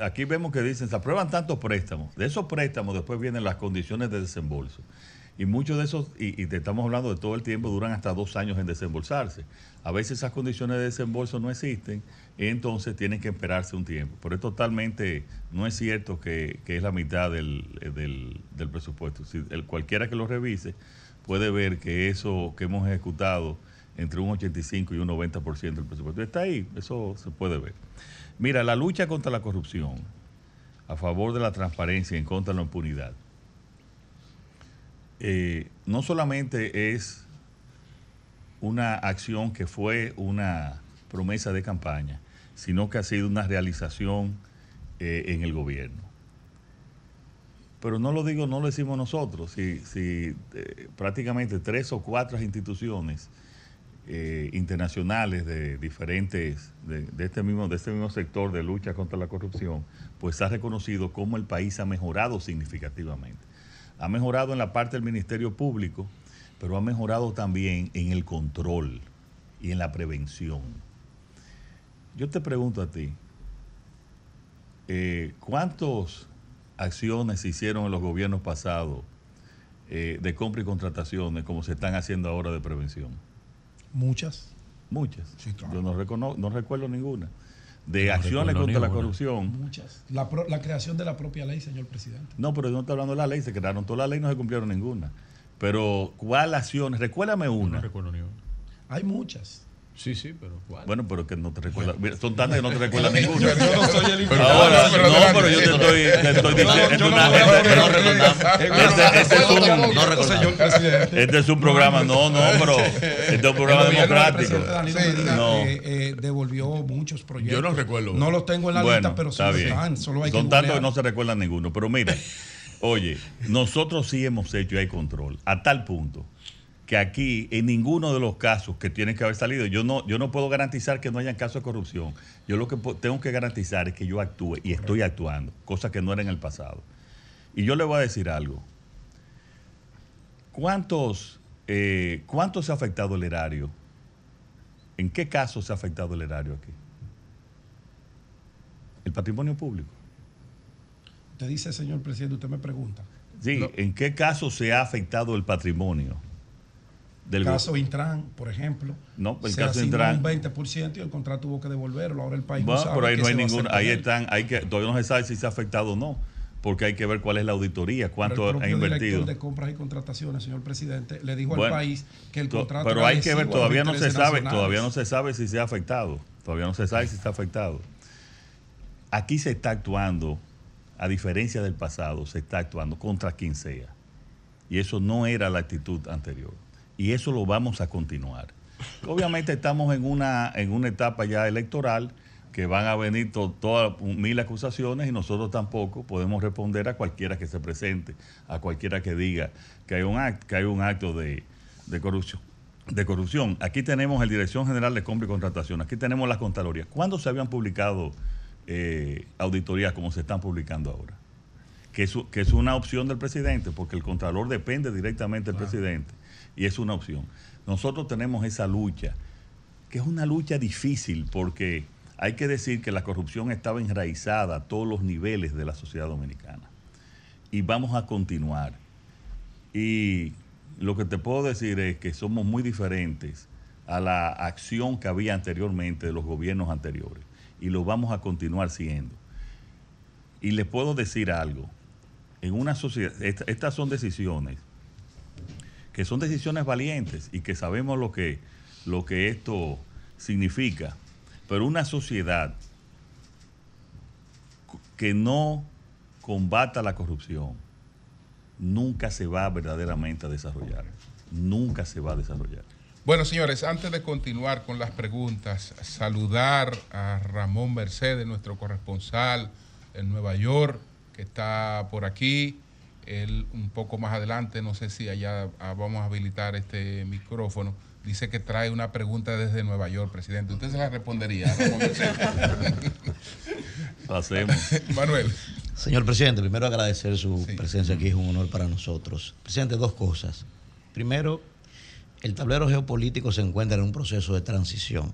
aquí vemos que dicen, se aprueban tantos préstamos. De esos préstamos después vienen las condiciones de desembolso. Y muchos de esos, y, te estamos hablando de todo el tiempo, duran hasta dos años en desembolsarse. A veces esas condiciones de desembolso no existen, entonces tienen que esperarse un tiempo. Pero es totalmente, no es cierto que, que es la mitad del, eh, del- presupuesto. El, cualquiera que lo revise puede ver que eso que hemos ejecutado entre un 85 y un 90% del presupuesto está ahí, eso se puede ver. Mira, la lucha contra la corrupción, a favor de la transparencia y en contra de la impunidad, eh, no solamente es una acción que fue una promesa de campaña, sino que ha sido una realización eh, en el gobierno. Pero no lo digo, no lo decimos nosotros, si, si eh, prácticamente tres o cuatro instituciones internacionales de diferentes, de este mismo, de este mismo sector de lucha contra la corrupción, pues ha reconocido cómo el país ha mejorado significativamente. Ha mejorado en la parte del Ministerio Público, pero ha mejorado también en el control y en la prevención. Yo te pregunto a ti, eh, ¿cuántas acciones se hicieron en los gobiernos pasados eh, de compra y contrataciones como se están haciendo ahora de prevención? Muchas. Muchas. Sí, claro. Yo no, no recuerdo ninguna. De No acciones contra la corrupción. Muchas. La, pro- la creación de la propia ley, señor presidente. No, pero yo no estoy hablando de la ley, se crearon todas las leyes, no se cumplieron ninguna. Pero, ¿cuál acciones? Recuérdame una. recuerdo ni una. Hay muchas. Sí, sí, pero ¿cuál? Bueno, pero que no te recuerdas. Mira, son tantas que no te recuerdas <laughs> Pero ninguna. yo no soy el Pero ahora, Pero no, pero yo te estoy, te estoy <laughs> Yo no- diciendo. no <laughs> este- no recordamos. Este- este es un- No recordamos. Este es un programa, no, no, pero este es un programa democrático. No. eh, eh, devolvió muchos proyectos. Yo no recuerdo. No los tengo en la Bueno, lista, pero sí están. Solo hay Son tantos que no se recuerdan ninguno. Pero mira, oye, nosotros sí hemos hecho y hay control. A tal punto que aquí, en ninguno de los casos que tienen que haber salido, yo no, yo no puedo garantizar que no hayan casos de corrupción. Yo lo que tengo que garantizar es que yo actúe y estoy actuando, cosa que no era en el pasado. Y yo le voy a decir algo. ¿Cuántos, eh, ¿Cuánto se ha afectado el erario? ¿En qué casos se ha afectado el erario aquí? El patrimonio público. Te dice, señor presidente, usted me pregunta. Sí, ¿en qué caso se ha afectado el patrimonio? El go- caso Intran, por ejemplo. No, el se caso Intran- un 20% y el contrato tuvo que devolverlo. Ahora el país no sabe pero ahí no hay con ahí están, hay que, todavía no se sabe si se ha afectado o no. porque hay que ver cuál es la auditoría, cuánto el ha invertido. director de compras y contrataciones, señor presidente, le dijo Bueno, al país que el To- contrato Pero hay que ver, todavía no se sabe, todavía no se sabe si se ha afectado. Todavía no se sabe si está afectado. Aquí se está actuando, a diferencia del pasado, se está actuando contra quien sea. Y eso no era la actitud anterior. Y eso lo vamos a continuar. Obviamente estamos en una, en una etapa ya electoral que van a venir to- todas mil acusaciones y nosotros tampoco podemos responder a cualquiera que se presente, a cualquiera que diga que hay un acto, que hay un acto de, de corrupción. De corrupción. Aquí tenemos el Dirección General de Compra y Contratación, aquí tenemos las Contralorías. ¿Cuándo se habían publicado eh, auditorías como se están publicando ahora? Que es, que es una opción del presidente, porque el Contralor depende directamente del presidente y es una opción. Nosotros tenemos esa lucha, que es una lucha difícil porque hay que decir que la corrupción estaba enraizada a todos los niveles de la sociedad dominicana. Y vamos a continuar. Y lo que te puedo decir es que somos muy diferentes a la acción que había anteriormente de los gobiernos anteriores. Y lo vamos a continuar siendo. Y les puedo decir algo. En una sociedad, esta- estas son decisiones que son decisiones valientes y que sabemos lo que, lo que esto significa. Pero una sociedad que no combata la corrupción nunca se va verdaderamente a desarrollar. Nunca se va a desarrollar. Bueno, señores, antes de continuar con las preguntas, saludar a Ramón Mercedes, nuestro corresponsal en Nueva York, que está por aquí. Él un poco más adelante, no sé si allá ah, vamos a habilitar este micrófono. Dice que trae una pregunta desde Nueva York, presidente. Usted se la respondería, <laughs> hacemos. <laughs> Manuel. Señor presidente, primero agradecer su presencia aquí, es un honor para nosotros. Presidente, dos cosas. Primero, el tablero geopolítico se encuentra en un proceso de transición.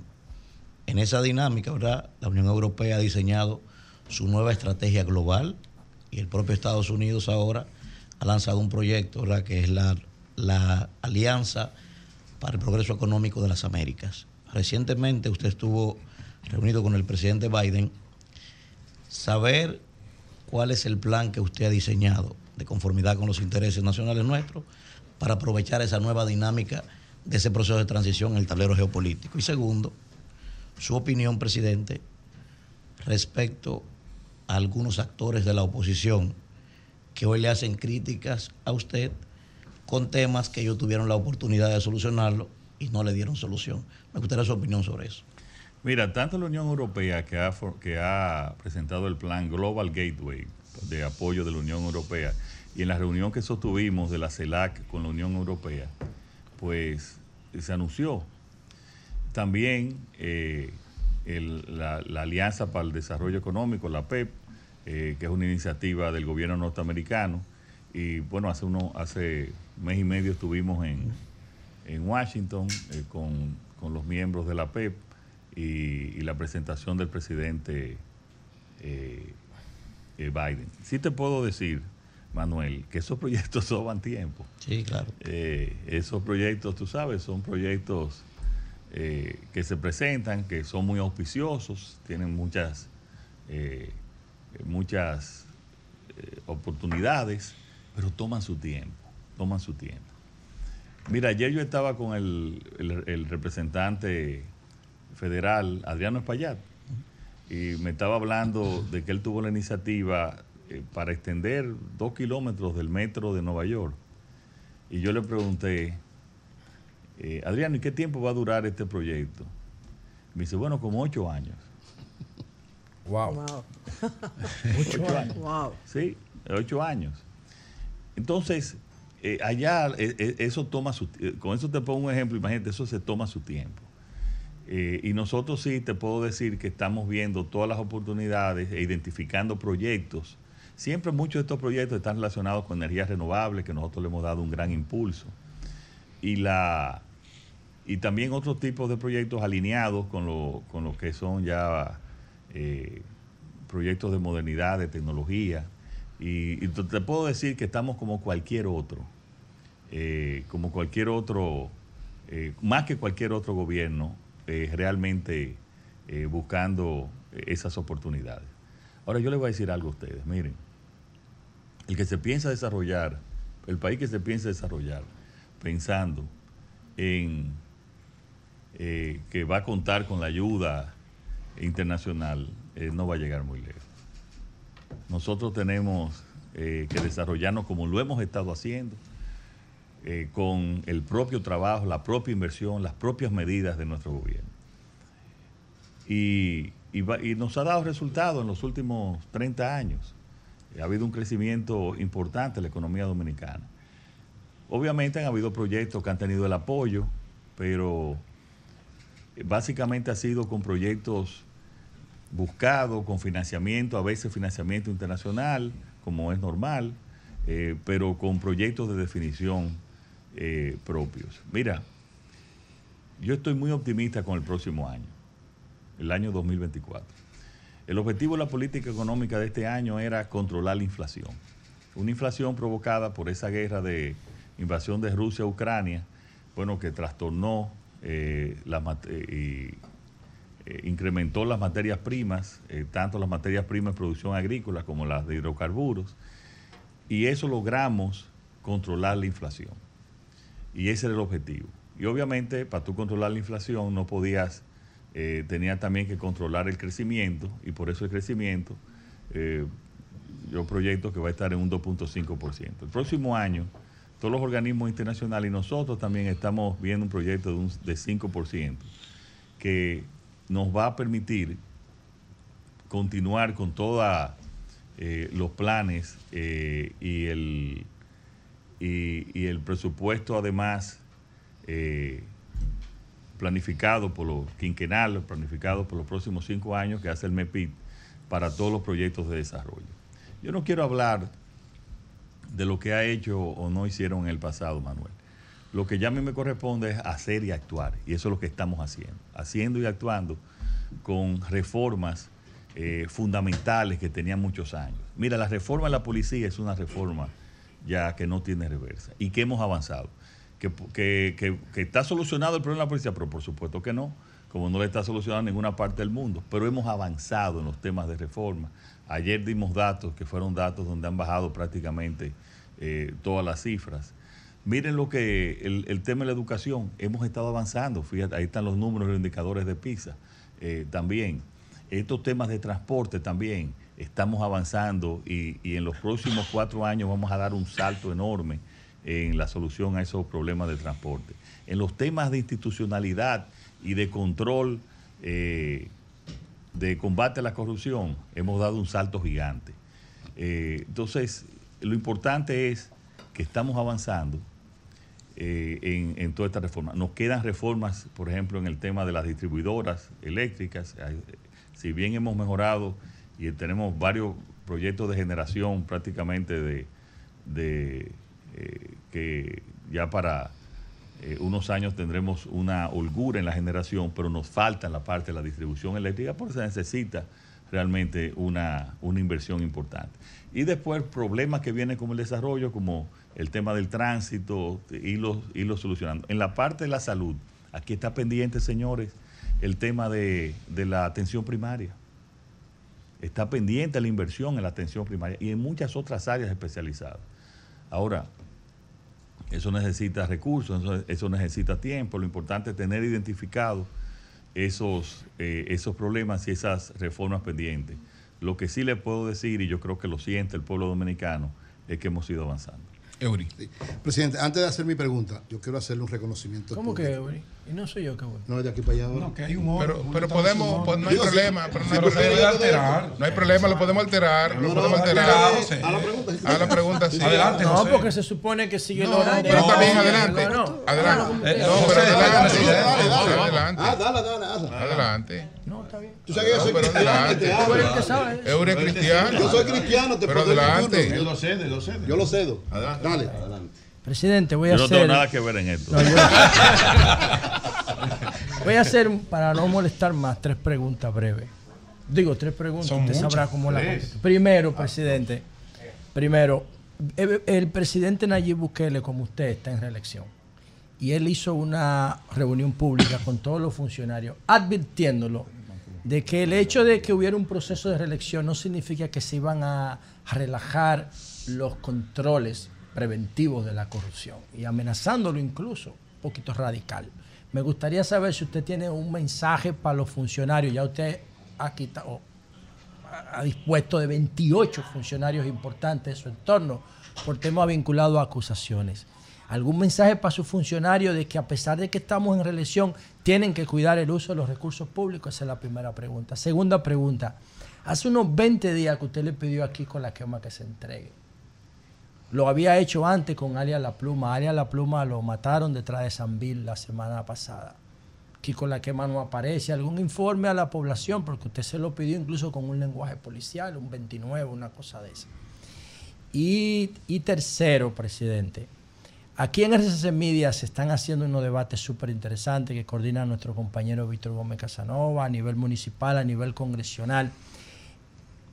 En esa dinámica, ¿verdad? La Unión Europea ha diseñado su nueva estrategia global y el propio Estados Unidos ahora ha lanzado un proyecto. Que es la, la Alianza para el Progreso Económico de las Américas. Recientemente usted estuvo reunido con el presidente Biden. Saber cuál es el plan que usted ha diseñado de conformidad con los intereses nacionales nuestros para aprovechar esa nueva dinámica de ese proceso de transición en el tablero geopolítico. Y segundo, su opinión, presidente, respecto a algunos actores de la oposición que hoy le hacen críticas a usted con temas que ellos tuvieron la oportunidad de solucionarlo y no le dieron solución. Me gustaría su opinión sobre eso. Mira, tanto la Unión Europea que ha, que ha presentado el plan Global Gateway de apoyo de la Unión Europea y en la reunión que sostuvimos de la CELAC con la Unión Europea, pues se anunció también eh, la, la Alianza para el Desarrollo Económico, la PEP, eh, que es una iniciativa del gobierno norteamericano. Y bueno, hace, uno, hace mes y medio estuvimos en, en Washington eh, con, con los miembros de la PEP y, y la presentación del presidente eh, Biden. Sí te puedo decir, Manuel, que esos proyectos <laughs> toman tiempo. Sí, claro. Esos proyectos, tú sabes, son proyectos eh, que se presentan, que son muy auspiciosos, tienen muchas, eh, muchas eh, oportunidades, pero toman su tiempo, toman su tiempo. Mira, ayer yo estaba con el, representante federal, Adriano Espaillat, y me estaba hablando de que él tuvo la iniciativa eh, para extender dos kilómetros del metro de Nueva York. Y yo le pregunté, eh, Adriano, ¿y qué tiempo va a durar este proyecto? Me dice, bueno, como ocho años. Wow. <laughs> Ocho años. Wow. Sí, ocho años. Entonces, eh, allá eh, eh, eso toma su eh, con eso te pongo un ejemplo, imagínate, eso se toma su tiempo. Eh, y nosotros sí te puedo decir que estamos viendo todas las oportunidades e identificando proyectos. Siempre muchos de estos proyectos están relacionados con energías renovables, que nosotros le hemos dado un gran impulso. Y, la, y también otros tipos de proyectos alineados con lo, con lo que son ya eh, proyectos de modernidad, de tecnología. Y, te puedo decir que estamos como cualquier otro, eh, como cualquier otro, eh, más que cualquier otro gobierno, realmente buscando esas oportunidades. Ahora yo les voy a decir algo a ustedes, miren, el que se piensa desarrollar, el país que se piensa desarrollar, pensando en que va a contar con la ayuda internacional, eh, no va a llegar muy lejos. Nosotros tenemos eh, que desarrollarnos como lo hemos estado haciendo, eh, con el propio trabajo, la propia inversión, las propias medidas de nuestro gobierno. Y, y nos ha dado resultados en los últimos 30 años. Ha habido un crecimiento importante en la economía dominicana. Obviamente han habido proyectos que han tenido el apoyo, pero básicamente ha sido con proyectos buscados, con financiamiento, a veces financiamiento internacional, como es normal, eh, pero con proyectos de definición eh, propios. Mira, yo estoy muy optimista con el próximo año, el año 2024. El objetivo de la política económica de este año era controlar la inflación. Una inflación provocada por esa guerra de invasión de Rusia a Ucrania, bueno, que trastornó eh, eh, eh, incrementó las materias primas, tanto las materias primas de producción agrícola como las de hidrocarburos, y eso logramos controlar la inflación. Y ese era el objetivo. Y obviamente, para tú controlar la inflación, no podías, eh, tenía también que controlar el crecimiento, y por eso el crecimiento, yo proyecto que va a estar en un 2.5%. El próximo año, todos los organismos internacionales y nosotros también estamos viendo un proyecto de, un, de 5%, que nos va a permitir continuar con todos los planes eh, y, el, y, el presupuesto además eh, planificado por los quinquenal, planificado por los próximos cinco años que hace el MEPIT para todos los proyectos de desarrollo. Yo no quiero hablar de lo que ha hecho o no hicieron en el pasado, Manuel. Lo que ya a mí me corresponde es hacer y actuar, y eso es lo que estamos haciendo, haciendo y actuando con reformas eh, fundamentales que tenían muchos años. Mira, la reforma de la policía es una reforma ya que no tiene reversa y que hemos avanzado. Que, que- que- que está solucionado el problema de la policía, pero por supuesto que no, como no le está solucionado en ninguna parte del mundo, pero hemos avanzado en los temas de reforma. Ayer dimos datos que fueron datos donde han bajado prácticamente eh, todas las cifras. Miren lo que el, el tema de la educación, hemos estado avanzando, fíjate, ahí están los números, los indicadores de PISA eh, también. Estos temas de transporte también, estamos avanzando y, y en los próximos cuatro años vamos a dar un salto enorme en la solución a esos problemas de transporte. En los temas de institucionalidad y de control eh, de combate a la corrupción, hemos dado un salto gigante. Eh, entonces, lo importante es que estamos avanzando eh, en, en toda esta reforma. Nos quedan reformas, por ejemplo, en el tema de las distribuidoras eléctricas. Si bien hemos mejorado y tenemos varios proyectos de generación prácticamente de, de, eh, que ya para eh, unos años tendremos una holgura en la generación, pero nos falta en la parte de la distribución eléctrica porque se necesita realmente una, una inversión importante. Y después problemas que vienen con el desarrollo, como el tema del tránsito, irlos, irlos solucionando. En la parte de la salud, aquí está pendiente, señores, el tema de, de la atención primaria. Está pendiente la inversión en la atención primaria y en muchas otras áreas especializadas. Ahora, eso necesita recursos, eso, necesita tiempo. Lo importante es tener identificados esos, eh, esos problemas y esas reformas pendientes. Lo que sí le puedo decir, y yo creo que lo siente el pueblo dominicano, es que hemos ido avanzando. Eury. Presidente, antes de hacer mi pregunta, yo quiero hacerle un reconocimiento. ¿Cómo que, público. Eury? Y no soy yo que voy. No, de aquí para allá ahora. No, que hay humor. Pero, pero está podemos, humor. pues, no hay Digo, sí. problema, pero no hay Sí, puede alterar. No hay problema, lo podemos alterar. Lo No, no, podemos alterar. alterar. A la pregunta, sí. A la pregunta, sí. Adelante, No, José. porque se supone que sigue el No, orden. Pero también No, adelante. no, no. Adelante. Eh, No, pero adelante. Adelante. Ah, dale, dale, dale. Adelante. No, está bien. Tú sabes que yo soy pero cristiano, adelante. te Tú hablo. eres el que cristiano. Yo soy cristiano, te Pero puedo decir adelante. Él lo cede, lo cede. Yo lo cedo. Adelante. Dale. Presidente, voy a Yo no hacer. tengo nada que ver en esto. No, yo- <laughs> Voy a hacer, para no molestar más, tres preguntas breves. Digo, tres preguntas. Son Usted sabrá muchas. cómo la contesto. Primero, presidente. Primero, el, el presidente Nayib Bukele, como usted, está en reelección. Y él hizo una reunión pública con todos los funcionarios, advirtiéndolo de que el hecho de que hubiera un proceso de reelección no significa que se iban a relajar los controles preventivos de la corrupción y amenazándolo incluso, un poquito radical. Me gustaría saber si usted tiene un mensaje para los funcionarios. Ya usted ha quitado, ha dispuesto de 28 funcionarios importantes de su entorno por temas vinculados a acusaciones. ¿Algún mensaje para sus funcionarios de que a pesar de que estamos en reelección, tienen que cuidar el uso de los recursos públicos? Esa es la primera pregunta. Segunda pregunta. Hace unos 20 días que usted le pidió aquí con la quema que se entregue. Lo había hecho antes con Alia La Pluma. Alia La Pluma lo mataron detrás de San Bill la semana pasada. Kiko La Quema no aparece. ¿Algún informe a la población? Porque usted se lo pidió incluso con un lenguaje policial, un 29, una cosa de esa. Y, y tercero, presidente, aquí en RCC Media se están haciendo unos debates súper interesantes que coordina nuestro compañero Víctor Gómez Casanova a nivel municipal, a nivel congresional.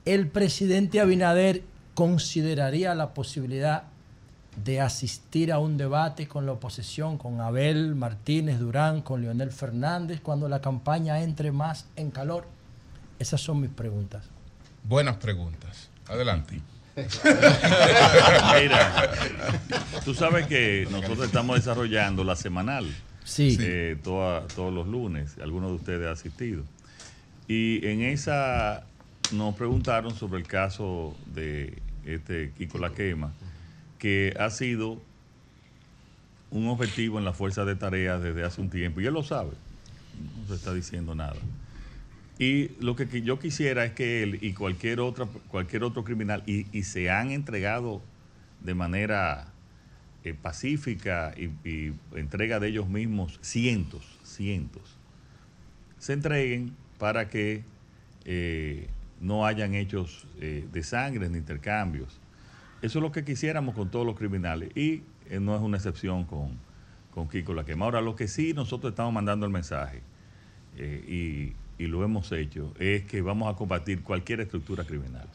El presidente Abinader consideraría la posibilidad de asistir a un debate con la oposición, con Abel Martínez Durán, con Leonel Fernández, cuando la campaña entre más en calor? Esas son mis preguntas. Buenas preguntas. Adelante. Mira, tú sabes que nosotros estamos desarrollando la semanal. Sí. eh, toda- todos los lunes. Algunos de ustedes han asistido. Y en esa nos preguntaron sobre el caso de este Kiko La Quema, que ha sido un objetivo en la fuerza de tareas desde hace un tiempo. Y él lo sabe. No se está diciendo nada. Y lo que yo quisiera es que él y cualquier, otra, cualquier otro criminal, y, se han entregado de manera eh, pacífica y, entrega de ellos mismos cientos, cientos, se entreguen para que eh, no hayan hechos eh, de sangre ni intercambios. Eso es lo que quisiéramos con todos los criminales y no es una excepción con, con Kiko La Quema. Ahora, lo que sí nosotros estamos mandando el mensaje y, y lo hemos hecho es que vamos a combatir cualquier estructura criminal.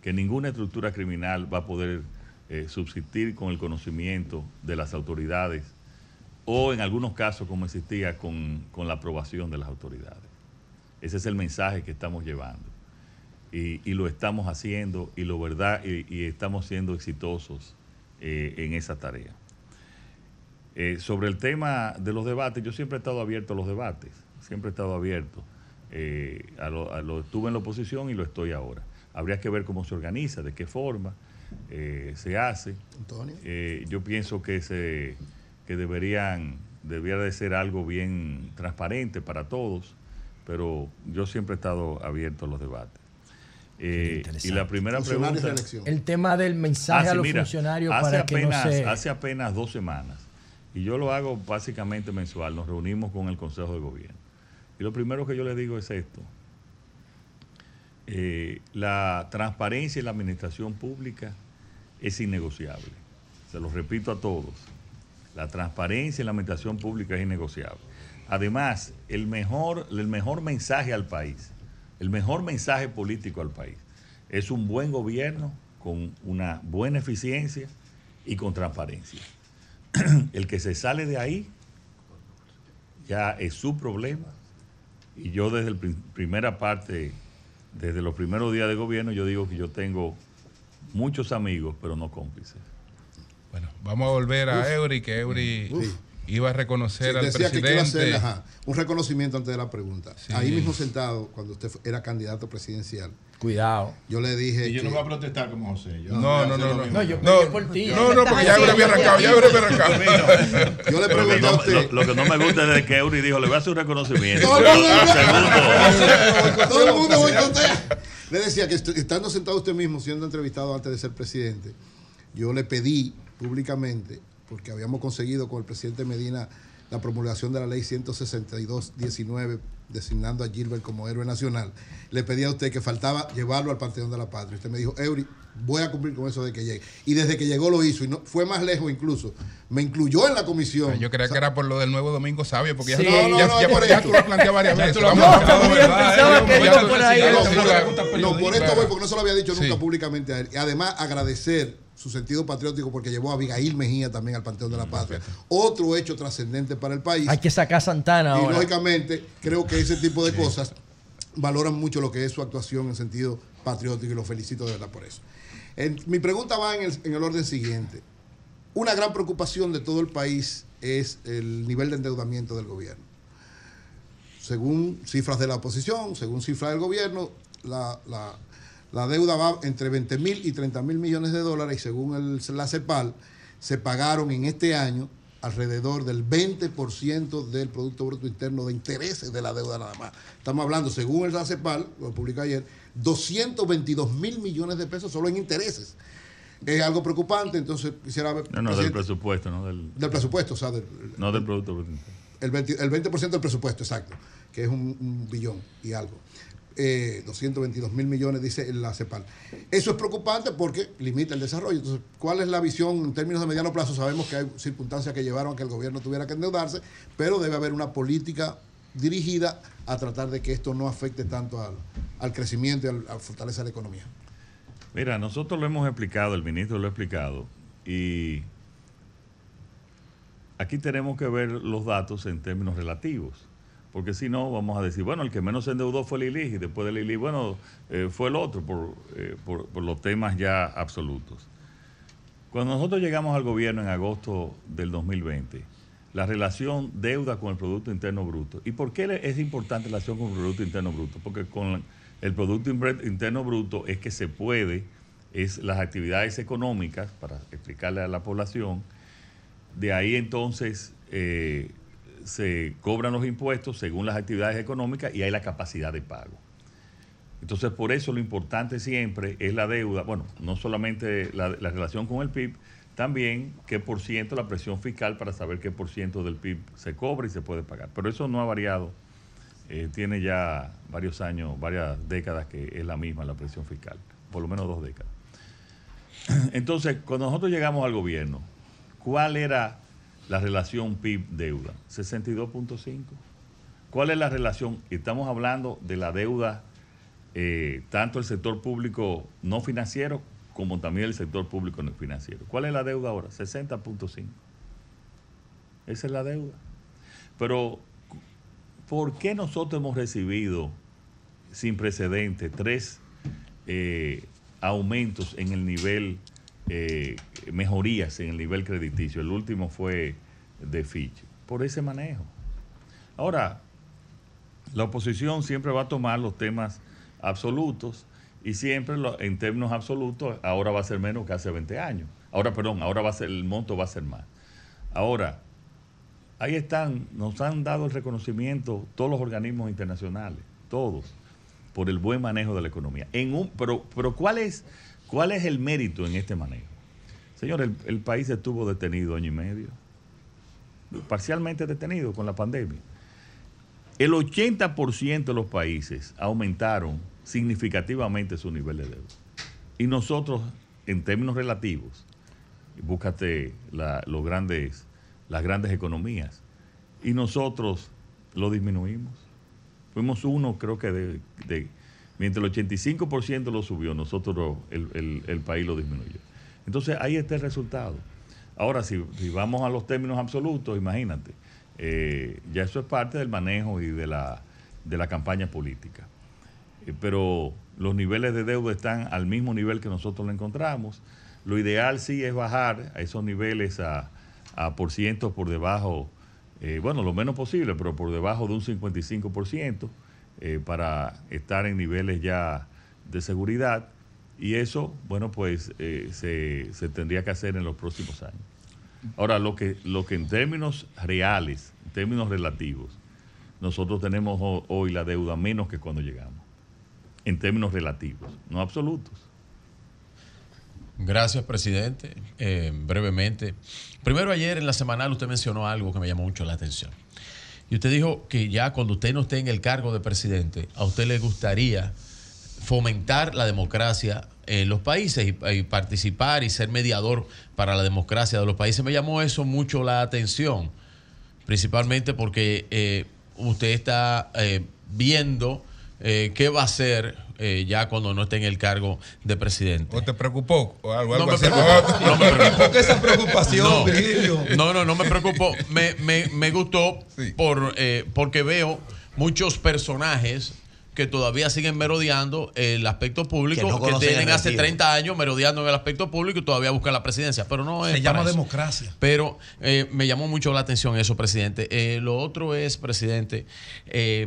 Que ninguna estructura criminal va a poder eh, subsistir con el conocimiento de las autoridades o en algunos casos, como existía, con, con la aprobación de las autoridades. Ese es el mensaje que estamos llevando. Y, y lo estamos haciendo y lo verdad y, estamos siendo exitosos eh, en esa tarea. Eh, sobre el tema de los debates, yo siempre he estado abierto a los debates, siempre he estado abierto. Eh, a lo, a lo- estuve en la oposición y lo estoy ahora. Habría que ver cómo se organiza, de qué forma eh, se hace. Antonio. Eh, yo pienso que se que deberían debiera de ser algo bien transparente para todos, pero yo siempre he estado abierto a los debates. Eh, y la primera pregunta. El tema del mensaje Ah, a los mira, funcionarios hace para que apenas, no se... Hace apenas dos semanas, y yo lo hago básicamente mensual, nos reunimos con el Consejo de Gobierno. Y lo primero que yo les digo es esto. Eh, la transparencia en la administración pública es innegociable. Se lo repito a todos. La transparencia en la administración pública es innegociable. Además, el mejor, el mejor mensaje al país, el mejor mensaje político al país, es un buen gobierno con una buena eficiencia y con transparencia. <clears throat> el que se sale de ahí ya es su problema. Y yo desde la primera parte, desde los primeros días de gobierno, yo digo que yo tengo muchos amigos, pero no cómplices. Bueno, vamos a volver a Uf. Eury, que Eury Uf. iba a reconocer Sí, al decía que quiero presidente. hacer ajá, un reconocimiento antes de la pregunta. Sí. Ahí mismo sentado, cuando usted era candidato presidencial. Cuidado. Yo le dije. Y yo que- no voy a protestar como José. Yo No, no, no, no. mismo. No, yo peleé por ti. No, no, porque ya había arrancado, ya había arrancado. Yo le Lo que, pregunté a no, usted. lo- lo que no me gusta es de que Eury dijo, le voy a hacer un reconocimiento. No, no, no, no. Todo el mundo boicotea. Le decía que estando sentado usted mismo, siendo entrevistado antes de ser presidente, yo le pedí públicamente, porque habíamos conseguido con el presidente Medina la promulgación de la ley 162-19, designando a Gilbert como héroe nacional, le pedí a usted que faltaba llevarlo al Panteón de la Patria. Usted me dijo, Eury, voy a cumplir con eso de que llegue. Y desde que llegó lo hizo, y no, fue más lejos incluso. Me incluyó en la comisión. Yo creía que era por lo del nuevo Domingo Sabio, porque Sí. ya, No, no, ya, no, ya, por ya tú lo has planteado varias Ya veces. claro, No, por- esto voy, porque no se lo había dicho nunca públicamente a él. Y además agradecer su sentido patriótico porque llevó a Abigail Mejía también al Panteón de la Patria. Otro hecho trascendente para el país. Hay que sacar a Santana Y ahora. lógicamente creo que ese tipo de cosas valoran mucho lo que es su actuación en sentido patriótico y los felicito de verdad por eso. En- mi pregunta va en el, en el orden siguiente. Una gran preocupación de todo el país es el nivel de endeudamiento del gobierno. Según cifras de la oposición, según cifras del gobierno, la, la- la deuda va entre 20 mil y 30 mil millones de dólares y según el- la CEPAL, se pagaron en este año alrededor del 20% del Producto Bruto Interno de intereses de la deuda nada más. Estamos hablando, según el CEPAL, lo publicó ayer, 222 mil millones de pesos solo en intereses. Es algo preocupante, entonces quisiera ver... No, no, del presupuesto, no del, del presupuesto, o sea, del, no del Producto Bruto Interno. el 20%, el 20% del presupuesto, exacto, que es un, un billón y algo. Eh, 222 mil millones, dice la CEPAL. Eso es preocupante porque limita el desarrollo. Entonces, ¿cuál es la visión en términos de mediano plazo? Sabemos que hay circunstancias que llevaron a que el gobierno tuviera que endeudarse, pero debe haber una política dirigida a tratar de que esto no afecte tanto al, al crecimiento y al- a fortalecer la economía. Mira, nosotros lo hemos explicado, el ministro lo ha explicado, y aquí tenemos que ver los datos en términos relativos, porque si no vamos a decir, bueno, el que menos se endeudó fue el ILI, y después del ILI, bueno, eh, fue el otro, por, eh, por- por los temas ya absolutos. Cuando nosotros llegamos al gobierno en agosto del 2020, la relación deuda con el Producto Interno Bruto. ¿Y por qué es importante la relación con el Producto Interno Bruto? Porque con el Producto Interno Bruto es que se puede, es las actividades económicas, para explicarle a la población, de ahí entonces eh, se cobran los impuestos según las actividades económicas y hay la capacidad de pago. Entonces, por eso lo importante siempre es la deuda, bueno, no solamente la, la relación con el PIB, también qué por ciento la presión fiscal para saber qué por ciento del PIB se cobra y se puede pagar. Pero eso no ha variado, eh, tiene ya varios años, varias décadas que es la misma la presión fiscal, por lo menos dos décadas. Entonces, cuando nosotros llegamos al gobierno, ¿cuál era la relación PIB-deuda? 62.5. ¿Cuál es la relación? Estamos hablando de la deuda, eh, tanto el sector público no financiero como también el sector público no financiero. ¿Cuál es la deuda ahora? 60.5. Esa es la deuda. Pero, ¿por qué nosotros hemos recibido sin precedentes tres eh, aumentos en el nivel, eh, mejorías en el nivel crediticio? El último fue de Fitch. Por ese manejo. Ahora, la oposición siempre va a tomar los temas absolutos y siempre en términos absolutos ahora va a ser menos que hace 20 años. Ahora, perdón, ahora va a ser, el monto va a ser más. Ahora, ahí están, nos han dado el reconocimiento todos los organismos internacionales, todos, por el buen manejo de la economía. En un, pero, pero ¿cuál es, cuál es el mérito en este manejo? Señor, el, país estuvo detenido año y medio, parcialmente detenido con la pandemia. El 80% de los países aumentaron significativamente su nivel de deuda. Y nosotros, en términos relativos, búscate los grandes, las grandes economías, y nosotros lo disminuimos. Fuimos uno, creo que de- mientras el 85% lo subió, nosotros el, el- país lo disminuyó. Entonces ahí está el resultado. Ahora, si, si vamos a los términos absolutos, imagínate, eh, ya eso es parte del manejo y de la, de la campaña política. Eh, pero los niveles de deuda están al mismo nivel que nosotros lo encontramos. Lo ideal sí es bajar a esos niveles a, a por cientos por debajo, eh, bueno, lo menos posible, pero por debajo de un 55% eh, para estar en niveles ya de seguridad. Y eso, bueno, pues eh, se, se tendría que hacer en los próximos años. Ahora, lo que, lo que en términos reales, en términos relativos, nosotros tenemos ho- hoy la deuda menos que cuando llegamos, en términos relativos, no absolutos. Gracias, presidente. Eh, brevemente. Primero, ayer en la semanal usted mencionó algo que me llamó mucho la atención. Y usted dijo que ya cuando usted no esté en el cargo de presidente, a usted le gustaría fomentar la democracia en los países y, participar y ser mediador para la democracia de los países. Me llamó eso mucho la atención, principalmente porque eh, usted está eh, viendo eh, qué va a hacer eh, ya cuando no esté en el cargo de presidente. ¿O te preocupó? O algo, algo me así. preocupó. <laughs> No me preocupó. ¿Por qué esa preocupación, no, Virgilio? No, no, no me preocupó. Me, me- me gustó por, eh, porque veo muchos personajes que que todavía siguen merodeando el aspecto público, Que que, no conocen tienen hace retiro. 30 años merodeando en el aspecto público y todavía buscan la presidencia. Pero no es Se llama eso. democracia. Pero eh, me llamó mucho la atención eso, presidente. Eh, lo otro es, presidente, eh,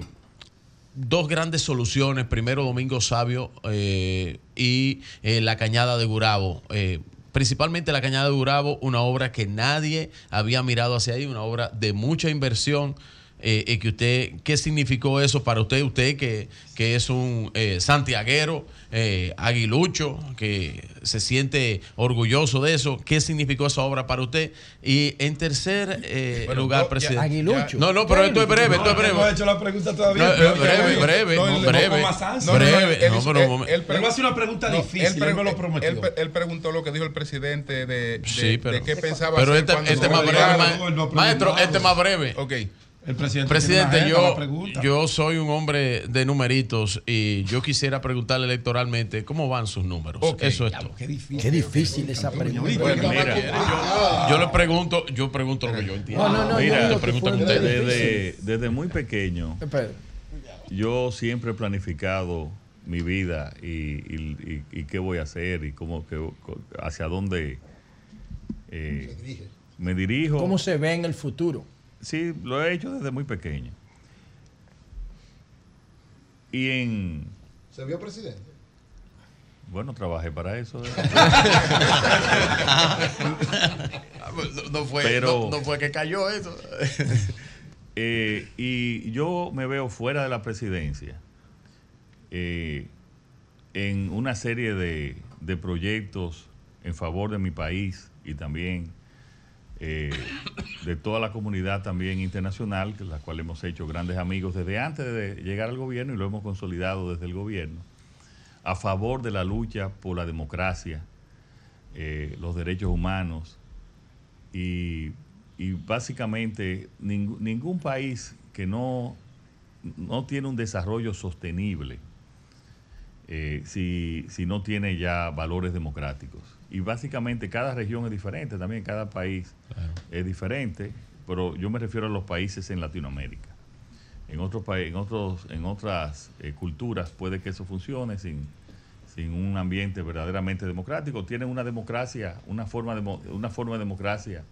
dos grandes soluciones. Primero, Domingo Sabio eh, y eh, la Cañada de Gurabo. Eh, principalmente la Cañada de Gurabo, una obra que nadie había mirado hacia ahí, una obra de mucha inversión. que usted, ¿Qué significó eso para usted? Usted que, que es un santiaguero, eh, aguilucho, que se siente orgulloso de eso. ¿Qué significó esa obra para usted? Y en tercer eh, Bueno, lugar, no, ya- presidente. Aguilucho. No, no, pero esto es breve, esto es breve. no ha hecho la pregunta todavía. No, eh, pero- breve, breve, No, breve. no, más ansia. No, no, no, Breve, él no, pero él- él va a hacer una pregunta No, difícil, él, él me lo él- prometió. él- él preguntó lo que dijo el presidente de, de- Sí, pero, de qué pensaba pero hacer este, este más breve, maestro, este más breve. Ok. El presidente. Presidente, yo, yo soy un hombre de numeritos y yo quisiera preguntarle electoralmente cómo van sus números. Eso es todo. Qué difícil. Qué difícil esa pregunta. Bueno, mira, yo, yo le pregunto, yo pregunto lo que yo entiendo. No, no, no, yo mira, le pregunto a fue usted. Desde, desde muy pequeño, yo siempre he planificado mi vida y, y- y- y qué voy a hacer y cómo que, hacia dónde eh, me dirijo. ¿Cómo se ve en el futuro? Sí, lo he hecho desde muy pequeño. Y en, ¿Se vio presidente? bueno, trabajé para eso. ¿eh? <laughs> No, no fue, Pero- no, no fue que cayó eso. <laughs> Eh, y yo me veo fuera de la presidencia eh, en una serie de, de proyectos en favor de mi país y también eh, de toda la comunidad también internacional, la cual hemos hecho grandes amigos desde antes de llegar al gobierno y lo hemos consolidado desde el gobierno, a favor de la lucha por la democracia, eh, los derechos humanos y, básicamente ning- ningún país que no, no tiene un desarrollo sostenible eh, si, si no tiene ya valores democráticos. Y básicamente cada región es diferente, también cada país es diferente, pero yo me refiero a los países en Latinoamérica. En otros en otros, en otras eh, culturas puede que eso funcione sin, sin un ambiente verdaderamente democrático. Tienen una democracia, una forma de, una forma de democracia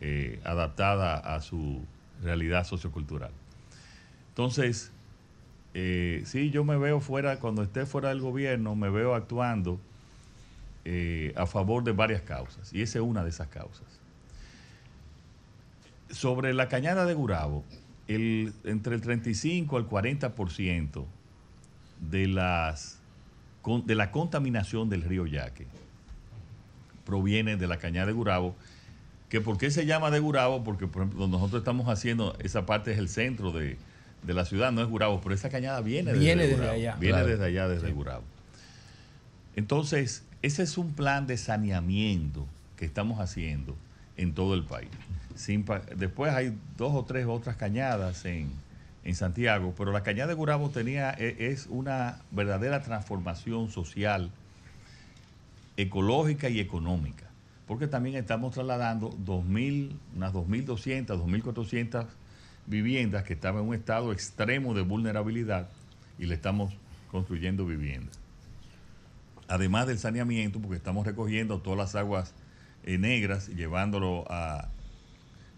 eh, adaptada a su realidad sociocultural. Entonces, eh, sí, yo me veo fuera, cuando esté fuera del gobierno, me veo actuando eh, a favor de varias causas, y esa es una de esas causas. Sobre la cañada de Gurabo, el, entre el 35 al 40% de, las, con- de la contaminación del río Yaque proviene de la cañada de Gurabo, que ¿por qué se llama de Gurabo? Porque, por ejemplo, donde nosotros estamos haciendo, esa parte es el centro de, de la ciudad, no es Gurabo, pero esa cañada viene, Viene desde, desde Gurabo, allá. Viene Claro. desde allá, desde Gurabo. Entonces, ese es un plan de saneamiento que estamos haciendo en todo el país. Después hay dos o tres otras cañadas en, en Santiago, pero la cañada de Gurabo tenía, e- es una verdadera transformación social, ecológica y económica, porque también estamos trasladando 2.000, unas 2.200, 2.400 viviendas que estaban en un estado extremo de vulnerabilidad y le estamos construyendo viviendas además del saneamiento, porque estamos recogiendo todas las aguas eh, negras y llevándolo a,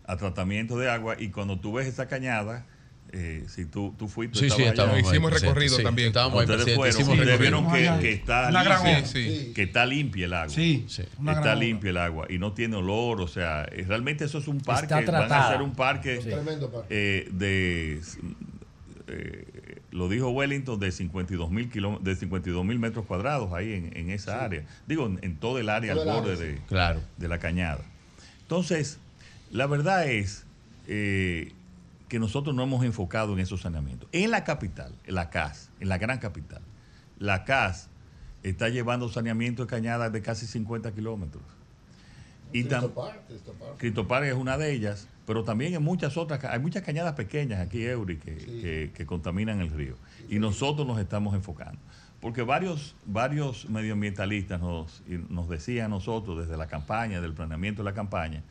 a tratamiento de agua. Y cuando tú ves esa cañada, eh, si tú, tú fuiste, Sí, sí, allá. Hicimos recorrido sí. también. Estábamos ahí, Ustedes fueron, recorrido. vieron que, que está limpia, que está limpia el agua. Sí, una gran está limpia el agua y no tiene olor, o sea, realmente eso es un parque, Está van a hacer un parque parque. eh, de eh, lo dijo Wellington de 52 mil de 52 mil metros cuadrados ahí en, en esa área. Digo en, en todo el área Todo al el borde área, de, sí. Claro. de la cañada. Entonces la verdad es eh, que nosotros no hemos enfocado en esos saneamientos. En la capital en la CAS en la gran capital la CAS está llevando saneamiento de cañadas de casi 50 kilómetros y es una de ellas, pero también en muchas otras, hay muchas cañadas pequeñas aquí, Eury, que, que- que contaminan el río. Y nosotros nos estamos enfocando. Porque varios, varios medioambientalistas nos, nos decían a nosotros desde la campaña, del planeamiento de la campaña,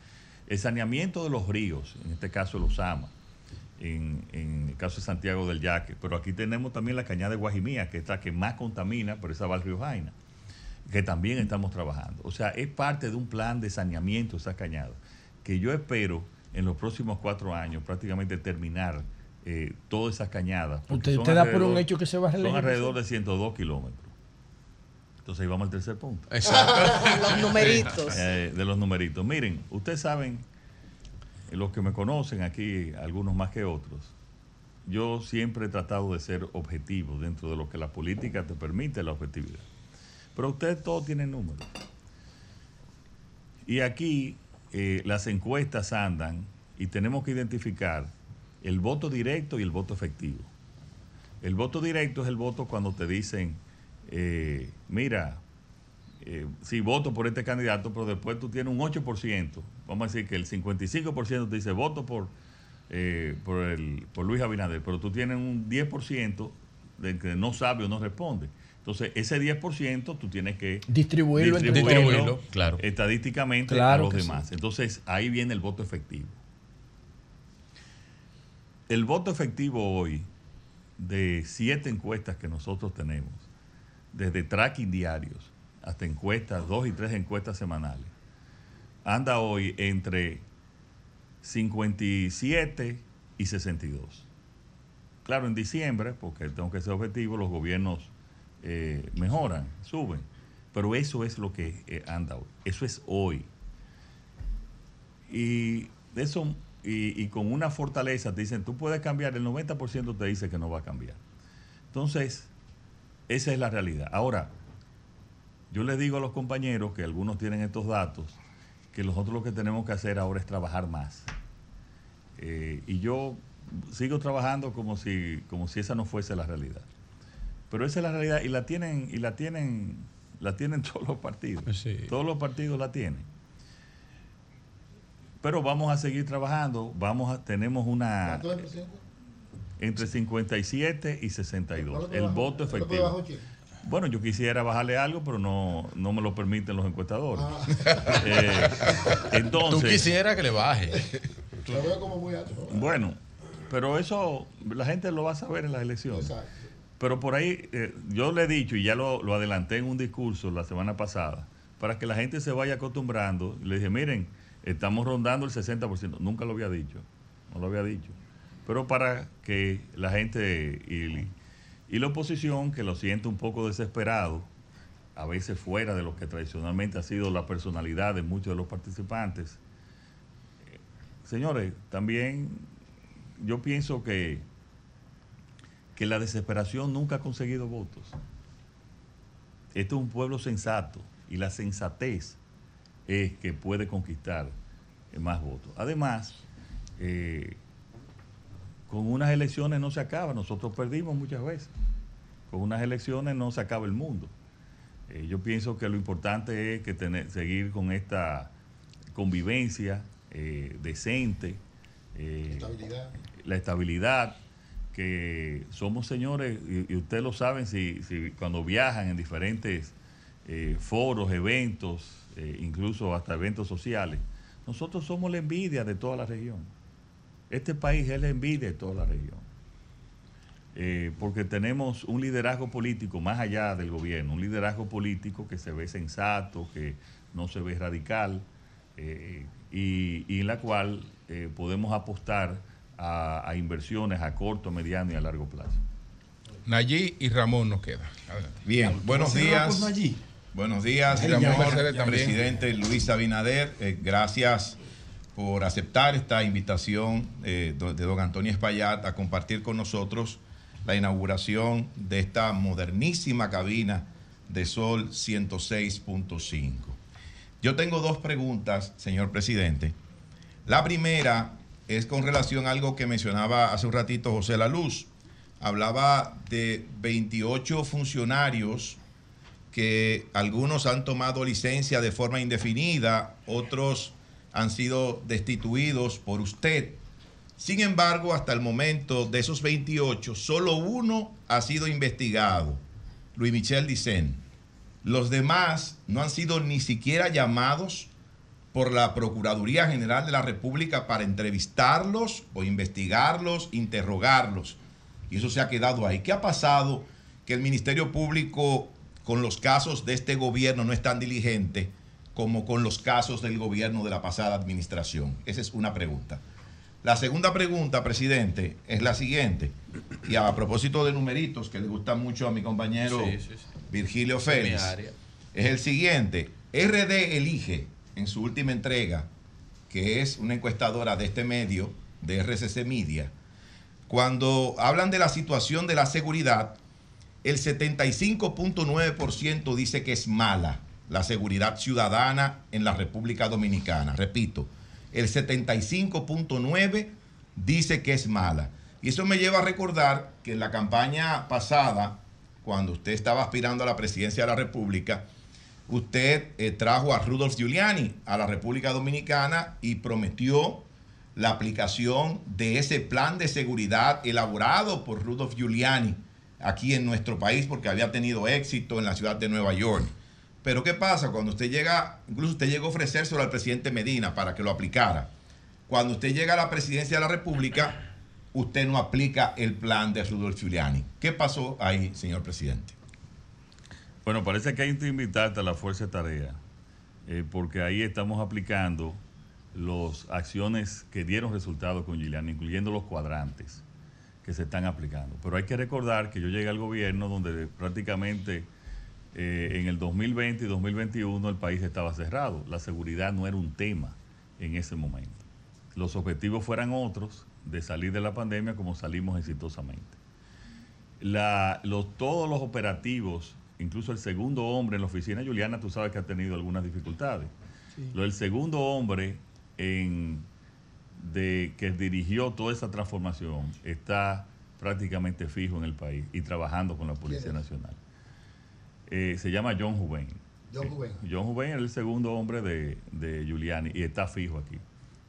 el saneamiento de los ríos, en este caso el Osama, en, en el caso de Santiago del Yaque, pero aquí tenemos también la cañada de Guajimía, que es la que más contamina, pero esa va al río Jaina, que también estamos trabajando. O sea, es parte de un plan de saneamiento de esa cañada, que yo espero en los próximos cuatro años prácticamente terminar eh, todas esas cañadas. Usted te da por un hecho que se va a Son alrededor de 102 kilómetros. Entonces ahí vamos al tercer punto. <laughs> Los numeritos. <laughs> Eh, de los numeritos. Miren, ustedes saben, los que me conocen aquí, algunos más que otros, yo siempre he tratado de ser objetivo dentro de lo que la política te permite, la objetividad. Pero ustedes todos tienen números. Y aquí eh, las encuestas andan y tenemos que identificar el voto directo y el voto efectivo. El voto directo es el voto cuando te dicen, eh, mira, eh, sí, voto por este candidato, pero después tú tienes un 8%. Vamos a decir que el 55% te dice voto por, eh, por, el, por Luis Abinader, pero tú tienes un 10% de que no sabe o no responde. Entonces, ese 10% tú tienes que Distribuirlo entre distribuirlo todos. claro. estadísticamente Claro a los demás. sí. Entonces, ahí viene el voto efectivo. El voto efectivo hoy, de siete encuestas que nosotros tenemos, desde tracking diarios hasta encuestas, dos y tres encuestas semanales, anda hoy entre 57 y 62. Claro, en diciembre, porque tengo que ser objetivo, los gobiernos eh, mejoran, suben. Pero eso es lo que eh, anda hoy. Eso es hoy. Y eso y, con una fortaleza te dicen, tú puedes cambiar, el 90% te dice que no va a cambiar. Entonces, esa es la realidad. Ahora, yo les digo a los compañeros que algunos tienen estos datos, que nosotros lo que tenemos que hacer ahora es trabajar más. Eh, y yo sigo trabajando como si, como si esa no fuese la realidad. Pero esa es la realidad y la tienen, y la tienen, la tienen <laughs> todos los partidos. Todos los partidos la tienen. Pero vamos a seguir trabajando. Vamos a, tenemos una ¿Cuánto es, presidente? entre 57 y 62. ¿Cuánto El bajó? voto ¿Cuánto efectivo. Bueno, yo quisiera bajarle algo, pero no, no me lo permiten los encuestadores. Ah. <laughs> Eh, entonces, Tú quisieras que le baje. Lo veo como muy alto. bueno, pero eso la gente lo va a saber en las elecciones. Exacto. Pero por ahí, eh, yo le he dicho, y ya lo, lo adelanté en un discurso la semana pasada, para que la gente se vaya acostumbrando, le dije, miren, estamos rondando el 60%. Nunca lo había dicho, no lo había dicho. Pero para que la gente y, y la oposición, que lo siente un poco desesperado, a veces fuera de lo que tradicionalmente ha sido la personalidad de muchos de los participantes, eh, señores, también yo pienso que que la desesperación nunca ha conseguido votos. Esto es un pueblo sensato y la sensatez es que puede conquistar más votos. Además, eh, con unas elecciones no se acaba, nosotros perdimos muchas veces. Con unas elecciones no se acaba el mundo. Eh, yo pienso que lo importante es que tener, seguir con esta convivencia eh, decente, Estabilidad. la estabilidad, que somos señores, y, ustedes lo saben si, si cuando viajan en diferentes eh, foros, eventos, eh, incluso hasta eventos sociales, nosotros somos la envidia de toda la región. Este país es la envidia de toda la región. Eh, porque tenemos un liderazgo político más allá del gobierno, un liderazgo político que se ve sensato, que no se ve radical, y, en la cual podemos apostar a, a inversiones a corto, mediano y a largo plazo. Nayí y Ramón nos queda. Adelante. Bien, buenos días. Buenos días, también. presidente Luis Abinader. Eh, gracias por aceptar esta invitación eh, de don Antonio Espaillat a compartir con nosotros la inauguración de esta modernísima cabina de Sol 106.5. Yo tengo dos preguntas, señor presidente. La primera es con relación a algo que mencionaba hace un ratito José La Luz. Hablaba de 28 funcionarios que algunos han tomado licencia de forma indefinida, otros han sido destituidos por usted. Sin embargo, hasta el momento de esos 28, solo uno ha sido investigado, Luis Michel Dicen. Los demás no han sido ni siquiera llamados por la Procuraduría General de la República para entrevistarlos o investigarlos, interrogarlos. Y eso se ha quedado ahí. ¿Qué ha pasado? Que el Ministerio Público con los casos de este gobierno no es tan diligente como con los casos del gobierno de la pasada administración. Esa es una pregunta. La segunda pregunta, presidente, es la siguiente. Y a propósito de numeritos que le gustan mucho a mi compañero Sí, sí, sí. Virgilio Félix, es el siguiente. RD elige en su última entrega, que es una encuestadora de este medio, de RCC Media, cuando hablan de la situación de la seguridad, el 75.9% dice que es mala la seguridad ciudadana en la República Dominicana. Repito, el 75.9% dice que es mala. Y eso me lleva a recordar que en la campaña pasada, cuando usted estaba aspirando a la presidencia de la República, usted eh, trajo a Rudolf Giuliani a la República Dominicana y prometió la aplicación de ese plan de seguridad elaborado por Rudolf Giuliani aquí en nuestro país porque había tenido éxito en la ciudad de Nueva York. Pero ¿qué pasa? Cuando usted llega, incluso usted llegó a ofrecérselo al presidente Medina para que lo aplicara. Cuando usted llega a la presidencia de la República, usted no aplica el plan de Rudolf Giuliani. ¿Qué pasó ahí, señor presidente? Bueno, parece que hay que invitarte a la Fuerza de Tarea, eh, porque ahí estamos aplicando las acciones que dieron resultados con Giuliani, incluyendo los cuadrantes que se están aplicando. Pero hay que recordar que yo llegué al gobierno donde prácticamente eh, en el 2020 y 2021 el país estaba cerrado. La seguridad no era un tema en ese momento. Los objetivos fueran otros de salir de la pandemia como salimos exitosamente. Los, todos los operativos, incluso el segundo hombre en la oficina, Juliana, tú sabes que ha tenido algunas dificultades. Lo del segundo hombre en, de, que dirigió toda esa transformación está prácticamente fijo en el país y trabajando con la Policía. Nacional. Eh, se llama John Juven. John Juven. John Juven es el segundo hombre de, de Giuliani y está fijo aquí.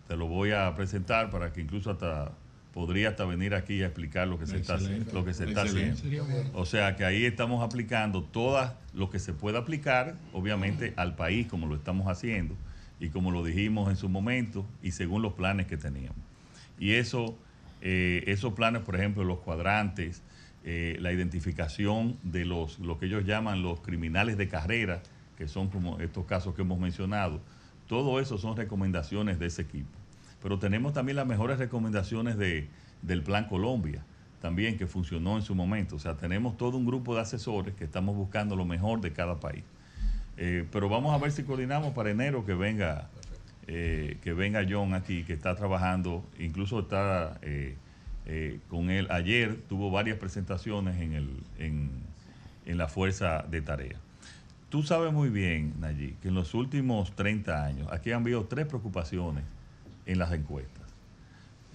Te lo voy a presentar para que incluso hasta podría hasta venir aquí a explicar lo que se está haciendo. Excelente. Lo que se está haciendo. O sea que ahí estamos aplicando todas lo que se pueda aplicar, obviamente, al país como lo estamos haciendo y como lo dijimos en su momento y según los planes que teníamos. Y eso, eh, esos planes, por ejemplo, los cuadrantes, eh, la identificación de los, lo que ellos llaman los criminales de carrera, que son como estos casos que hemos mencionado, todo eso son recomendaciones de ese equipo. Pero tenemos también las mejores recomendaciones de, del Plan Colombia, también que funcionó en su momento. O sea, tenemos todo un grupo de asesores que estamos buscando lo mejor de cada país. Eh, pero vamos a ver si coordinamos para enero que venga, eh, que venga John aquí, que está trabajando, incluso está eh, con él. Ayer tuvo varias presentaciones en, el, en, en la fuerza de tarea. Tú sabes muy bien, Nayib, que en los últimos 30 años aquí han habido tres preocupaciones en las encuestas.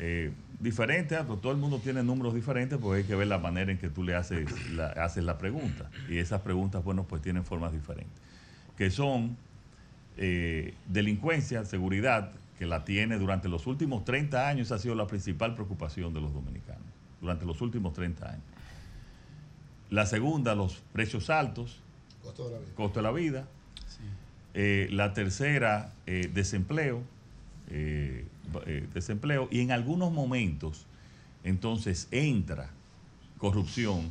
Eh, diferentes, ah, pero todo el mundo tiene números diferentes, porque hay que ver la manera en que tú le haces la, haces la pregunta. Y esas preguntas, bueno, pues tienen formas diferentes. Que son eh, delincuencia, seguridad, que la tiene durante los últimos 30 años, ha sido la principal preocupación de los dominicanos, durante los últimos 30 años. La segunda, los precios altos, Costo de la vida. costo de la vida. Eh, la tercera, eh, desempleo, eh, eh, desempleo. Y en algunos momentos, entonces entra corrupción,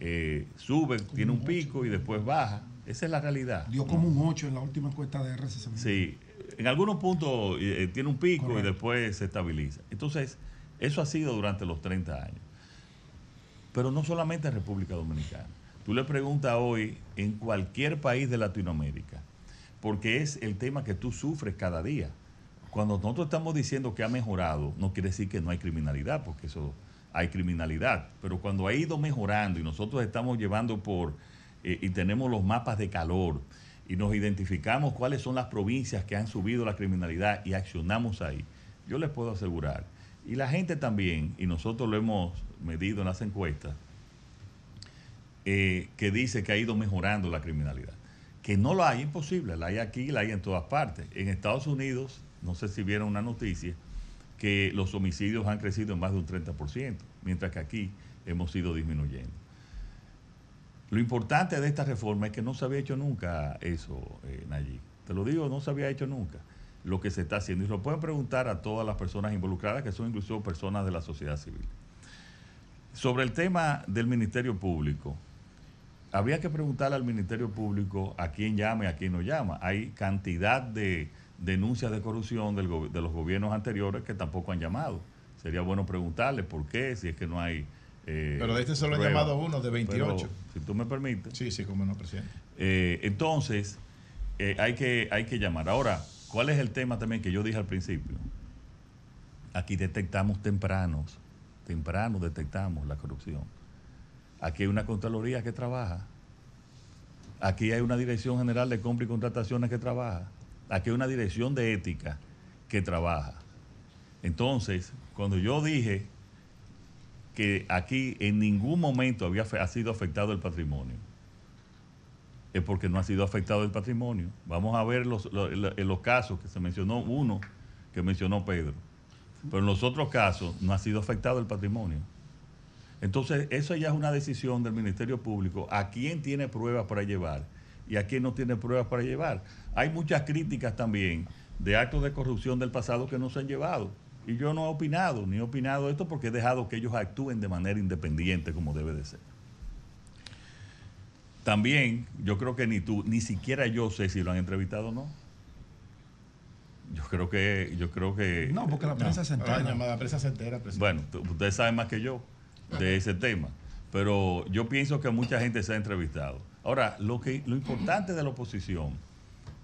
eh, sube, tiene un pico y después baja. Esa es la realidad. Dio como un 8 en la última encuesta de RCC. Sí, en algunos puntos eh, tiene un pico Correcto. y después se estabiliza. Entonces, eso ha sido durante los 30 años. Pero no solamente en República Dominicana. Tú le preguntas hoy en cualquier país de Latinoamérica, porque es el tema que tú sufres cada día. Cuando nosotros estamos diciendo que ha mejorado, no quiere decir que no hay criminalidad, porque eso hay criminalidad. Pero cuando ha ido mejorando y nosotros estamos llevando por, eh, y tenemos los mapas de calor, y nos identificamos cuáles son las provincias que han subido la criminalidad y accionamos ahí, yo les puedo asegurar, y la gente también, y nosotros lo hemos medido en las encuestas, eh, que dice que ha ido mejorando la criminalidad. Que no la hay, imposible, la hay aquí, la hay en todas partes. En Estados Unidos, no sé si vieron una noticia, que los homicidios han crecido en más de un 30%, mientras que aquí hemos ido disminuyendo. Lo importante de esta reforma es que no se había hecho nunca eso, eh, Nayib. Te lo digo, no se había hecho nunca. lo que se está haciendo. Y lo pueden preguntar a todas las personas involucradas, que son incluso personas de la sociedad civil. Sobre el tema del Ministerio Público, habría que preguntarle al Ministerio Público a quién llama y a quién no llama. Hay cantidad de denuncias de corrupción del de los gobiernos anteriores que tampoco han llamado. Sería bueno preguntarle por qué, si es que no hay... eh, Pero de este solo han llamado uno de 28. Pero, si tú me permites. Sí, sí, como no, presidente. Eh, entonces, eh, hay, que, hay que llamar. Ahora, ¿cuál es el tema también que yo dije al principio? Aquí detectamos tempranos, temprano detectamos la corrupción. Aquí hay una Contraloría que trabaja. Aquí hay una Dirección General de Compra y Contrataciones que trabaja. Aquí hay una Dirección de Ética que trabaja. Entonces, cuando yo dije que aquí en ningún momento había ha sido afectado el patrimonio, es porque no ha sido afectado el patrimonio. Vamos a ver los, los, los casos que se mencionó, uno que mencionó Pedro, pero en los otros casos no ha sido afectado el patrimonio. Entonces, eso ya es una decisión del Ministerio Público a quién tiene pruebas para llevar y a quién no tiene pruebas para llevar. Hay muchas críticas también de actos de corrupción del pasado que no se han llevado. Y yo no he opinado, ni he opinado esto porque he dejado que ellos actúen de manera independiente como debe de ser. También, yo creo que ni tú, ni siquiera yo sé si lo han entrevistado o no. Yo creo que, yo creo que. No, porque la prensa se entera. La prensa se entera, presidente. Bueno, ustedes saben más que yo de ese tema, pero yo pienso que mucha gente se ha entrevistado. Ahora, lo que lo importante de la oposición,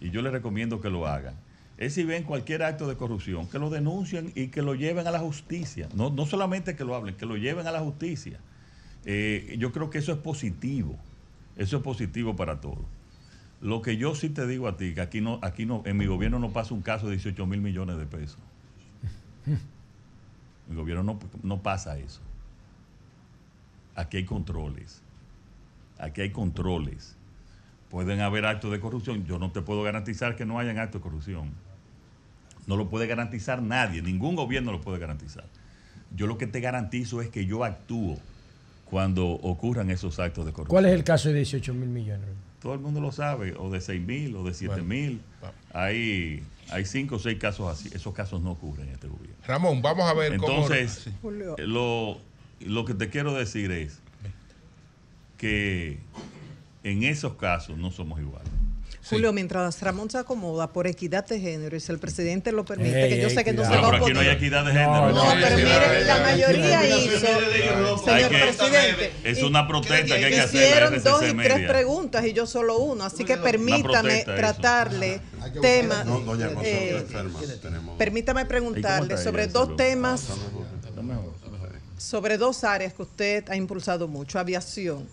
y yo les recomiendo que lo hagan, es si ven cualquier acto de corrupción, que lo denuncien y que lo lleven a la justicia. No, no solamente que lo hablen, que lo lleven a la justicia. Eh, yo creo que eso es positivo. Eso es positivo para todos. Lo que yo sí te digo a ti, que aquí no, aquí no, en mi gobierno no pasa un caso de 18 mil millones de pesos. <laughs> Mi gobierno no, no pasa eso. Aquí hay controles. Aquí hay controles. Pueden haber actos de corrupción. Yo no te puedo garantizar que no hayan actos de corrupción. No lo puede garantizar nadie. Ningún gobierno lo puede garantizar. Yo lo que te garantizo es que yo actúo cuando ocurran esos actos de corrupción. ¿Cuál es el caso de 18 mil millones? Todo el mundo lo sabe, o de 6 mil, o de 7 mil. Hay, hay cinco o seis casos así. Esos casos no ocurren en este gobierno. Ramón, vamos a ver cómo. Entonces, lo, lo que te quiero decir es que en esos casos no somos iguales. Julio, mientras Ramón se acomoda por equidad de género y si el presidente lo permite, Ey, que yo ey, sé que no se va a No, pero aquí no hay oponer. equidad de género. No, No, pero mire, la mayoría hizo, señor que- presidente. Es una protesta que hay que hacer. Hicieron dos y tres preguntas y yo solo uno, así que permítame tratarle temas. eh, permítame ¿Y preguntarle sobre dos temas, sobre dos áreas que usted ha impulsado mucho, aviación.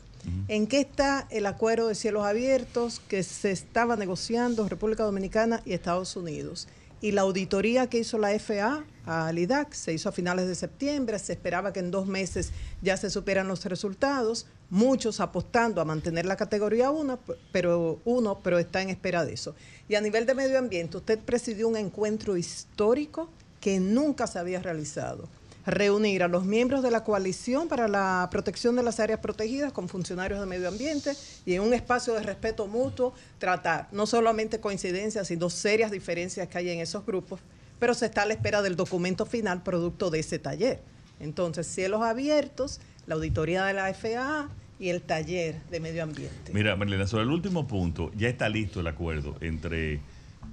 ¿En qué está el acuerdo de cielos abiertos que se estaba negociando República Dominicana y Estados Unidos? Y la auditoría que hizo la FA al IDAC se hizo a finales de septiembre, se esperaba que en dos meses ya se supieran los resultados, muchos apostando a mantener la categoría 1, pero, uno, pero está en espera de eso. Y a nivel de medio ambiente, usted presidió un encuentro histórico que nunca se había realizado reunir a los miembros de la coalición para la protección de las áreas protegidas con funcionarios de medio ambiente y en un espacio de respeto mutuo tratar no solamente coincidencias, sino serias diferencias que hay en esos grupos, pero se está a la espera del documento final producto de ese taller. Entonces, cielos abiertos, la auditoría de la FAA y el taller de medio ambiente. Mira, Marlena, sobre el último punto, ya está listo el acuerdo entre,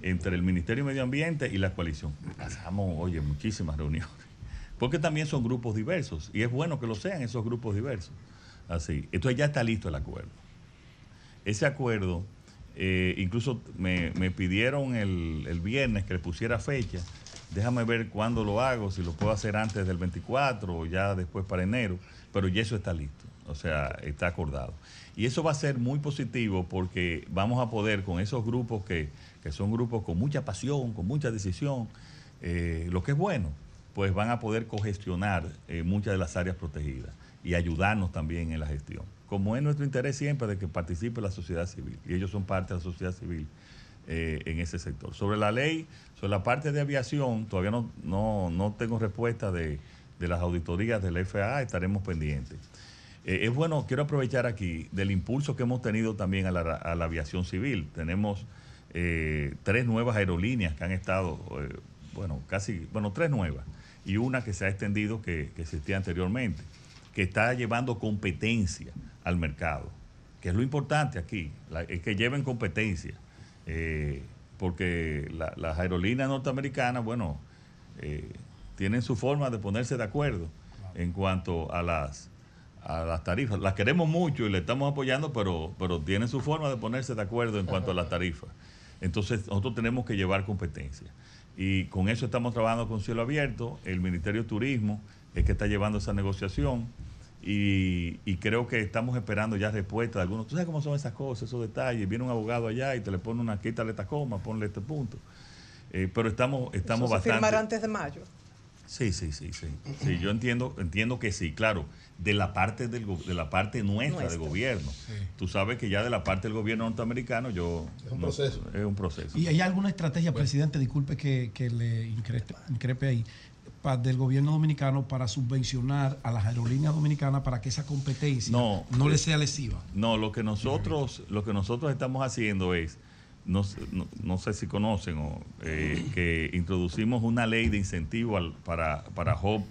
entre el Ministerio de Medio Ambiente y la coalición. Pasamos, oye, muchísimas reuniones. Porque también son grupos diversos. Y es bueno que lo sean esos grupos diversos. Así. Entonces ya está listo el acuerdo. Ese acuerdo, eh, incluso me, me pidieron el, el viernes que le pusiera fecha. Déjame ver cuándo lo hago, si lo puedo hacer antes del 24 o ya después para enero. Pero ya eso está listo. O sea, está acordado. Y eso va a ser muy positivo porque vamos a poder con esos grupos que, que son grupos con mucha pasión, con mucha decisión, eh, lo que es bueno, pues van a poder cogestionar eh, muchas de las áreas protegidas y ayudarnos también en la gestión. Como es nuestro interés siempre de que participe la sociedad civil, y ellos son parte de la sociedad civil eh, en ese sector. Sobre la ley, sobre la parte de aviación, todavía no, no, no tengo respuesta de, de las auditorías del FAA, estaremos pendientes. Eh, es bueno, quiero aprovechar aquí del impulso que hemos tenido también a la, a la aviación civil. Tenemos tres nuevas aerolíneas que han estado, bueno, casi, bueno, tres nuevas, y una que se ha extendido que, existía anteriormente, que está llevando competencia al mercado, que es lo importante aquí, es que lleven competencia, eh, porque la- las aerolíneas norteamericanas, bueno, eh, tienen su forma de ponerse de acuerdo en cuanto a las a las tarifas. Las queremos mucho y le estamos apoyando, pero, pero tienen su forma de ponerse de acuerdo en cuanto a las tarifas. Entonces nosotros tenemos que llevar competencia. Y con eso estamos trabajando con cielo abierto. El Ministerio de Turismo es que está llevando esa negociación. Y, y creo que estamos esperando ya respuesta de algunos. Tú sabes cómo son esas cosas, esos detalles. Viene un abogado allá y te le pone una, quítale esta coma, ponle este punto. Eh, pero estamos, estamos Eso se bastante. antes de mayo. Sí, sí, sí, sí. Sí, yo entiendo, entiendo que sí, claro, de la parte del de la parte nuestra, Nuestra. del gobierno. Tú sabes que ya de la parte del gobierno norteamericano yo Es un no- proceso. es un proceso. ¿Y hay alguna estrategia, presidente, disculpe que, que le increpe, increpe ahí, pa- del gobierno dominicano para subvencionar a las aerolíneas dominicanas para que esa competencia No, no le sea lesiva? No, lo que nosotros, lo que nosotros estamos haciendo es, no, sé- no, no sé si conocen, o, eh, que introducimos una ley de incentivo al- para, para hub.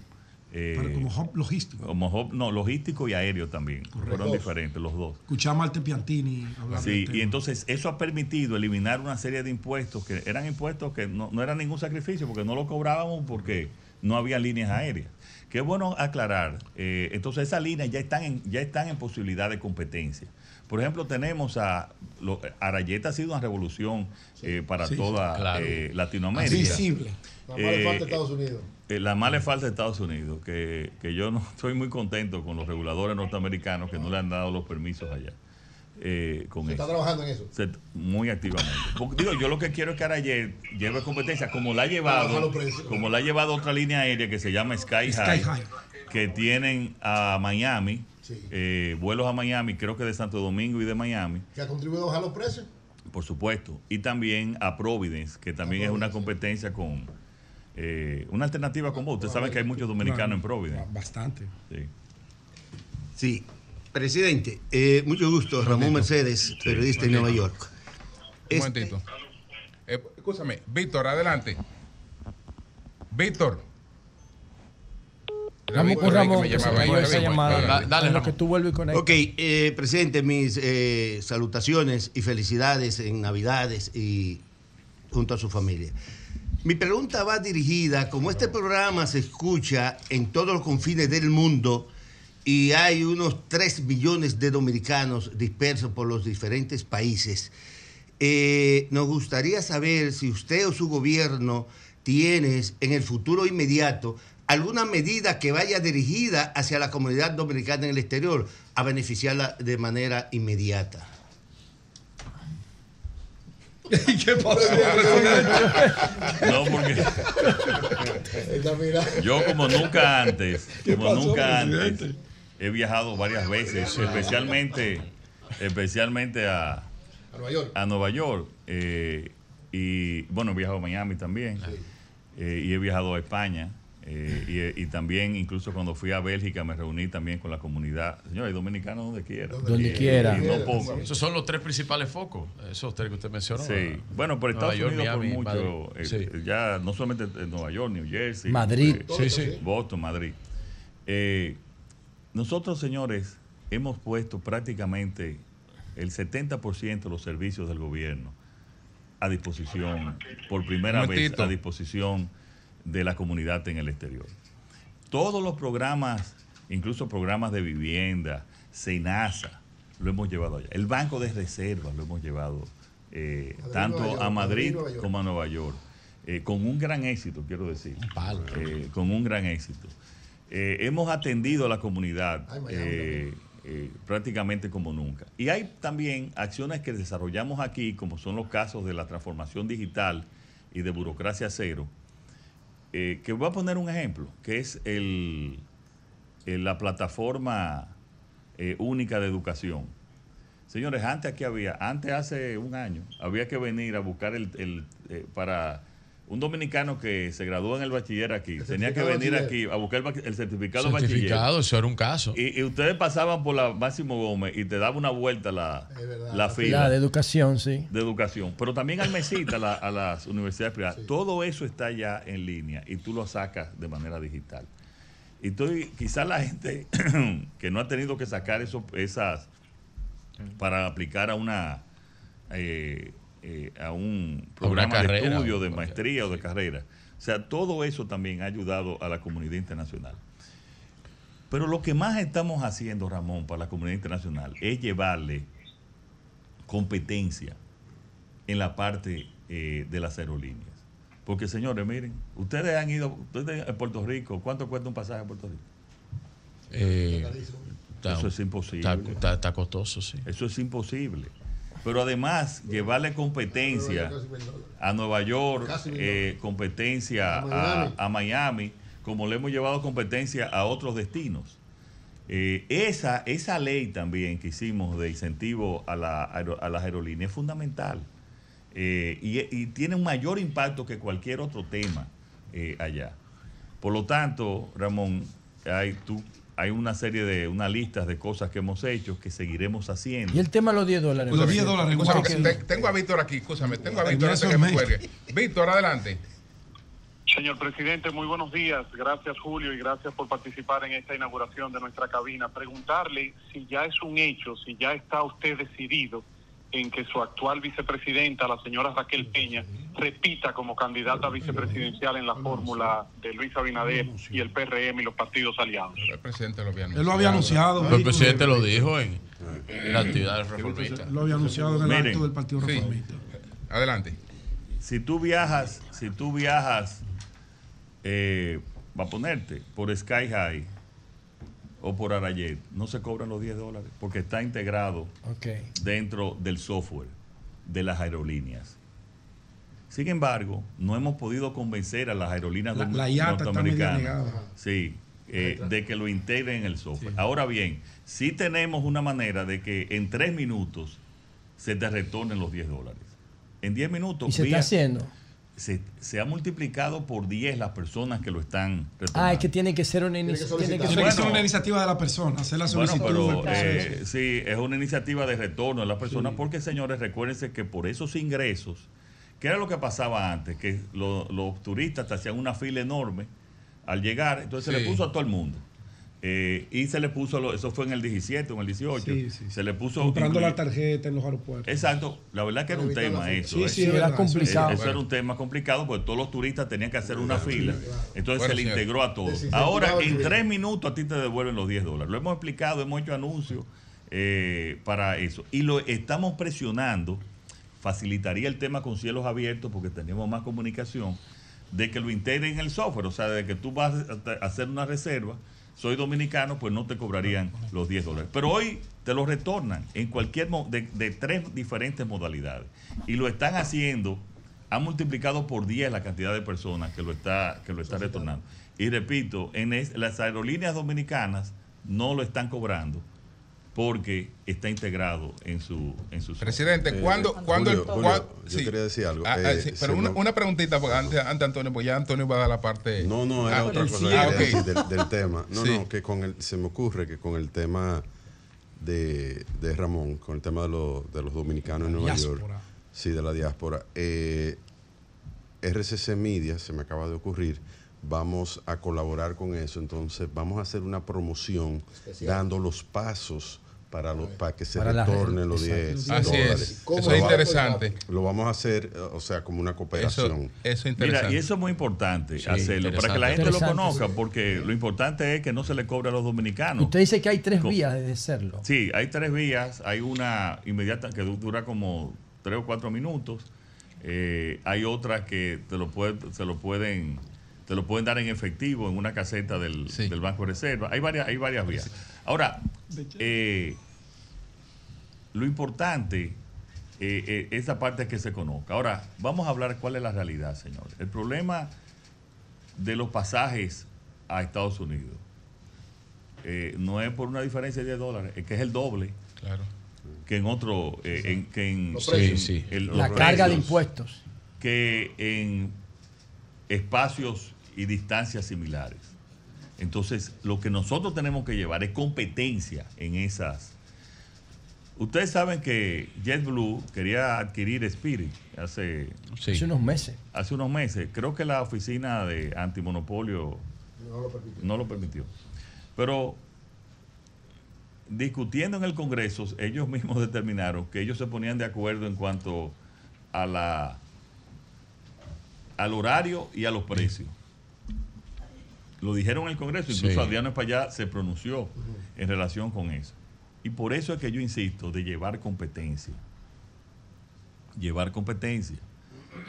eh, Para- como hub logístico. Como hub, no, logístico y aéreo también. Fueron diferentes los dos. Escuchamos al Tepiantini hablar Sí, y tema. entonces eso ha permitido eliminar una serie de impuestos que eran impuestos que no, no eran ningún sacrificio porque no lo cobrábamos porque no había líneas aéreas. Qué bueno aclarar. eh, entonces esas líneas ya están en, ya están en posibilidad de competencia. Por ejemplo, tenemos a lo- Arayeta ha sido una revolución eh, para Sí, toda claro. eh, Latinoamérica. Visible. La le Eh, falta a Estados Unidos. eh, la más le falta a Estados Unidos, que, que yo no <laughs> estoy muy contento con los reguladores norteamericanos que no le han dado los permisos allá. eh, con Se está eso. trabajando en eso. Se- muy activamente. Porque, digo, yo lo que quiero es que Arayet lleve competencia como la ha llevado, como la ha llevado otra línea aérea que se llama Sky, Sky High, High. que tienen a Miami, eh, vuelos a Miami, creo que de Santo Domingo y de Miami, Que ha contribuido a bajar los precios. por supuesto, y también a Providence, que también es una competencia con eh, una alternativa con vos. Ustedes saben que hay muchos dominicanos en Providence. Bastante. Sí. Sí. Presidente, eh, mucho gusto. Ramón Mercedes, periodista en Nueva York. Un momentito. Eh, escúchame, Víctor, adelante. Víctor. Vamos con Ramón, que se cayó esa Dale, llamada. dale, lo que tú vuelves y conectas. Ok, eh, presidente, mis eh, salutaciones y felicidades en Navidades y junto a su familia. Mi pregunta va dirigida, como este programa se escucha en todos los confines del mundo y hay unos 3 millones de dominicanos dispersos por los diferentes países, eh, nos gustaría saber si usted o su gobierno tiene en el futuro inmediato alguna medida que vaya dirigida hacia la comunidad dominicana en el exterior a beneficiarla de manera inmediata. <laughs> ¿Qué <laughs> No, porque Está mirando. yo como nunca antes, ¿Qué como pasó, nunca antes, he viajado varias veces, especialmente, especialmente a, A Nueva York. a Nueva York. eh, y bueno, he viajado a Miami también. eh, y he viajado a España. Eh, y, y también, incluso cuando fui a Bélgica, me reuní también con la comunidad. Señores, hay dominicanos donde quiera. Donde Y- quiera. y no. Esos son los tres principales focos, esos tres que usted mencionó. Sí, ¿verdad? bueno, por Nueva Estados York, Unidos Miami, por mucho, eh, Sí. eh, ya no solamente en Nueva York, New Jersey, Madrid. eh, Sí, sí. Boston, Madrid. Eh, nosotros, señores, hemos puesto prácticamente el 70% de los servicios del gobierno a disposición, por primera Un vez momentito. a disposición de la comunidad en el exterior. Todos los programas, incluso programas de vivienda, SENASA, lo hemos llevado allá. El Banco de Reservas lo hemos llevado eh, Madrid, tanto York, a Madrid, como a Nueva York. eh, con un gran éxito, quiero decir. Eh, con un gran éxito. Eh, hemos atendido a la comunidad Ay, Miami eh, eh, prácticamente como nunca. Y hay también acciones que desarrollamos aquí, como son los casos de la transformación digital y de burocracia cero, eh, que voy a poner un ejemplo, que es el, la plataforma eh, única de educación. Señores, antes aquí había, antes hace un año, había que venir a buscar el, el, eh, para, un dominicano que se graduó en el bachiller aquí tenía que certificado venir aquí a buscar el, certificado, Certificado, bachiller. eso era un caso. Y, y ustedes pasaban por la Máximo Gómez y te daba una vuelta la, la fila La de educación, sí. de educación, pero también al mesita a, la- a las universidades privadas. Todo eso está ya en línea y tú lo sacas de manera digital. Y estoy, quizás la gente <clears throat> que no ha tenido que sacar eso, esas para aplicar a una eh, eh, a un programa de carrera, estudio, de maestría o de carrera. O sea, todo eso también ha ayudado a la comunidad internacional. Pero lo que más estamos haciendo, Ramón, para la comunidad internacional es llevarle competencia en la parte eh, de las aerolíneas. Porque, señores, miren, ustedes han ido, ustedes a Puerto Rico, ¿cuánto cuesta un pasaje a Puerto Rico? Eh, Eso es imposible. Está, está- está costoso, sí. Eso es imposible. Pero además, llevarle competencia a Nueva York, eh, competencia A a, Miami. como le hemos llevado competencia a otros destinos. Eh, esa, esa ley también que hicimos de incentivo a, la aero- a las aerolíneas es fundamental. Eh, y, y tiene un mayor impacto que cualquier otro tema eh, allá. Por lo tanto, Ramón, hay, tú, hay una serie de, una lista de cosas que hemos hecho que seguiremos haciendo. Y el tema de los 10 dólares. Los 10 ¿cómo Escúchame, que- que te- tengo a Víctor aquí, escúchame, tengo a Víctor antes que me cuelgue. Víctor, adelante. Señor presidente, muy buenos días. Gracias, Julio, y gracias por participar en esta inauguración de nuestra cabina. Preguntarle si ya es un hecho, si ya está usted decidido en que su actual vicepresidenta, la señora Raquel Peña, repita como candidata vicepresidencial en la fórmula de Luis Abinader y el PRM y los partidos aliados. El presidente lo había Él lo había anunciado. El presidente lo dijo en, en la actividad reformista. Lo había anunciado en el Miren. acto del Partido Sí. Reformista. Adelante. Si tú viajas, si tú viajas, eh, va a ponerte por Sky High o por Arayet, no se cobran los 10 dólares porque está integrado dentro del software de las aerolíneas. Sin embargo, no hemos podido convencer a las aerolíneas La- la IATA norteamericanas sí, eh, de que lo integren en el software. Ahora bien, sí tenemos una manera de que en tres minutos se te retornen los 10 dólares. En 10 minutos. Y se está haciendo. Se, se ha multiplicado por 10 las personas que lo están retornando. Ah, es que tiene que ser una iniciativa. Tiene que Tiene que ser Bueno. una iniciativa de la persona, hacer la Bueno, solicitud. pero eh, sí, es una iniciativa de retorno de las personas, porque señores, recuérdense que por esos ingresos, ¿qué era lo que pasaba antes? Que lo- los turistas te hacían una fila enorme al llegar, entonces se le puso a todo el mundo. Eh, y se le puso, lo- eso fue en el 17 o en el 18, Sí, sí. se le puso... Comprando la tarjeta en los aeropuertos. Exacto, la verdad que era un tema eso. Sí, ¿eh? sí, era Eso- complicado. Eso, era un tema complicado porque todos los turistas tenían que hacer una fila. Entonces Bueno, se le señor. integró a todos. Ahora, en tres minutos a ti te devuelven los 10 dólares. Lo hemos explicado, hemos hecho anuncios eh, para eso. Y lo estamos presionando, facilitaría el tema con cielos abiertos porque tenemos más comunicación, de que lo integren en el software. O sea, de que tú vas a hacer una reserva, soy dominicano, pues no te cobrarían los 10 dólares. Pero hoy te lo retornan en cualquier de, de tres diferentes modalidades. Y lo están haciendo, han multiplicado por 10 la cantidad de personas que lo está, que lo está retornando. Y repito, en es- las aerolíneas dominicanas no lo están cobrando porque está integrado en su en su. Presidente, Eh, ¿cuándo, cuándo el- Julio, cuá- yo quería decir algo. Ah, ah, Eh, sí, pero una, una preguntita, porque antes, antes Antonio, pues ya Antonio va a dar la parte. No, no, era Ah, otra cosa Ah, del, del tema. No, Sí. no, que con el, se me ocurre que con el tema de, de Ramón, con el tema de, los- de los dominicanos en Nueva York, Diáspora. sí, de la diáspora, eh, RCC Media, se me acaba de ocurrir, vamos a colaborar con eso, entonces vamos a hacer una promoción Especial. dando los pasos para, los, para que se Para los exacto. 10 Así dólares. es. Eso es interesante. Lo vamos a hacer, o sea, como una cooperación. Eso es Mira, interesante. y eso es muy importante Sí, hacerlo, para que la gente lo conozca, Sí. porque lo importante es que no se le cobre a los dominicanos. Usted dice que hay tres Co- vías de hacerlo. Sí, hay tres vías. Hay una inmediata que du- dura como tres o cuatro minutos. Eh, hay otra que te lo puede- se lo pueden te lo pueden dar en efectivo en una caseta del, del Banco de Reserva. Hay varias, hay varias vías. Ahora, eh, lo importante eh, eh, esa parte es que se conozca. Ahora, vamos a hablar cuál es la realidad, señores. El problema de los pasajes a Estados Unidos eh, no es por una diferencia de 10 dólares, es que es el doble. Claro. Que en otro, eh, en, que en, Los precios. en Sí, sí. el- La carga de impuestos. Que en espacios y distancias similares. Entonces, lo que nosotros tenemos que llevar es competencia en esas. Ustedes saben que JetBlue quería adquirir Spirit hace, Hace unos meses. hace unos meses. Creo que la oficina de antimonopolio No lo permitió. no lo permitió. Pero discutiendo en el Congreso, ellos mismos <laughs> determinaron que ellos se ponían de acuerdo en cuanto a la al horario y a los precios. Lo dijeron en el Congreso, incluso Sí. Adriano Espallá se pronunció en relación con eso. Y por eso es que yo insisto de llevar competencia. Llevar competencia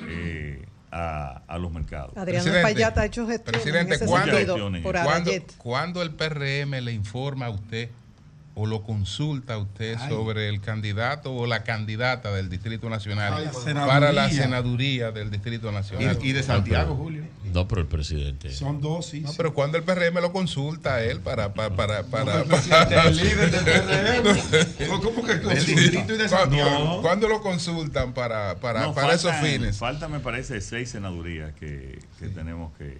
eh, a, a los mercados. Adriano Presidente, Espaillat ha hecho gestiones en Presidente, ese ¿cuándo, sentido por ¿cuándo, Arayet. cuándo el PRM le informa a usted o lo consulta usted Ay. sobre el candidato o la candidata del Distrito Nacional Ay, para la senaduría. del Distrito Nacional? Y- y de Santiago, Julio. No, pero el presidente. Son dos, sí. No, pero cuando el PRM lo consulta a él para... para, para, para, el es el <laughs> líder del PRM. No, ¿cómo que consulta? distrito y de Santiago. ¿Cuándo, cuándo lo consultan para, para, No, para esos fines? Falta, me parece, seis senadurías que, que tenemos que.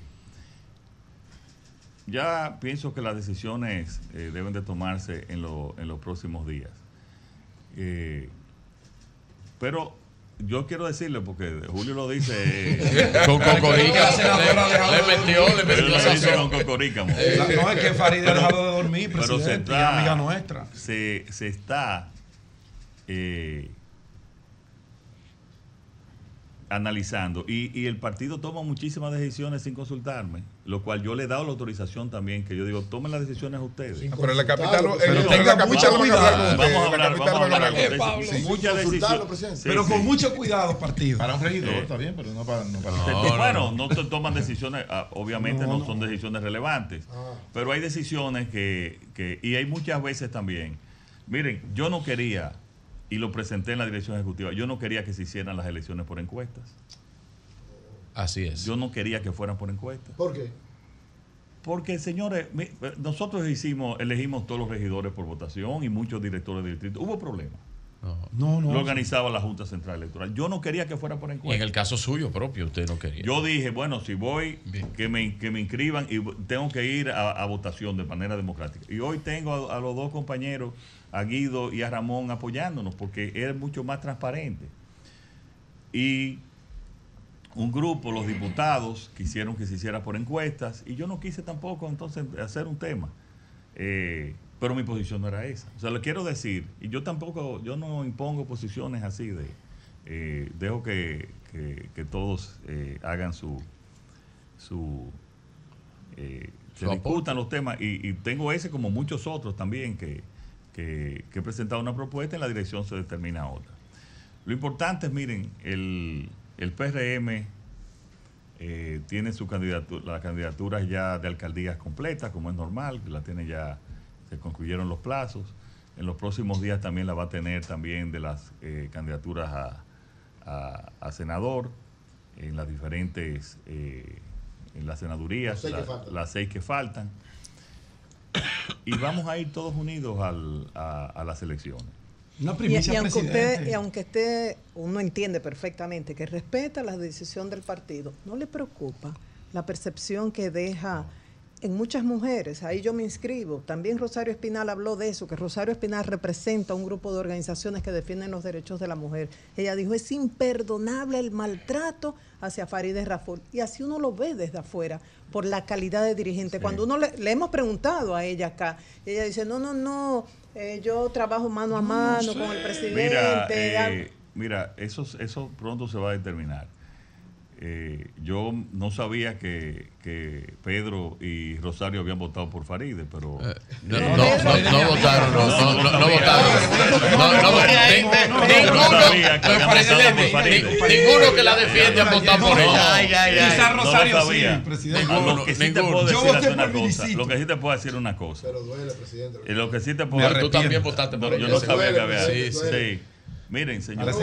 Ya pienso que las decisiones eh, deben de tomarse en, lo- en los próximos días. Eh, pero yo quiero decirle, porque Julio lo dice. eh, <laughs> Con Cocorica. Le- metió, le metió lo dice sazón. con Cocorícamo. Eh, no, es que Farideh ha dejado de dormir, pero se presidente, y está- amiga nuestra. Se, se está eh, analizando y, y el partido toma muchísimas decisiones sin consultarme, lo cual yo le he dado la autorización también, que yo digo, tomen las decisiones ustedes. Ah, pero en la capital, en- Pero la tenga capital Vamos a hablar, capital vamos a hablar con con usted. usted. Sí. Sí, Pero sí. con mucho cuidado, partido. Para un regidor Eh, está bien, pero no para. No para Te- bueno, no se toman <laughs> decisiones, ah, obviamente No, no, no. son decisiones relevantes, pero hay decisiones que, que, y hay muchas veces también, miren, yo no quería, y lo presenté en la dirección ejecutiva, yo no quería que se hicieran las elecciones por encuestas. Así es. Yo no quería que fueran por encuestas. ¿Por qué? Porque, señores, nosotros hicimos, elegimos todos los regidores por votación y muchos directores de distrito. Hubo problemas. No, no. Lo organizaba la Junta Central Electoral. Yo no quería que fuera por Y en el caso suyo propio, usted no quería. Yo dije, bueno, si voy, que me, que me inscriban y tengo que ir a, a votación de manera democrática. Y hoy tengo a, a los dos compañeros, a Guido y a Ramón, apoyándonos porque es mucho más transparente. Y un grupo, los diputados, quisieron que se hiciera por encuestas y yo no quise tampoco entonces hacer un tema. Eh, pero mi posición no era esa. O sea, le quiero decir, y yo tampoco, yo no impongo posiciones así de, eh, dejo que, que- que todos eh, hagan su, su, se Su discutan los temas y, y tengo ese como muchos otros también que, que, que he presentado una propuesta y en la dirección se determina otra. Lo importante es, miren, el, el PRM eh, tiene su candidatura, las candidaturas ya de alcaldías completas, como es normal, que la tiene ya, se concluyeron los plazos. En los próximos días también la va a tener también de las eh, candidaturas a, a- a senador en las diferentes, eh, en las senadurías, Las la- las seis que faltan. Y vamos a ir todos unidos al- a, a las elecciones. Una Y, primicia, y aunque usted, y aunque esté, uno entiende perfectamente que respeta la decisión del partido, ¿no le preocupa la percepción que deja en muchas mujeres? Ahí yo me inscribo. También Rosario Espinal habló de eso, que Rosario Espinal representa un grupo de organizaciones que defienden los derechos de la mujer. Ella dijo, es imperdonable el maltrato hacia Farideh Raful. Y así uno lo ve desde afuera, por la calidad de dirigente. Cuando uno le, le hemos preguntado a ella acá, ella dice, no, no, no, eh, yo trabajo mano a mano con el presidente. Mira, eh, mira eso, eso pronto se va a determinar. Eh, yo no sabía que, que Pedro y Rosario habían votado por Faride, pero... Eh, no, no, no, no votaron, no, no, no, no votaron. No, no, ni- ninguno, que la defiende ha votado por ella. Quizás No lo Rosario sabía. sí, presidente. Lo que sí te puedo Yo decir una cosa. Vinicito. Lo que sí te puedo decir una cosa. Pero duele, presidente. Eh, Lo que sí te puedo Tú también votaste por Yo ella. no sí. sabía que había. Sí, Sí. Miren, señores, no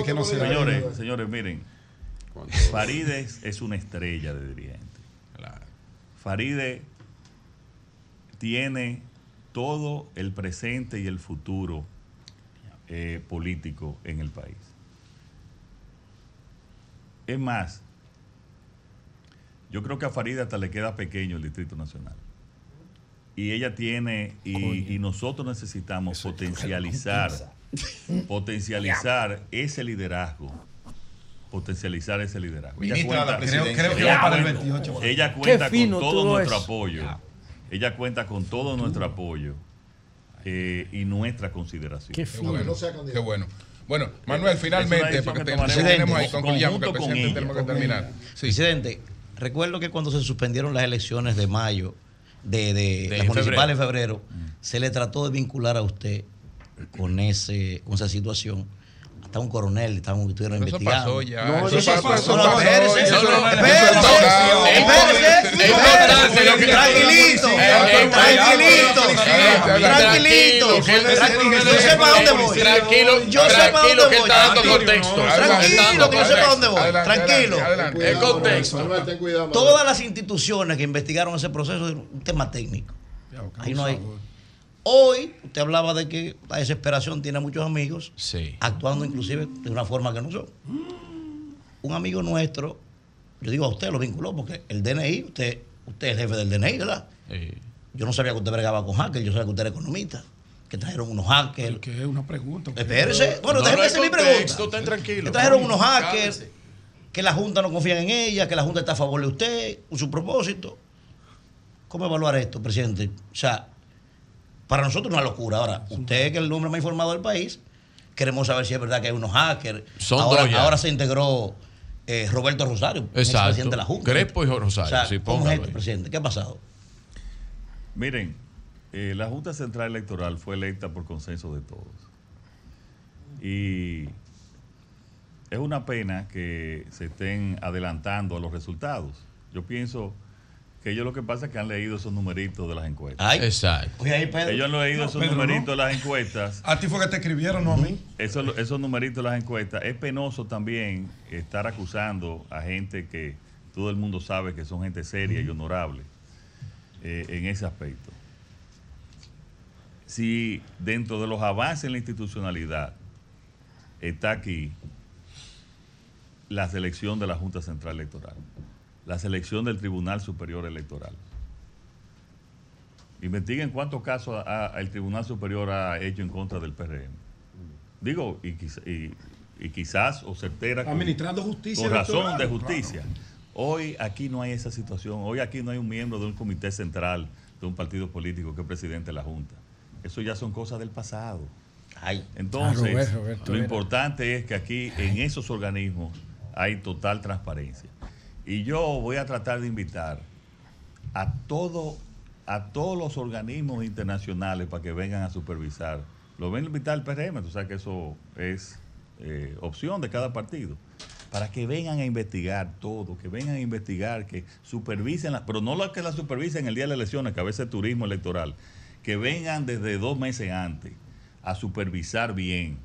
señores, miren. <laughs> Faride es, es una estrella de dirigente. Faride tiene todo el presente y el futuro eh, político en el país. Es más, Yo creo que a Farida hasta le queda pequeño el Distrito Nacional. Y ella tiene, y, y nosotros necesitamos potencializar, potencializar <laughs> ese liderazgo. Potencializar ese liderazgo. Ministra de la Presidencia. Creo- creo que va para el 28. Ella cuenta con todo todo nuestro apoyo. Ella cuenta con todo nuestro apoyo eh, y nuestra consideración. Qué bueno. Qué bueno. Bueno, Manuel, finalmente, porque que te- tenemos ahí, con- concluyamos, que el presidente ella, tenemos que terminar. ella. Presidente, recuerdo que cuando se suspendieron las elecciones de mayo, de, de, De las municipales en febrero. febrero, se le trató de vincular a usted con, ese, con esa situación. Hasta un coronel estaban estuvieron eso investigando. pasó ya, No, eso eso pasó, No, espérese, es espérese, Es Tranquilito, tranquilito, tranquilito. Yo sé para dónde voy. Tranquilo, Yo sé para dónde voy. está dando Tranquilo. contexto. Tranquilo, que yo sé para dónde voy. Tranquilo. El contexto. Todas las instituciones que investigaron ese proceso, un tema técnico. Ahí no hay. Hoy usted hablaba de que la desesperación tiene muchos amigos, actuando inclusive de una forma que no son. Un amigo nuestro, yo digo a usted, lo vinculó porque el DNI, usted, usted es el jefe del DNI, ¿verdad? Yo no sabía que usted bregaba con hackers, yo sabía que usted era economista, que trajeron unos hackers. Que es una pregunta. Espérese, bueno, No, déjeme hacer mi pregunta. estén tranquilos. Que trajeron unos Cálmese. hackers, que la Junta no confía en ella, que la Junta está a favor de usted, con su propósito. ¿Cómo evaluar esto, presidente? O sea, para nosotros es una locura. Ahora, usted que es el hombre más informado del país, queremos saber si es verdad que hay unos hackers. Son ahora, ahora se integró eh, Roberto Rosario, Exacto. presidente de la Junta. Crespo y Rosario, O sea, sí, ¿cómo es presidente? ¿Qué ha pasado? Miren, eh, la Junta Central Electoral fue electa por consenso de todos. Y es una pena que se estén adelantando a los resultados. Yo pienso que ellos lo que pasa es que han leído esos numeritos de las encuestas. Ay. Exacto. Oye, ahí, Pedro. Ellos han leído No, esos Pedro, numeritos no. de las encuestas. A ti fue que te escribieron, no a mí. Esos, esos numeritos de las encuestas. Es penoso también estar acusando a gente que todo el mundo sabe que son gente seria y honorable eh, en ese aspecto. Si dentro de los avances en la institucionalidad está aquí la selección de la Junta Central Electoral, la selección del Tribunal Superior Electoral. Investiguen cuántos casos ha- el Tribunal Superior ha hecho en contra del PRM. Digo, y, quiz- y- y quizás, o certera, con- Administrando justicia Con razón de justicia. Hoy aquí no hay esa situación. Hoy aquí no hay un miembro de un comité central de un partido político que es presidente de la Junta. Eso ya son cosas del pasado. Entonces, Ah, Roberto, Roberto, lo mira. importante es que aquí en esos organismos hay total transparencia. Y yo voy a tratar de invitar a todo a todos los organismos internacionales para que vengan a supervisar. Lo ven a invitar al PRM, tú sabes que eso es eh, opción de cada partido. Para que vengan a investigar todo, que vengan a investigar, que supervisen, la- pero no lo que la supervisen el día de las elecciones, que a veces es turismo electoral, que vengan desde dos meses antes a supervisar bien,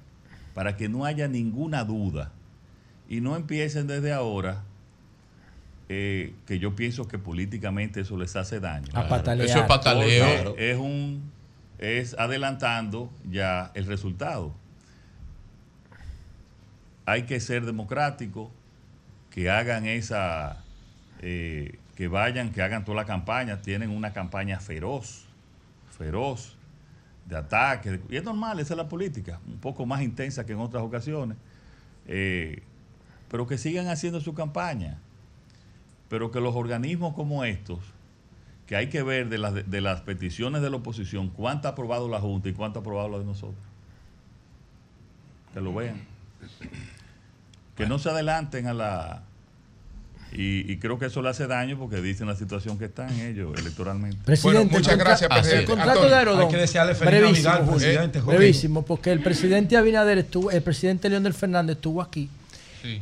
para que no haya ninguna duda y no empiecen desde ahora eh, que yo pienso que políticamente eso les hace daño. A patalear. Eso es pataleo. Claro. Es un es adelantando ya el resultado. Hay que ser democrático, que hagan esa, eh, que vayan, que hagan toda la campaña. Tienen una campaña feroz, feroz, de ataque. y es normal, esa es la política, un poco más intensa que en otras ocasiones. Eh, pero que sigan haciendo su campaña. Pero que los organismos como estos, que hay que ver de las, de las peticiones de la oposición, cuánto ha aprobado la Junta y cuánto ha aprobado la de nosotros. Que lo vean. Que no se adelanten a la... Y, y creo que eso le hace daño porque dicen la situación que están ellos electoralmente. Presidente, muchas el contra- gracias, El presidente. contrato Antonio, de Aerodón. hay que desearle feliz brevísimo, Navidad al Julio, presidente, eh, brevísimo, porque el presidente Abinader estuvo, el presidente Leónel Fernández estuvo aquí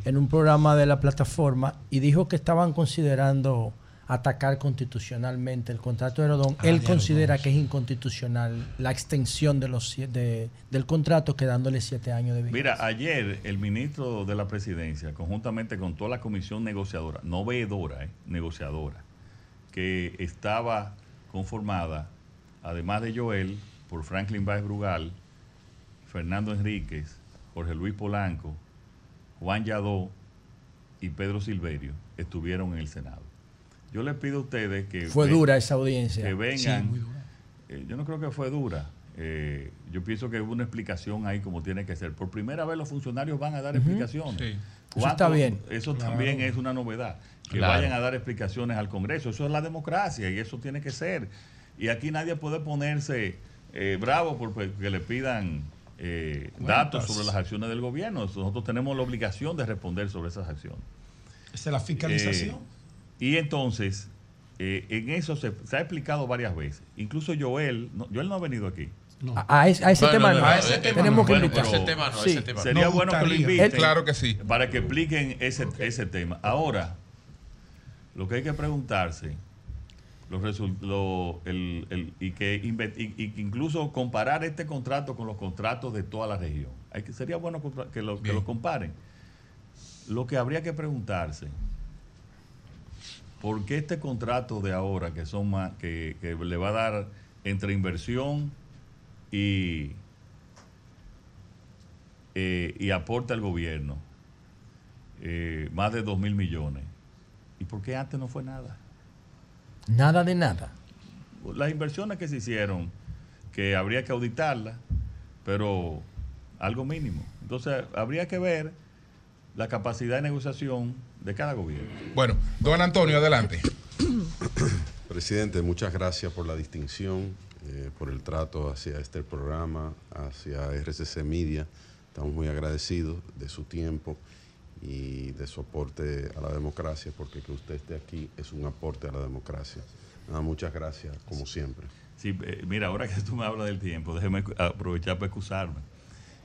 en un programa de la plataforma y dijo que estaban considerando atacar constitucionalmente el contrato de Aerodón. Ah, Él de considera que es inconstitucional la extensión de los sie- de- del contrato quedándole siete años de vida. Mira, ayer el ministro de la presidencia, conjuntamente con toda la comisión negociadora, no veedora, eh, negociadora, que estaba conformada, además de Joel, por Franklin Baez Brugal, Fernando Enríquez, Jorge Luis Polanco, Juan Yadó y Pedro Silverio, estuvieron en el Senado. yo les pido a ustedes que... Fue ven- dura esa audiencia. Que Sí, vengan. muy Eh, yo no creo que fue dura. Eh, yo pienso que hubo una explicación ahí como tiene que ser. Por primera vez los funcionarios van a dar explicaciones. Sí. Eso ¿Cuánto- está bien. Eso Claro. también es una novedad. Que Claro. vayan a dar explicaciones al Congreso. Eso es la democracia y eso tiene que ser. Y aquí nadie puede ponerse eh, bravo porque le pidan eh, datos sobre las acciones del gobierno. Nosotros tenemos la obligación de responder sobre esas acciones. Esa es la fiscalización. Eh, y entonces, eh, en eso se, se ha explicado varias veces. Incluso Joel, no, Joel no ha venido aquí. A, a ese, a ese No, tema no, a ese tema Tenemos no. que Bueno, invitar. pero Ese tema no, Sí. ese tema no. Sería bueno que lo inviten. Claro que sí. Para que expliquen ese, ese tema. Ahora, lo que hay que preguntarse, los lo- el- el- y, que y- y que incluso comparar este contrato con los contratos de toda la región. Hay que, sería bueno que lo, que lo comparen. Lo que habría que preguntarse, ¿por qué este contrato de ahora, que son más, que, que le va a dar entre inversión y, eh, y aporte al gobierno eh, más de 2 mil millones? ¿Y por qué antes no fue nada? Nada de nada. Las inversiones que se hicieron, que habría que auditarlas, pero algo mínimo. Entonces, habría que ver la capacidad de negociación de cada gobierno. Bueno, don Antonio, adelante. <coughs> Presidente, muchas gracias por la distinción, eh, por el trato hacia este programa, hacia RCC Media. Estamos muy agradecidos de su tiempo y de su aporte a la democracia, porque que usted esté aquí es un aporte a la democracia. Nada, muchas gracias, como siempre. Sí, eh, mira, ahora que tú me hablas del tiempo, déjeme aprovechar para excusarme.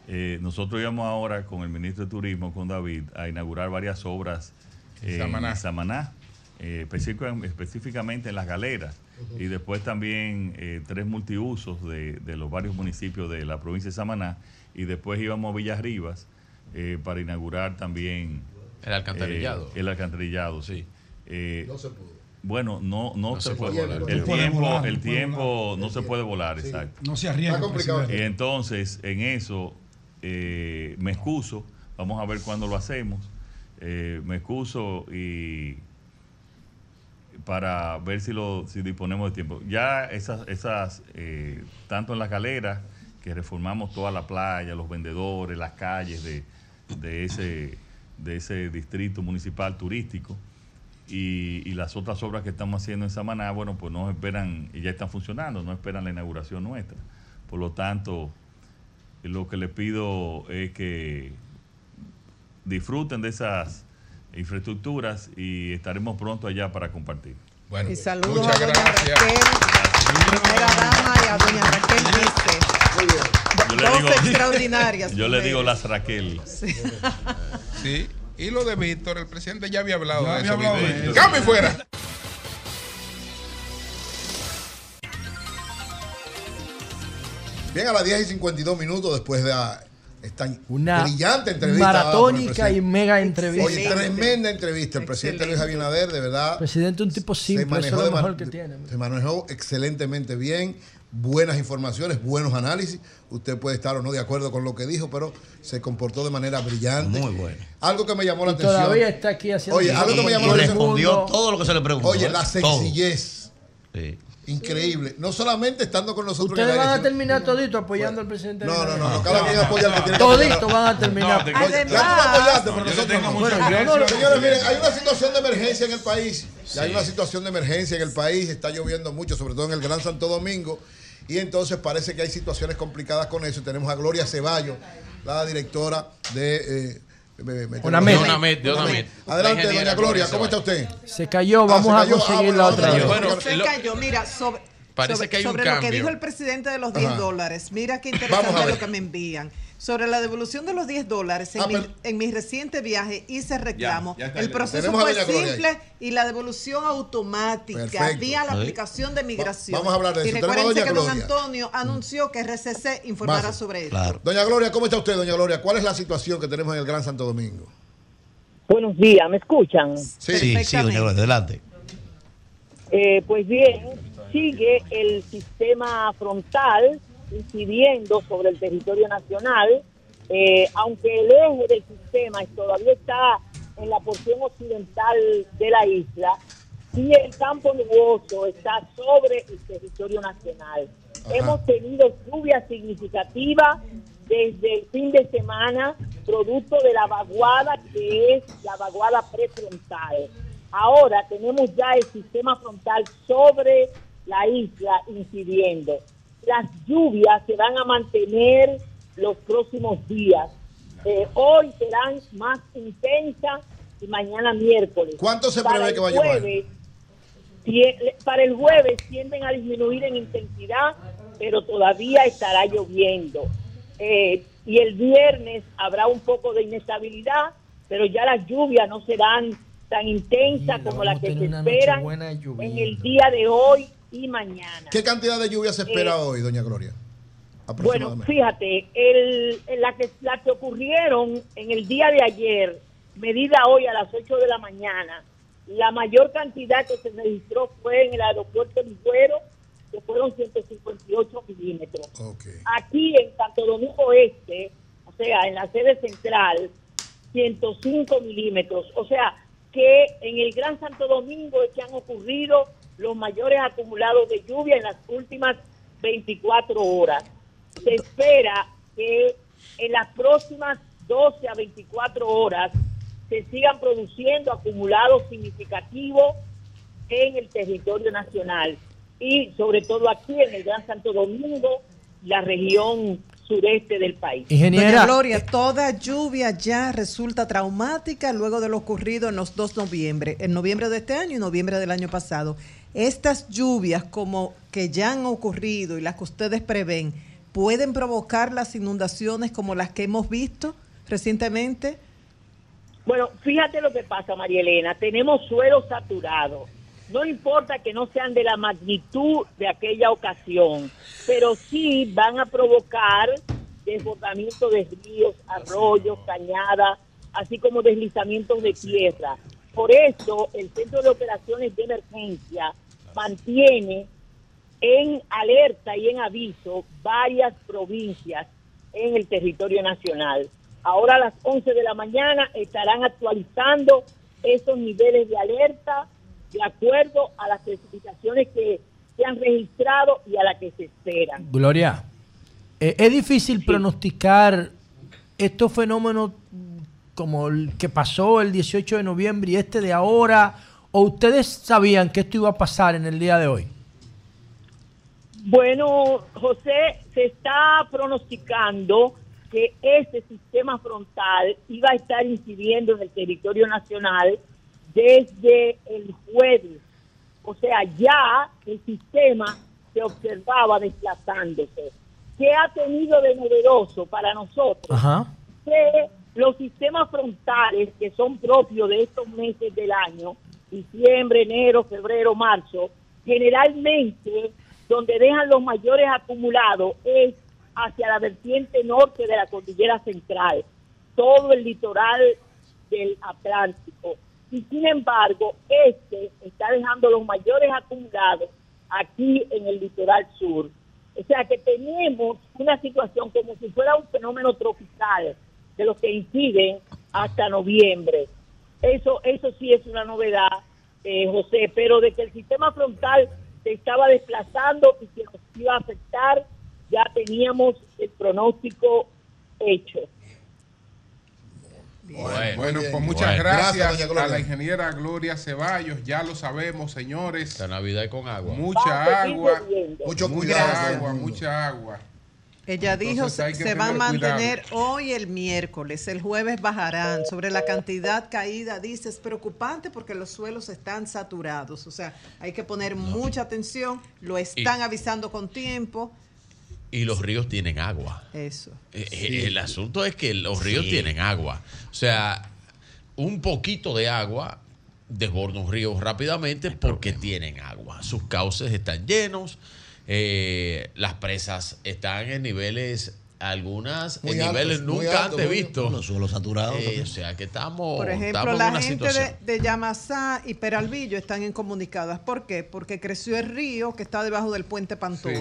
Eh, nosotros íbamos ahora con el ministro de Turismo, con David, a inaugurar varias obras en Samaná. Samaná, eh, específica- específicamente en las galeras, y después también eh, tres multiusos de, de los varios municipios de la provincia de Samaná, y después íbamos a Villas Rivas eh, para inaugurar también... El alcantarillado. eh, el alcantarillado, sí. Eh, No se pudo. bueno, no, no, No se, se puede puede volar. El tiempo, volar, el tiempo no se puede volar, exacto. No se. Está complicado. Y entonces, en eso, eh, me excuso. Vamos a ver cuándo lo hacemos. Eh, me excuso y para ver si lo si disponemos de tiempo. Ya esas, esas eh, tanto en las galeras, que reformamos toda la playa, los vendedores, las calles de, de ese, de ese distrito municipal turístico, y, y las otras obras que estamos haciendo en Samaná, bueno, pues no esperan, y ya están funcionando, no esperan la inauguración nuestra. Por lo tanto, lo que les pido es que disfruten de esas infraestructuras y estaremos pronto allá para compartir. Bueno, Y saludos muchas a doña gracias. Raquel, primera dama, y a doña Raquel Viste. Yo le Dos digo- extraordinarias. Yo le digo <laughs> las Raquel. Sí. Y lo de Víctor, el presidente ya había hablado Ya de había eso. hablado de Víctor. eso. ¡Cambio fuera! Bien, a las 10 y 52 minutos después de ah, esta Una brillante entrevista. maratónica y mega entrevista. Oye, tremenda entrevista. El presidente Luis Abinader, de verdad, Presidente, un tipo se simple, eso manejó, es de lo mejor que tiene. se manejó excelentemente bien. Buenas informaciones, buenos análisis. Usted puede estar o no de acuerdo con lo que dijo, pero se comportó de manera brillante. Muy bueno. Algo que me llamó la Y atención. todavía está aquí haciendo Oye, algo que me Y llamó la atención. respondió todo lo que se le preguntó. Oye, ¿eh? la sencillez. Sí. Increíble. No solamente estando con nosotros Ustedes van a terminar todito apoyando al presidente. No, no, no, no, cada quien apoya al que tiene que. Todito van a terminar. Oye, ya tú me apoyaste, pero nosotros no. Bueno, Señores, miren, hay una situación de emergencia en el país. Ya Hay una situación de emergencia en el país. Está lloviendo mucho, sobre todo en el Gran Santo Domingo. Y entonces parece que hay situaciones complicadas con eso. Tenemos a Gloria Ceballos, la directora de. eh, Onamed, de Onamed. Adelante, La doña Gloria. ¿Cómo está usted? Se cayó, Ah, vamos se a cayó. Ah, conseguirla bueno, otra. Bueno, Se cayó, mira, sobre, Parece sobre, que hay un sobre lo que dijo el presidente de los 10 Ajá. dólares. Mira qué interesante lo que me envían. Sobre la devolución de los 10 dólares, en, Ah, mi, pero- en mi reciente viaje hice reclamo. ya el proceso fue simple y la devolución automática Perfecto. vía la aplicación de migración. vamos a hablar de y eso. Recuérdense doña que don. Antonio anunció que RCC informará sobre esto. Claro. Doña Gloria, ¿cómo está usted, doña Gloria? ¿Cuál es la situación que tenemos en el Gran Santo Domingo? Buenos días, ¿me escuchan? Sí. Sí, doña Gloria, adelante. Eh, pues bien, sigue el sistema frontal incidiendo sobre el territorio nacional, eh, aunque el eje del sistema todavía está en la porción occidental de la isla, y el campo nuboso está sobre el territorio nacional. Ajá. Hemos tenido lluvia significativa desde el fin de semana, producto de la vaguada que es la vaguada prefrontal. Ahora tenemos ya el sistema frontal sobre la isla incidiendo. Las lluvias se van a mantener los próximos días. Eh, hoy serán más intensas y mañana miércoles. ¿Cuánto se Para prevé el que va a llover? Para el jueves tienden a disminuir en intensidad, pero todavía estará lloviendo. Eh, y el viernes habrá un poco de inestabilidad, pero ya las lluvias no serán tan intensas como las que se esperan en el día de hoy y mañana. ¿Qué cantidad de lluvia se espera Eh, hoy, doña Gloria? Bueno, fíjate, el, la que, la que ocurrieron en el día de ayer, medida hoy a las 8 de la mañana, la mayor cantidad que se registró fue en el aeropuerto de Ligüero, que fueron 158 milímetros. Aquí en Santo Domingo Este, o sea, en la sede central, 105 milímetros. O sea, que en el Gran Santo Domingo es que han ocurrido los mayores acumulados de lluvia en las últimas 24 horas. Se espera que en las próximas 12 a 24 horas se sigan produciendo acumulados significativos en el territorio nacional y sobre todo aquí en el Gran Santo Domingo, la región sureste del país. Doña Gloria, toda lluvia ya resulta traumática luego de lo ocurrido en los dos noviembre, en noviembre de este año y noviembre del año pasado. Estas lluvias como que ya han ocurrido y las que ustedes prevén, ¿pueden provocar las inundaciones como las que hemos visto recientemente? Bueno, fíjate lo que pasa, María Elena. Tenemos suelo saturado. No importa que no sean de la magnitud de aquella ocasión, pero sí van a provocar desbordamiento de ríos, arroyos, cañadas, así como deslizamientos de tierra. Por eso, el Centro de Operaciones de Emergencia mantiene en alerta y en aviso varias provincias en el territorio nacional. Ahora a las 11 de la mañana estarán actualizando esos niveles de alerta de acuerdo a las precipitaciones que se han registrado y a las que se esperan. Gloria, eh, es difícil pronosticar estos fenómenos como el que pasó el 18 de noviembre y este de ahora, o ustedes sabían que esto iba a pasar en el día de hoy. Bueno, José, se está pronosticando que este sistema frontal iba a estar incidiendo en el territorio nacional desde el jueves. O sea, ya el sistema se observaba desplazándose. ¿Qué ha tenido de novedoso para nosotros? que los sistemas frontales que son propios de estos meses del año, diciembre, enero, febrero, marzo, generalmente donde dejan los mayores acumulados es hacia la vertiente norte de la cordillera central, todo el litoral del Atlántico. Y sin embargo, este está dejando los mayores acumulados aquí en el litoral sur. O sea que tenemos una situación como si fuera un fenómeno tropical de los que inciden hasta noviembre. Eso, eso sí es una novedad, eh, José, pero de que el sistema frontal se estaba desplazando y que nos iba a afectar, ya teníamos el pronóstico hecho. Bueno, Bueno, pues muchas Bueno. gracias, a la ingeniera Gloria Ceballos. Ya lo sabemos, señores. La Navidad con agua. Mucha Va a seguir agua. Mucho mucha cuidado. agua, mucha agua. Ella Entonces dijo que se va a tener mantener hoy el miércoles, el jueves bajarán. Sobre la cantidad caída, dice, es preocupante porque los suelos están saturados. O sea, hay que poner mucha atención, lo están avisando con tiempo. Y los ríos tienen agua. Eso. Eh, eh, El asunto es que los ríos Sí. tienen agua. O sea, un poquito de agua desborda un río rápidamente porque tienen agua. Sus cauces están llenos, eh, las presas están en niveles, algunas Muy en altos, niveles nunca altos, antes vistos. Los suelos saturados Eh, o sea, que estamos, Por ejemplo, estamos en la una gente situación. de, de Yamasá y Peralvillo están incomunicadas. ¿Por qué? Porque creció el río que está debajo del puente Pantoa.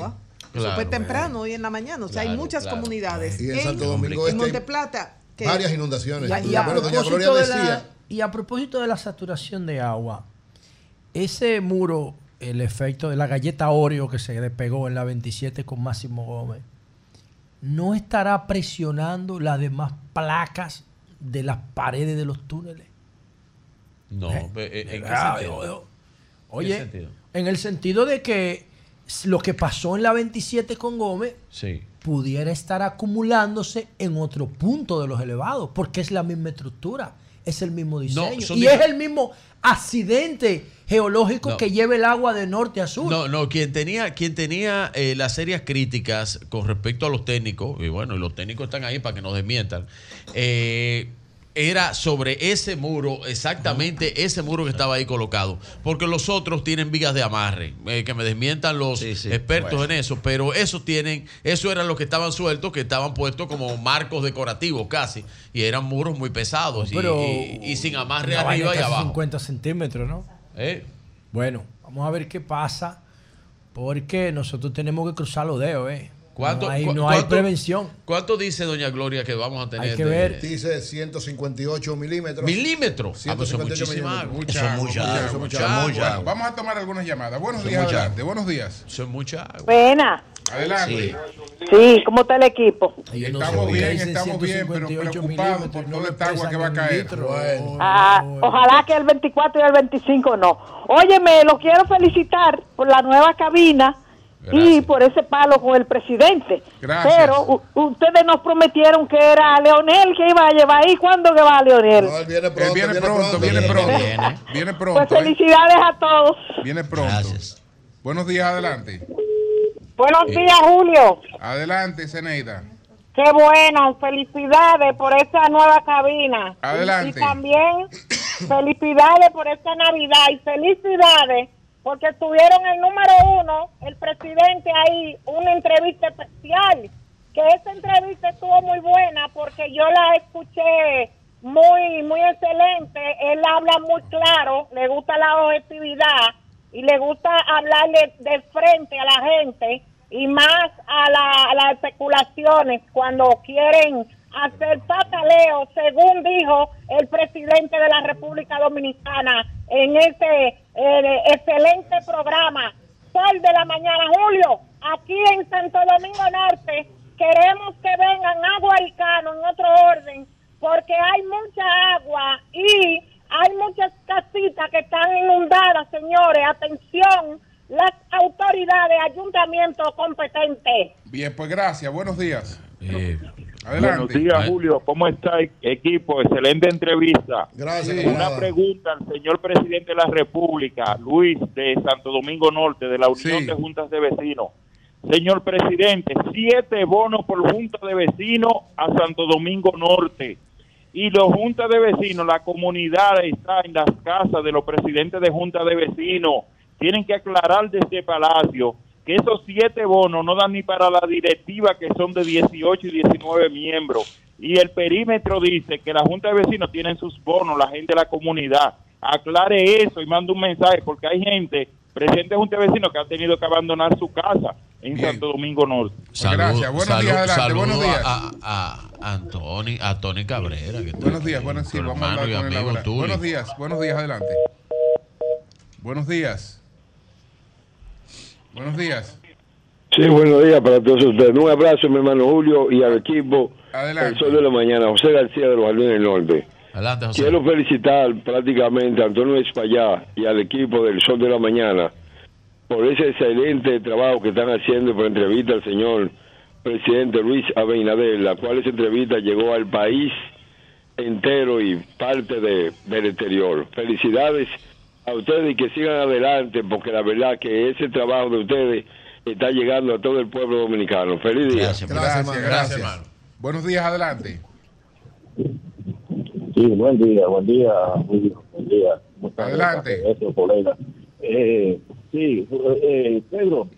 Eso Claro, fue temprano, hoy en la mañana. O sea, hay muchas claro. comunidades. Y en Santo Domingo en Este Monteplata. que- varias inundaciones. Y a, y a Bueno, doña propósito Gloria de la- decía- y a propósito de la saturación de agua, ese muro, el efecto de la galleta Oreo que se despegó en la 27 con Máximo Gómez, no estará presionando las demás placas de las paredes de los túneles. No, Eh, eh, ¿en qué sentido? yo- ¿En qué Oye, sentido? en el sentido de que lo que pasó en la 27 con Gómez Sí. pudiera estar acumulándose en otro punto de los elevados, porque es la misma estructura, es el mismo diseño y es el mismo accidente geológico No. que lleva el agua de norte a sur. No, no, quien tenía, quien tenía eh, las serias críticas con respecto a los técnicos, y bueno, y los técnicos están ahí para que nos desmientan, eh, era sobre ese muro, exactamente ese muro que estaba ahí colocado. Porque los otros tienen vigas de amarre, eh, que me desmientan los expertos Bueno. en eso, pero esos tienen, eso eran los que estaban sueltos, que estaban puestos como marcos decorativos casi, y eran muros muy pesados, y- Pero y, y sin amarre arriba y abajo. 50 centímetros, ¿no? ¿Eh? Bueno, vamos a ver qué pasa, porque nosotros tenemos que cruzar los dedos, ¿eh? ¿Cuánto- no hay, no hay cuánto- prevención. ¿Cuánto dice doña Gloria que vamos a tener? Hay que de- ver. Dice 158 milímetros. ¿Milímetros? Ah, pues eso es 158 muchísima agua. milímetros. Eso mucha Eso agua, es mucha agua. agua. Bueno, vamos a tomar algunas llamadas. Buenos Eso días, mucha adelante. Buenos días. Eso es mucha agua. Buena. Adelante. Sí, ¿cómo está el equipo? Estamos bien, estamos bien, pero preocupados por toda esta agua que va a caer. Ah, ojalá que el 24 y el 25 no. Óyeme, lo quiero felicitar por la nueva cabina y por ese palo con el presidente. Gracias. Pero ustedes nos prometieron que era Leonel que iba a llevar ahí. ¿Cuándo que va Leonel? Él viene pronto, viene pronto, viene pronto. Viene Pues pronto. ¿eh? felicidades a todos. Viene pronto. Buenos días, adelante. Buenos días, Julio. Adelante, Zeneida. Qué bueno, felicidades por esta nueva cabina. Adelante. Y también <coughs> felicidades por esta Navidad y felicidades porque tuvieron el número uno, el presidente ahí, una entrevista especial. Que esa entrevista estuvo muy buena porque yo la escuché muy, muy excelente. Él habla muy claro, le gusta la objetividad y le gusta hablarle de frente a la gente y más a, la- a las especulaciones cuando quieren hacer pataleo, según dijo el presidente de la República Dominicana en este eh, excelente programa. Sol de la mañana, Julio, aquí en Santo Domingo Norte queremos que vengan a Guaricano en otro orden, porque hay mucha agua y hay muchas casitas que están inundadas, señores. Atención, las autoridades, ayuntamientos competentes. Bien, pues gracias. Buenos días. Buenos Adelante. días, Julio. ¿Cómo está, equipo? Excelente entrevista. Gracias, Una pregunta al señor presidente de la República, Luis de Santo Domingo Norte, de la Unión Sí. de Juntas de Vecinos. Señor presidente, siete bonos por Junta de Vecinos a Santo Domingo Norte. Y los juntas de vecinos, la comunidad está en las casas de los presidentes de junta de vecinos. Tienen que aclarar desde Palacio que esos siete bonos no dan ni para la directiva que son de 18 y 19 miembros. Y el perímetro dice que la junta de vecinos tienen sus bonos, la gente de la comunidad. Aclare eso y mande un mensaje porque hay gente, presidente de junta de vecinos, que ha tenido que abandonar su casa en Santo Domingo Norte. Salud- Gracias. Buenos salud- días, adelante. Buenos días. A, a, a Antoni, a Tony Cabrera. Que Buenos días, buenos sí, vamos a hablar con tuyo. Buenos días, buenos días, adelante. Buenos días. Buenos días. Sí, buenos días para todos ustedes. Un abrazo, mi hermano Julio, y al equipo Adelante. El Sol de la Mañana, José García de los Jardines del Norte. Adelante, José. Quiero felicitar prácticamente a Antonio Espallá y al equipo del Sol de la Mañana por ese excelente trabajo que están haciendo por entrevista al señor presidente Luis Abinader, la cual esa entrevista llegó al país entero y parte de, del exterior. Felicidades a ustedes y que sigan adelante, porque la verdad que ese trabajo de ustedes está llegando a todo el pueblo dominicano. Feliz día. Gracias, gracias. Buenos días, adelante. Sí, buen día, buen día, Julio, buen día. Adelante. gracias. Eh, sí, eh, Pedro,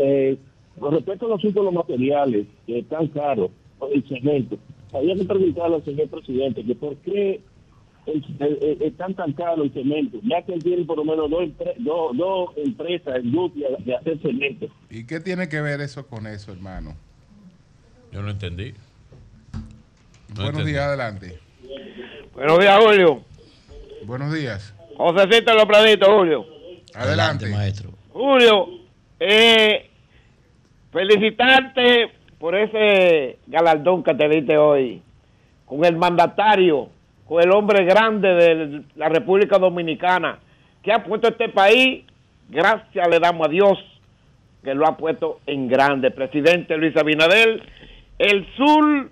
eh, con respecto a los los materiales que están caros, el cemento, había que preguntarle al señor presidente que por qué están tan caro el cemento, ya que él tiene por lo menos dos, dos, dos empresas, industrias de hacer cemento. ¿Y qué tiene que ver eso con eso, hermano? Yo no entendí. No Buenos entendí. días, adelante. Buenos días, Julio. Buenos días. Josecito Los Planitos, Julio. Adelante, maestro. Julio, eh, felicitarte por ese galardón que te diste hoy con el mandatario, con el hombre grande de la República Dominicana que ha puesto este país, gracias le damos a Dios que lo ha puesto en grande. Presidente Luis Abinader, el sur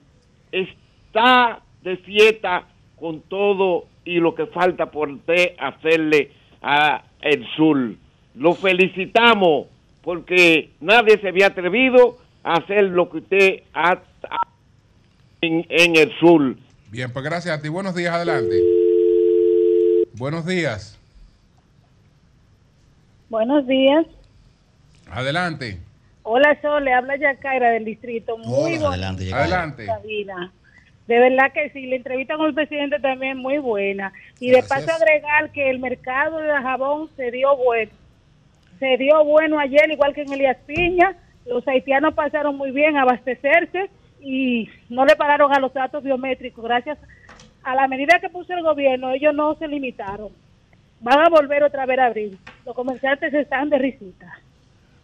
está de fiesta con todo y lo que falta por usted hacerle a el sur. Lo felicitamos porque nadie se había atrevido a hacer lo que usted ha en el sur. Bien, pues gracias a ti. Buenos días, adelante. Buenos días, Buenos días. adelante. Hola, Sol, le habla Yacaira del distrito. Muy Hola, bonita adelante, Yacaira. Adelante. De verdad que sí, la entrevista con el presidente también muy buena. Y de paso agregar que el mercado de jabón se dio bueno. Se dio bueno ayer, igual que en Elías Piña. Los haitianos pasaron muy bien a abastecerse y no le pararon a los datos biométricos. Gracias a la medida que puso el gobierno, ellos no se limitaron. Van a volver otra vez a abrir. Los comerciantes están de risita.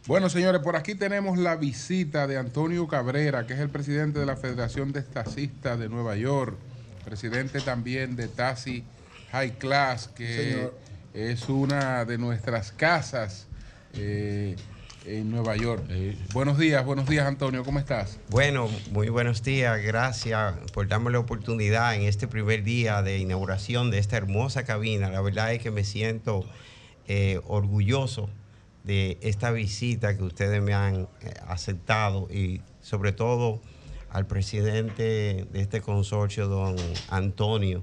Bueno, señores, por aquí tenemos la visita de Antonio Cabrera, que es el presidente de la Federación de Taxistas de Nueva York, presidente también de Taxi High Class, que Señor. es una de nuestras casas eh, en Nueva York. buenos días, buenos días, Antonio, ¿cómo estás? Bueno, muy buenos días. Gracias por darme la oportunidad en este primer día de inauguración de esta hermosa cabina. La verdad es que me siento eh, orgulloso de esta visita que ustedes me han eh, aceptado y sobre todo al presidente de este consorcio, don Antonio.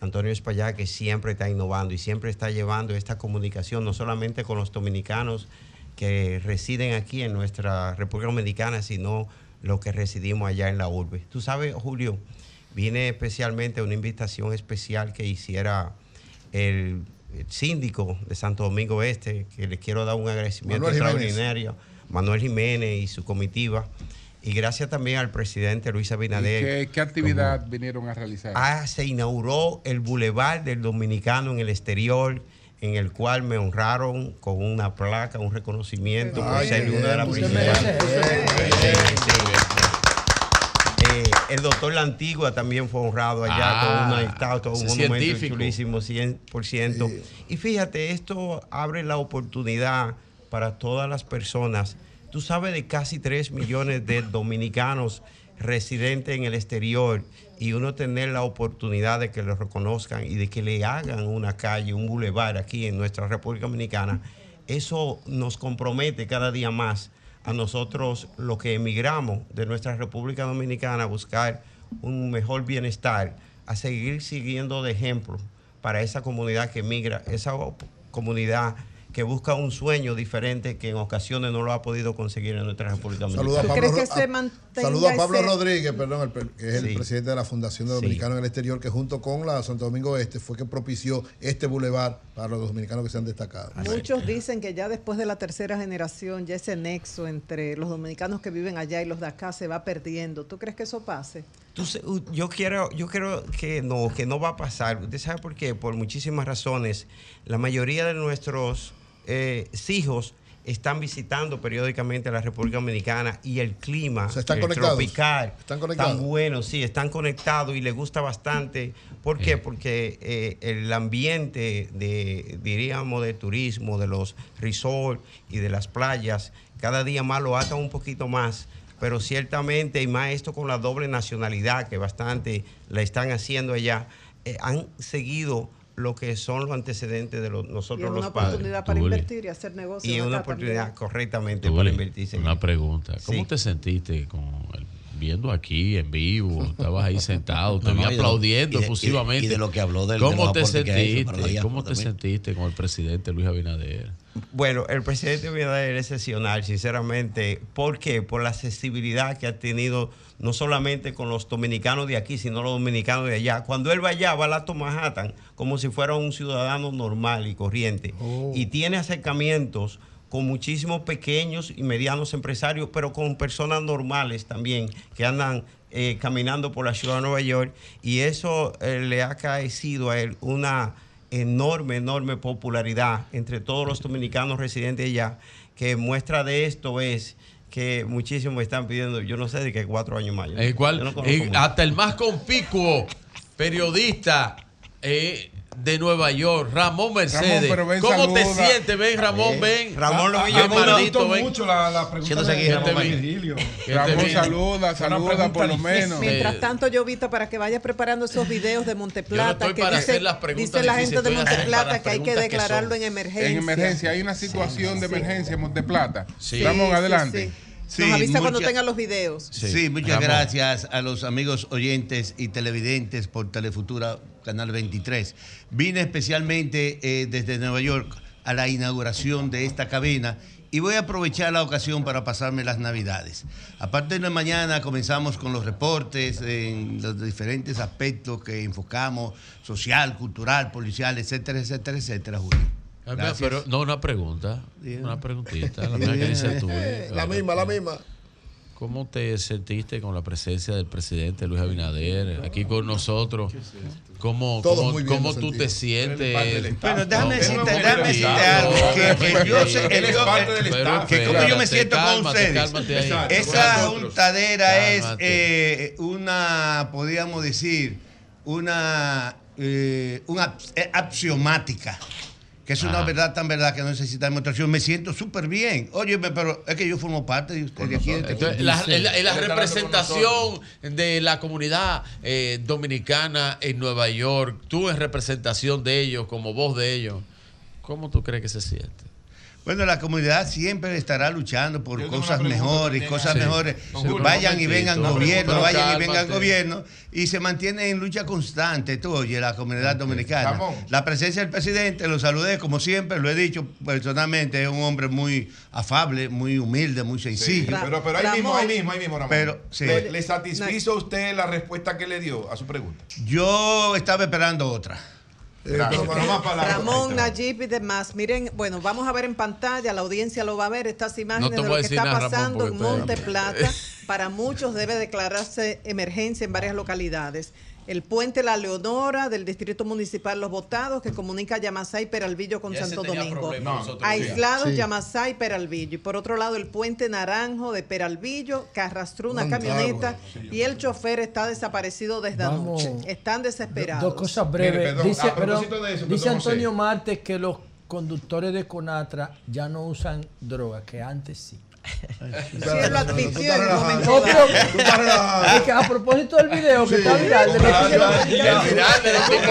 Antonio Espaillá, que siempre está innovando y siempre está llevando esta comunicación, no solamente con los dominicanos que residen aquí en nuestra República Dominicana, sino los que residimos allá en la urbe. Tú sabes, Julio, viene especialmente una invitación especial que hiciera el, el síndico de Santo Domingo Este, que le quiero dar un agradecimiento Manuel Jiménez. extraordinario, Manuel Jiménez y su comitiva. Y gracias también al presidente Luis ¿Y Abinader. qué, qué actividad vinieron a realizar? Ah, se inauguró el Boulevard del Dominicano en el exterior, en el cual me honraron con una placa, un reconocimiento por ser una de las principales. sí. Eh, el doctor La Antigua también fue honrado allá Ah, con una estatua, un monumento científico. chulísimo, 100%. Y fíjate, esto abre la oportunidad para todas las personas. Tú sabes de casi 3 millones de dominicanos residentes en el exterior y uno tener la oportunidad de que lo reconozcan y de que le hagan una calle, un bulevar aquí en nuestra República Dominicana, eso nos compromete cada día más a nosotros los que emigramos de nuestra República Dominicana a buscar un mejor bienestar, a seguir siguiendo de ejemplo para esa comunidad que emigra, esa comunidad que busca un sueño diferente que en ocasiones no lo ha podido conseguir en nuestra República a Dominicana. Pablo, crees que se a- saludo a Pablo ese- Rodríguez, perdón, el que es el Sí. presidente de la Fundación de Sí. Dominicanos en el Exterior, que junto con la Santo Domingo Este fue que propició este bulevar para los dominicanos que se han destacado. Muchos dicen que ya después de la tercera generación, ya ese nexo entre los dominicanos que viven allá y los de acá se va perdiendo. ¿Tú crees que eso pase? Yo quiero, yo creo que no, que no va a pasar. ¿Usted sabe por qué? Por muchísimas razones. La mayoría de nuestros eh, hijos están visitando periódicamente la República Dominicana y el clima están eh, conectados. tropical Están conectados. tan bueno, sí, están conectados y les gusta bastante. ¿Por qué? Porque eh, el ambiente de, diríamos, de turismo, de los resorts y de las playas, cada día más lo atan un poquito más pero ciertamente, y más esto con la doble nacionalidad que bastante la están haciendo allá, eh, han seguido lo que son los antecedentes de los, Y nosotros es una los padres. oportunidad para Tuli. invertir y hacer negocios. Y una oportunidad también. correctamente Tuli, para invertirse. Una pregunta. ¿Cómo Sí. te sentiste con el- viendo aquí en vivo? Estabas ahí sentado, te No, vi no, y aplaudiendo y de- efusivamente. y de lo que habló del- de ¿Cómo te sentiste? ¿Cómo te también. sentiste con el presidente Luis Abinader? Bueno, el presidente Abinader es excepcional, sinceramente. ¿Por qué? Por la accesibilidad que ha tenido no solamente con los dominicanos de aquí, sino los dominicanos de allá. Cuando él va allá, va a Alto Manhattan como si fuera un ciudadano normal y corriente. Y tiene acercamientos con muchísimos pequeños y medianos empresarios, pero con personas normales también que andan eh, caminando por la ciudad de Nueva York. Y eso eh, le ha caecido a él una enorme, enorme popularidad entre todos los dominicanos residentes allá, que muestra de esto es que muchísimos me están pidiendo, yo no sé de qué cuatro años más. No- mucho. hasta el más conspicuo periodista eh, de Nueva York, Ramón Mercedes. pero ven, ¿Cómo te sientes? Ven, Ramón, Eh, ven. Ramón A- Lovillo a mí me maldito, gustó ven. mucho la, la pregunta Siéntese aquí, de Ramón, vi. saluda, saluda por lo menos. Mientras Eh, tanto, Jovita, para que vayas preparando esos videos de Monteplata, estoy que para dice, hacer las preguntas dice la gente de Monteplata que hay que declararlo en emergencia. En emergencia, hay una situación de emergencia en Monteplata. Sí. Ramón, Sí, adelante. Sí. Nos avisa cuando mucha- tenga los videos. Sí, muchas Ramón. gracias a los amigos oyentes y televidentes por Telefutura Canal 23. Vine especialmente eh, desde Nueva York a la inauguración de esta cabina y voy a aprovechar la ocasión para pasarme las navidades. A partir de mañana comenzamos con los reportes en los diferentes aspectos que enfocamos, social, cultural, policial, etcétera, etcétera, etcétera, Julio. Mira, Gracias. Pero no, una pregunta. Una preguntita. La misma que dice tú. eh. <laughs> La misma, la misma. ¿Cómo te sentiste con la presencia del presidente Luis Abinader aquí con nosotros? ¿Cómo, cómo, tú te sientes? Bueno, déjame decirte, pero- déjame decirte algo, que, yo sé, Él es yo- parte del pero staff. que como yo me siento con ustedes, esa juntadera es eh, una, podríamos decir, una, eh, una eh, axiomática. Que es una verdad tan verdad que no necesita demostración. Me siento súper bien. Oye, pero es que yo formo parte de ustedes. de aquí, de Entonces, la, representación de la comunidad eh, dominicana en Nueva York, tú en representación de ellos, como voz de ellos, ¿cómo tú crees que se siente? Bueno, la comunidad siempre estará luchando por cosas mejores, cosas sí. mejores. Vayan y vengan gobierno, vayan y vengan gobierno y se mantiene en lucha constante, tú oye, la comunidad dominicana. La presencia del presidente, lo saludé como siempre, lo he dicho personalmente, es un hombre muy afable, muy humilde, muy sencillo. Pero, pero ahí mismo, ahí mismo, ahí mismo, Ramón. Pero, sí. ¿Le, le satisfizo a usted la respuesta que le dio a su pregunta? Yo estaba esperando otra. Gracias. La- <laughs> Ramón, Nayib y demás. Miren, bueno, vamos a ver en pantalla, la audiencia lo va a ver, estas imágenes de lo que está nada, Ramón, pasando en Monte Plata. <laughs> Para muchos debe declararse emergencia en varias localidades. El puente La Leonora del Distrito Municipal Los Botados que comunica Yamasá y Peralvillo con Ya Santo Domingo. Aislados sí. Yamasá y Peralvillo. Y por otro lado el puente Naranjo de Peralvillo que arrastró una Un camioneta y el chofer está desaparecido desde Vamos. anoche. Están desesperados. Dos cosas breves. Mire, perdón, dice a propósito perdón, de eso, dice perdón, Antonio. Martes que los conductores de Conatra ya no usan droga, que antes sí. Sí, él lo admitió en un momento No, dado. pero- es que a propósito del video que está viral, de que El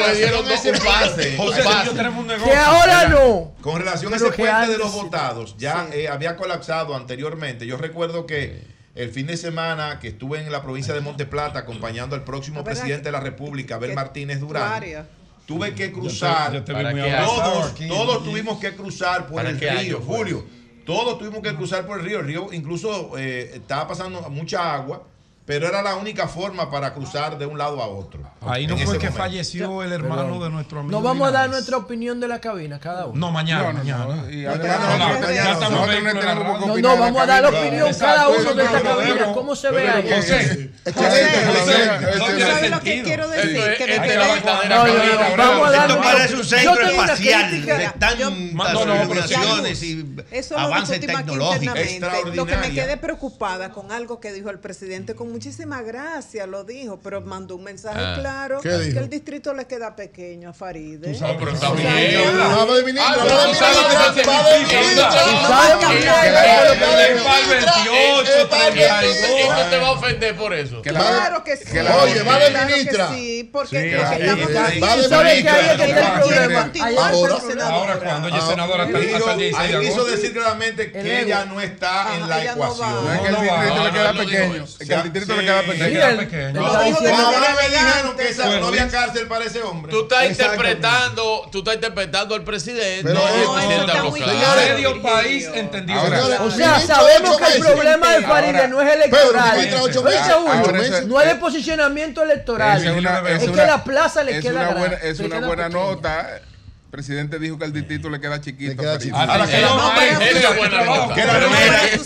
le dieron pase. José, yo tenemos un Que negocio. ahora no. Con relación a ese que puente de los votados, ya eh, había colapsado anteriormente. Yo recuerdo que el fin de semana que estuve en la provincia de Monteplata acompañando al próximo presidente de la República, Abel que Martínez Durán. Tuve que cruzar, yo te todos, todos tuvimos que cruzar por ¿Para el río? Julio. Todos tuvimos que cruzar por el río. El río incluso eh, estaba pasando mucha agua, pero era la única forma para cruzar de un lado a otro. Ahí no fue que momento. falleció el hermano Perdón. de nuestro amigo. Nos vamos a dar Linares. nuestra opinión de la cabina, cada uno. No, mañana, No, no, no, mañana. No, no, no, no No, no, vamos a dar la opinión Exacto, cada uno de es esta cabina. ¿Cómo se ve ahí? José, José, ¿Sabes lo que quiero decir? Esto es- Que esta desde es la la- verdadera No, no, cabina, no, Bravo. vamos a dar Esto una- parece un centro espacial de tantas no, no, y Eso lo avances tecnológicos. internamente. Lo que me quedé preocupada con algo que dijo el presidente, con muchísima gracia lo dijo, pero mandó un mensaje Ah. claro ¿Qué que el distrito le queda pequeño a Faride. No, pero está bien. Ah, de ministro, Ah. Eh, no te va a ofender por eso. Que la- Claro que sí. Oye, va de ministra. sí, porque, va- eh, Ahora- cuando ella es senadora hasta, Dijo- hasta el 16 de ahí quiso agosto. decir claramente que El ella no está en la ecuación. No es que el No, no, distrito no, le queda no, no pequeño. Distrito le queda pequeño. No, está dijo que diciendo- no Ahora me elegante. dijeron que esa- no había cárcel para ese hombre. Tú estás interpretando, tú estás interpretando al presidente. Pero. Medio país O sea, sabemos que el problema de Faride no es electoral. No es posicionamiento electoral. Es que la plaza le queda es una buena nota presidente dijo que el distrito le queda chiquito. queda Faride. chiquito. Ahora que no, No, hay- pero- esa Julio, buena nota. que la nombre-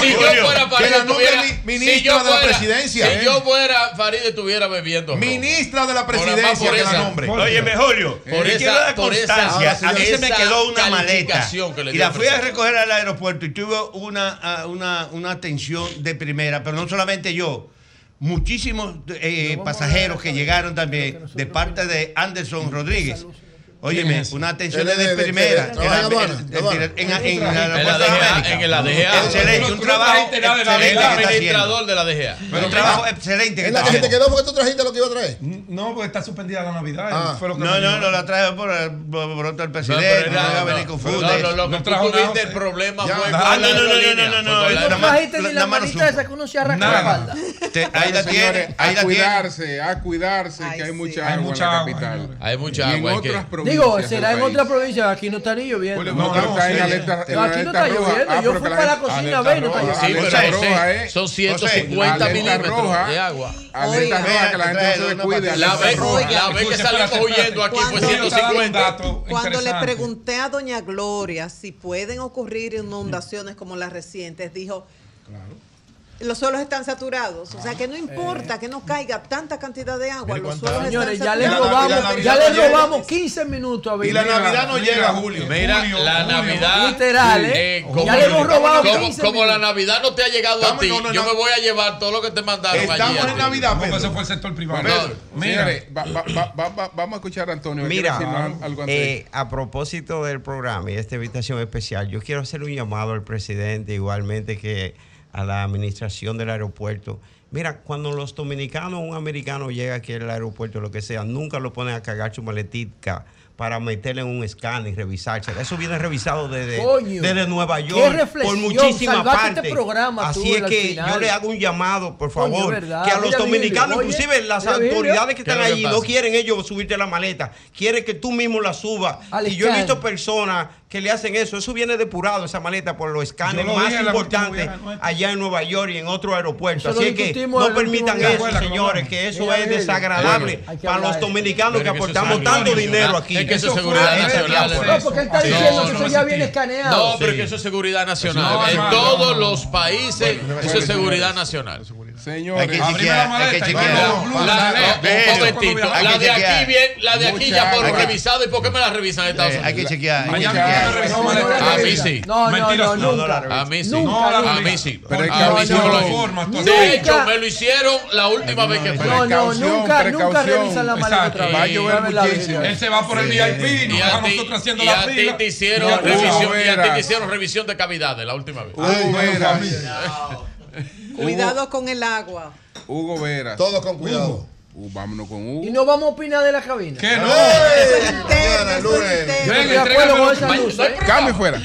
si- yo fuera la nombre si ministra de la presidencia, Si yo fuera Farid, estuviera bebiendo. Ministra de la presidencia que la nombre. Óyeme, Julio, Por esa- constancia. a mí se me quedó una maleta le y la fui a recoger al aeropuerto y tuve una, ah, una, una atención de primera, pero no solamente yo. Muchísimos eh, pasajeros que llegaron también de parte de Anderson Rodríguez. Óyeme, una atención de de- primera. en En en- en En la DGA, América. en la DGA. Excelente, un no trabajo excelente administrador de la DGA. Un trabajo excelente ¿Es la que te quedó porque tú trajiste lo que iba a traer? No, porque está suspendida la Navidad. Ah. No, no, no la traje por el presidente. No, venir no, confunde. no, lo que No tú tuviste el problema fue Ah, con no, no, no, no, no, con trajiste ni la manita esa que uno se arranca la espalda. Ahí la tiene, a cuidarse, a cuidarse, que hay mucha Hay agua mucha en la capital. Hay mucha y en agua, hay que- otras provincias. Digo, será en otra provincia, aquí no está ni lloviendo. No, pero no, está en sí. alerta, en Aquí no está roja. lloviendo. Ah, Yo fui para la cocina a ver y no está lloviendo. Sí, ese- roja, ¿eh? son 150 Alerta milímetros roja. de agua. Alerta Oiga. roja, que la gente no se descuide. La vez, que salimos huyendo aquí fue Cuando- Quiero dar un 150. dato Cuando le pregunté a doña Gloria si pueden ocurrir inundaciones como las recientes, dijo, los suelos están saturados. O sea, que no importa que no caiga tanta cantidad de agua, los suelos Señores, están ya le saturados. robamos, Navidad ya le robamos 15 minutos a Y la. Navidad no llega, Julio. Mira, Julio, la Julio. Navidad. Literal, ¿eh? como, Ya le hemos robado como- 15 como la. Navidad no te ha llegado a ti, no, no, yo no. me voy a llevar todo lo que te mandaron allí. Estamos en. Navidad, porque eso fue el sector privado. Bueno, Mira. señores, va- va- va- va- va- vamos a escuchar a Antonio. Mira, eh, a propósito del programa y esta invitación especial, yo quiero hacer un llamado al presidente, igualmente que a la administración del aeropuerto. Mira, cuando los dominicanos o un americano llega aquí al aeropuerto, lo que sea, nunca lo ponen a cargar su maletica para meterle en un escáner y revisarse. Eso viene revisado desde, Coño, desde Nueva York por muchísimas este partes. programa Así tú es que final. yo le hago un llamado, por favor, que a los Mira, dominicanos, oye, inclusive las mira, autoridades que ¿Qué están allí, no quieren ellos subirte la maleta, quieren que tú mismo la subas. Al y yo he visto personas que le hacen eso. Eso viene depurado, esa maleta, por los escáneres lo más importantes allá en Nueva York y en otro aeropuerto. Eso Así que no permitan eso, señores, que eso Mira, es desagradable para los dominicanos que aportamos tanto dinero aquí. Es que eso es seguridad nacional. No, porque él está diciendo que eso ya viene escaneado. No, pero que eso es seguridad nacional. en todos los países, eso es seguridad nacional. Señores, Hay que Abrime chequear, la hay que chequear. La, de aquí bien, la de aquí ya por revisado. ¿Y por qué me la revisan en Estados Eh, hay que Unidos? chequear. hay que Mañana chequear. A mí sí. No, no, no. A mí sí. Nunca, No, la A mí sí. Pero A mí sí De hecho, me lo hicieron la última vez que fue. No, no, Precaución, nunca, nunca revisan la maleta otra vez. Va a llover La verdad, muchísimo. Virgilio. Él se va por el VIP, nos a nosotros haciendo y la a ti fila. te hicieron Ya, revisión, Hugo y a ti te hicieron revisión de cavidades la última vez. Hugo. Cuidado con el agua. Hugo Veras. Todos con cuidado. Uh, vámonos con Hugo. Y no vamos a opinar de la cabina. ¿Qué no? Señora, lunes. Ven, Estoy de acuerdo con esa entrégame- luz, ¿eh? Cambio fuera.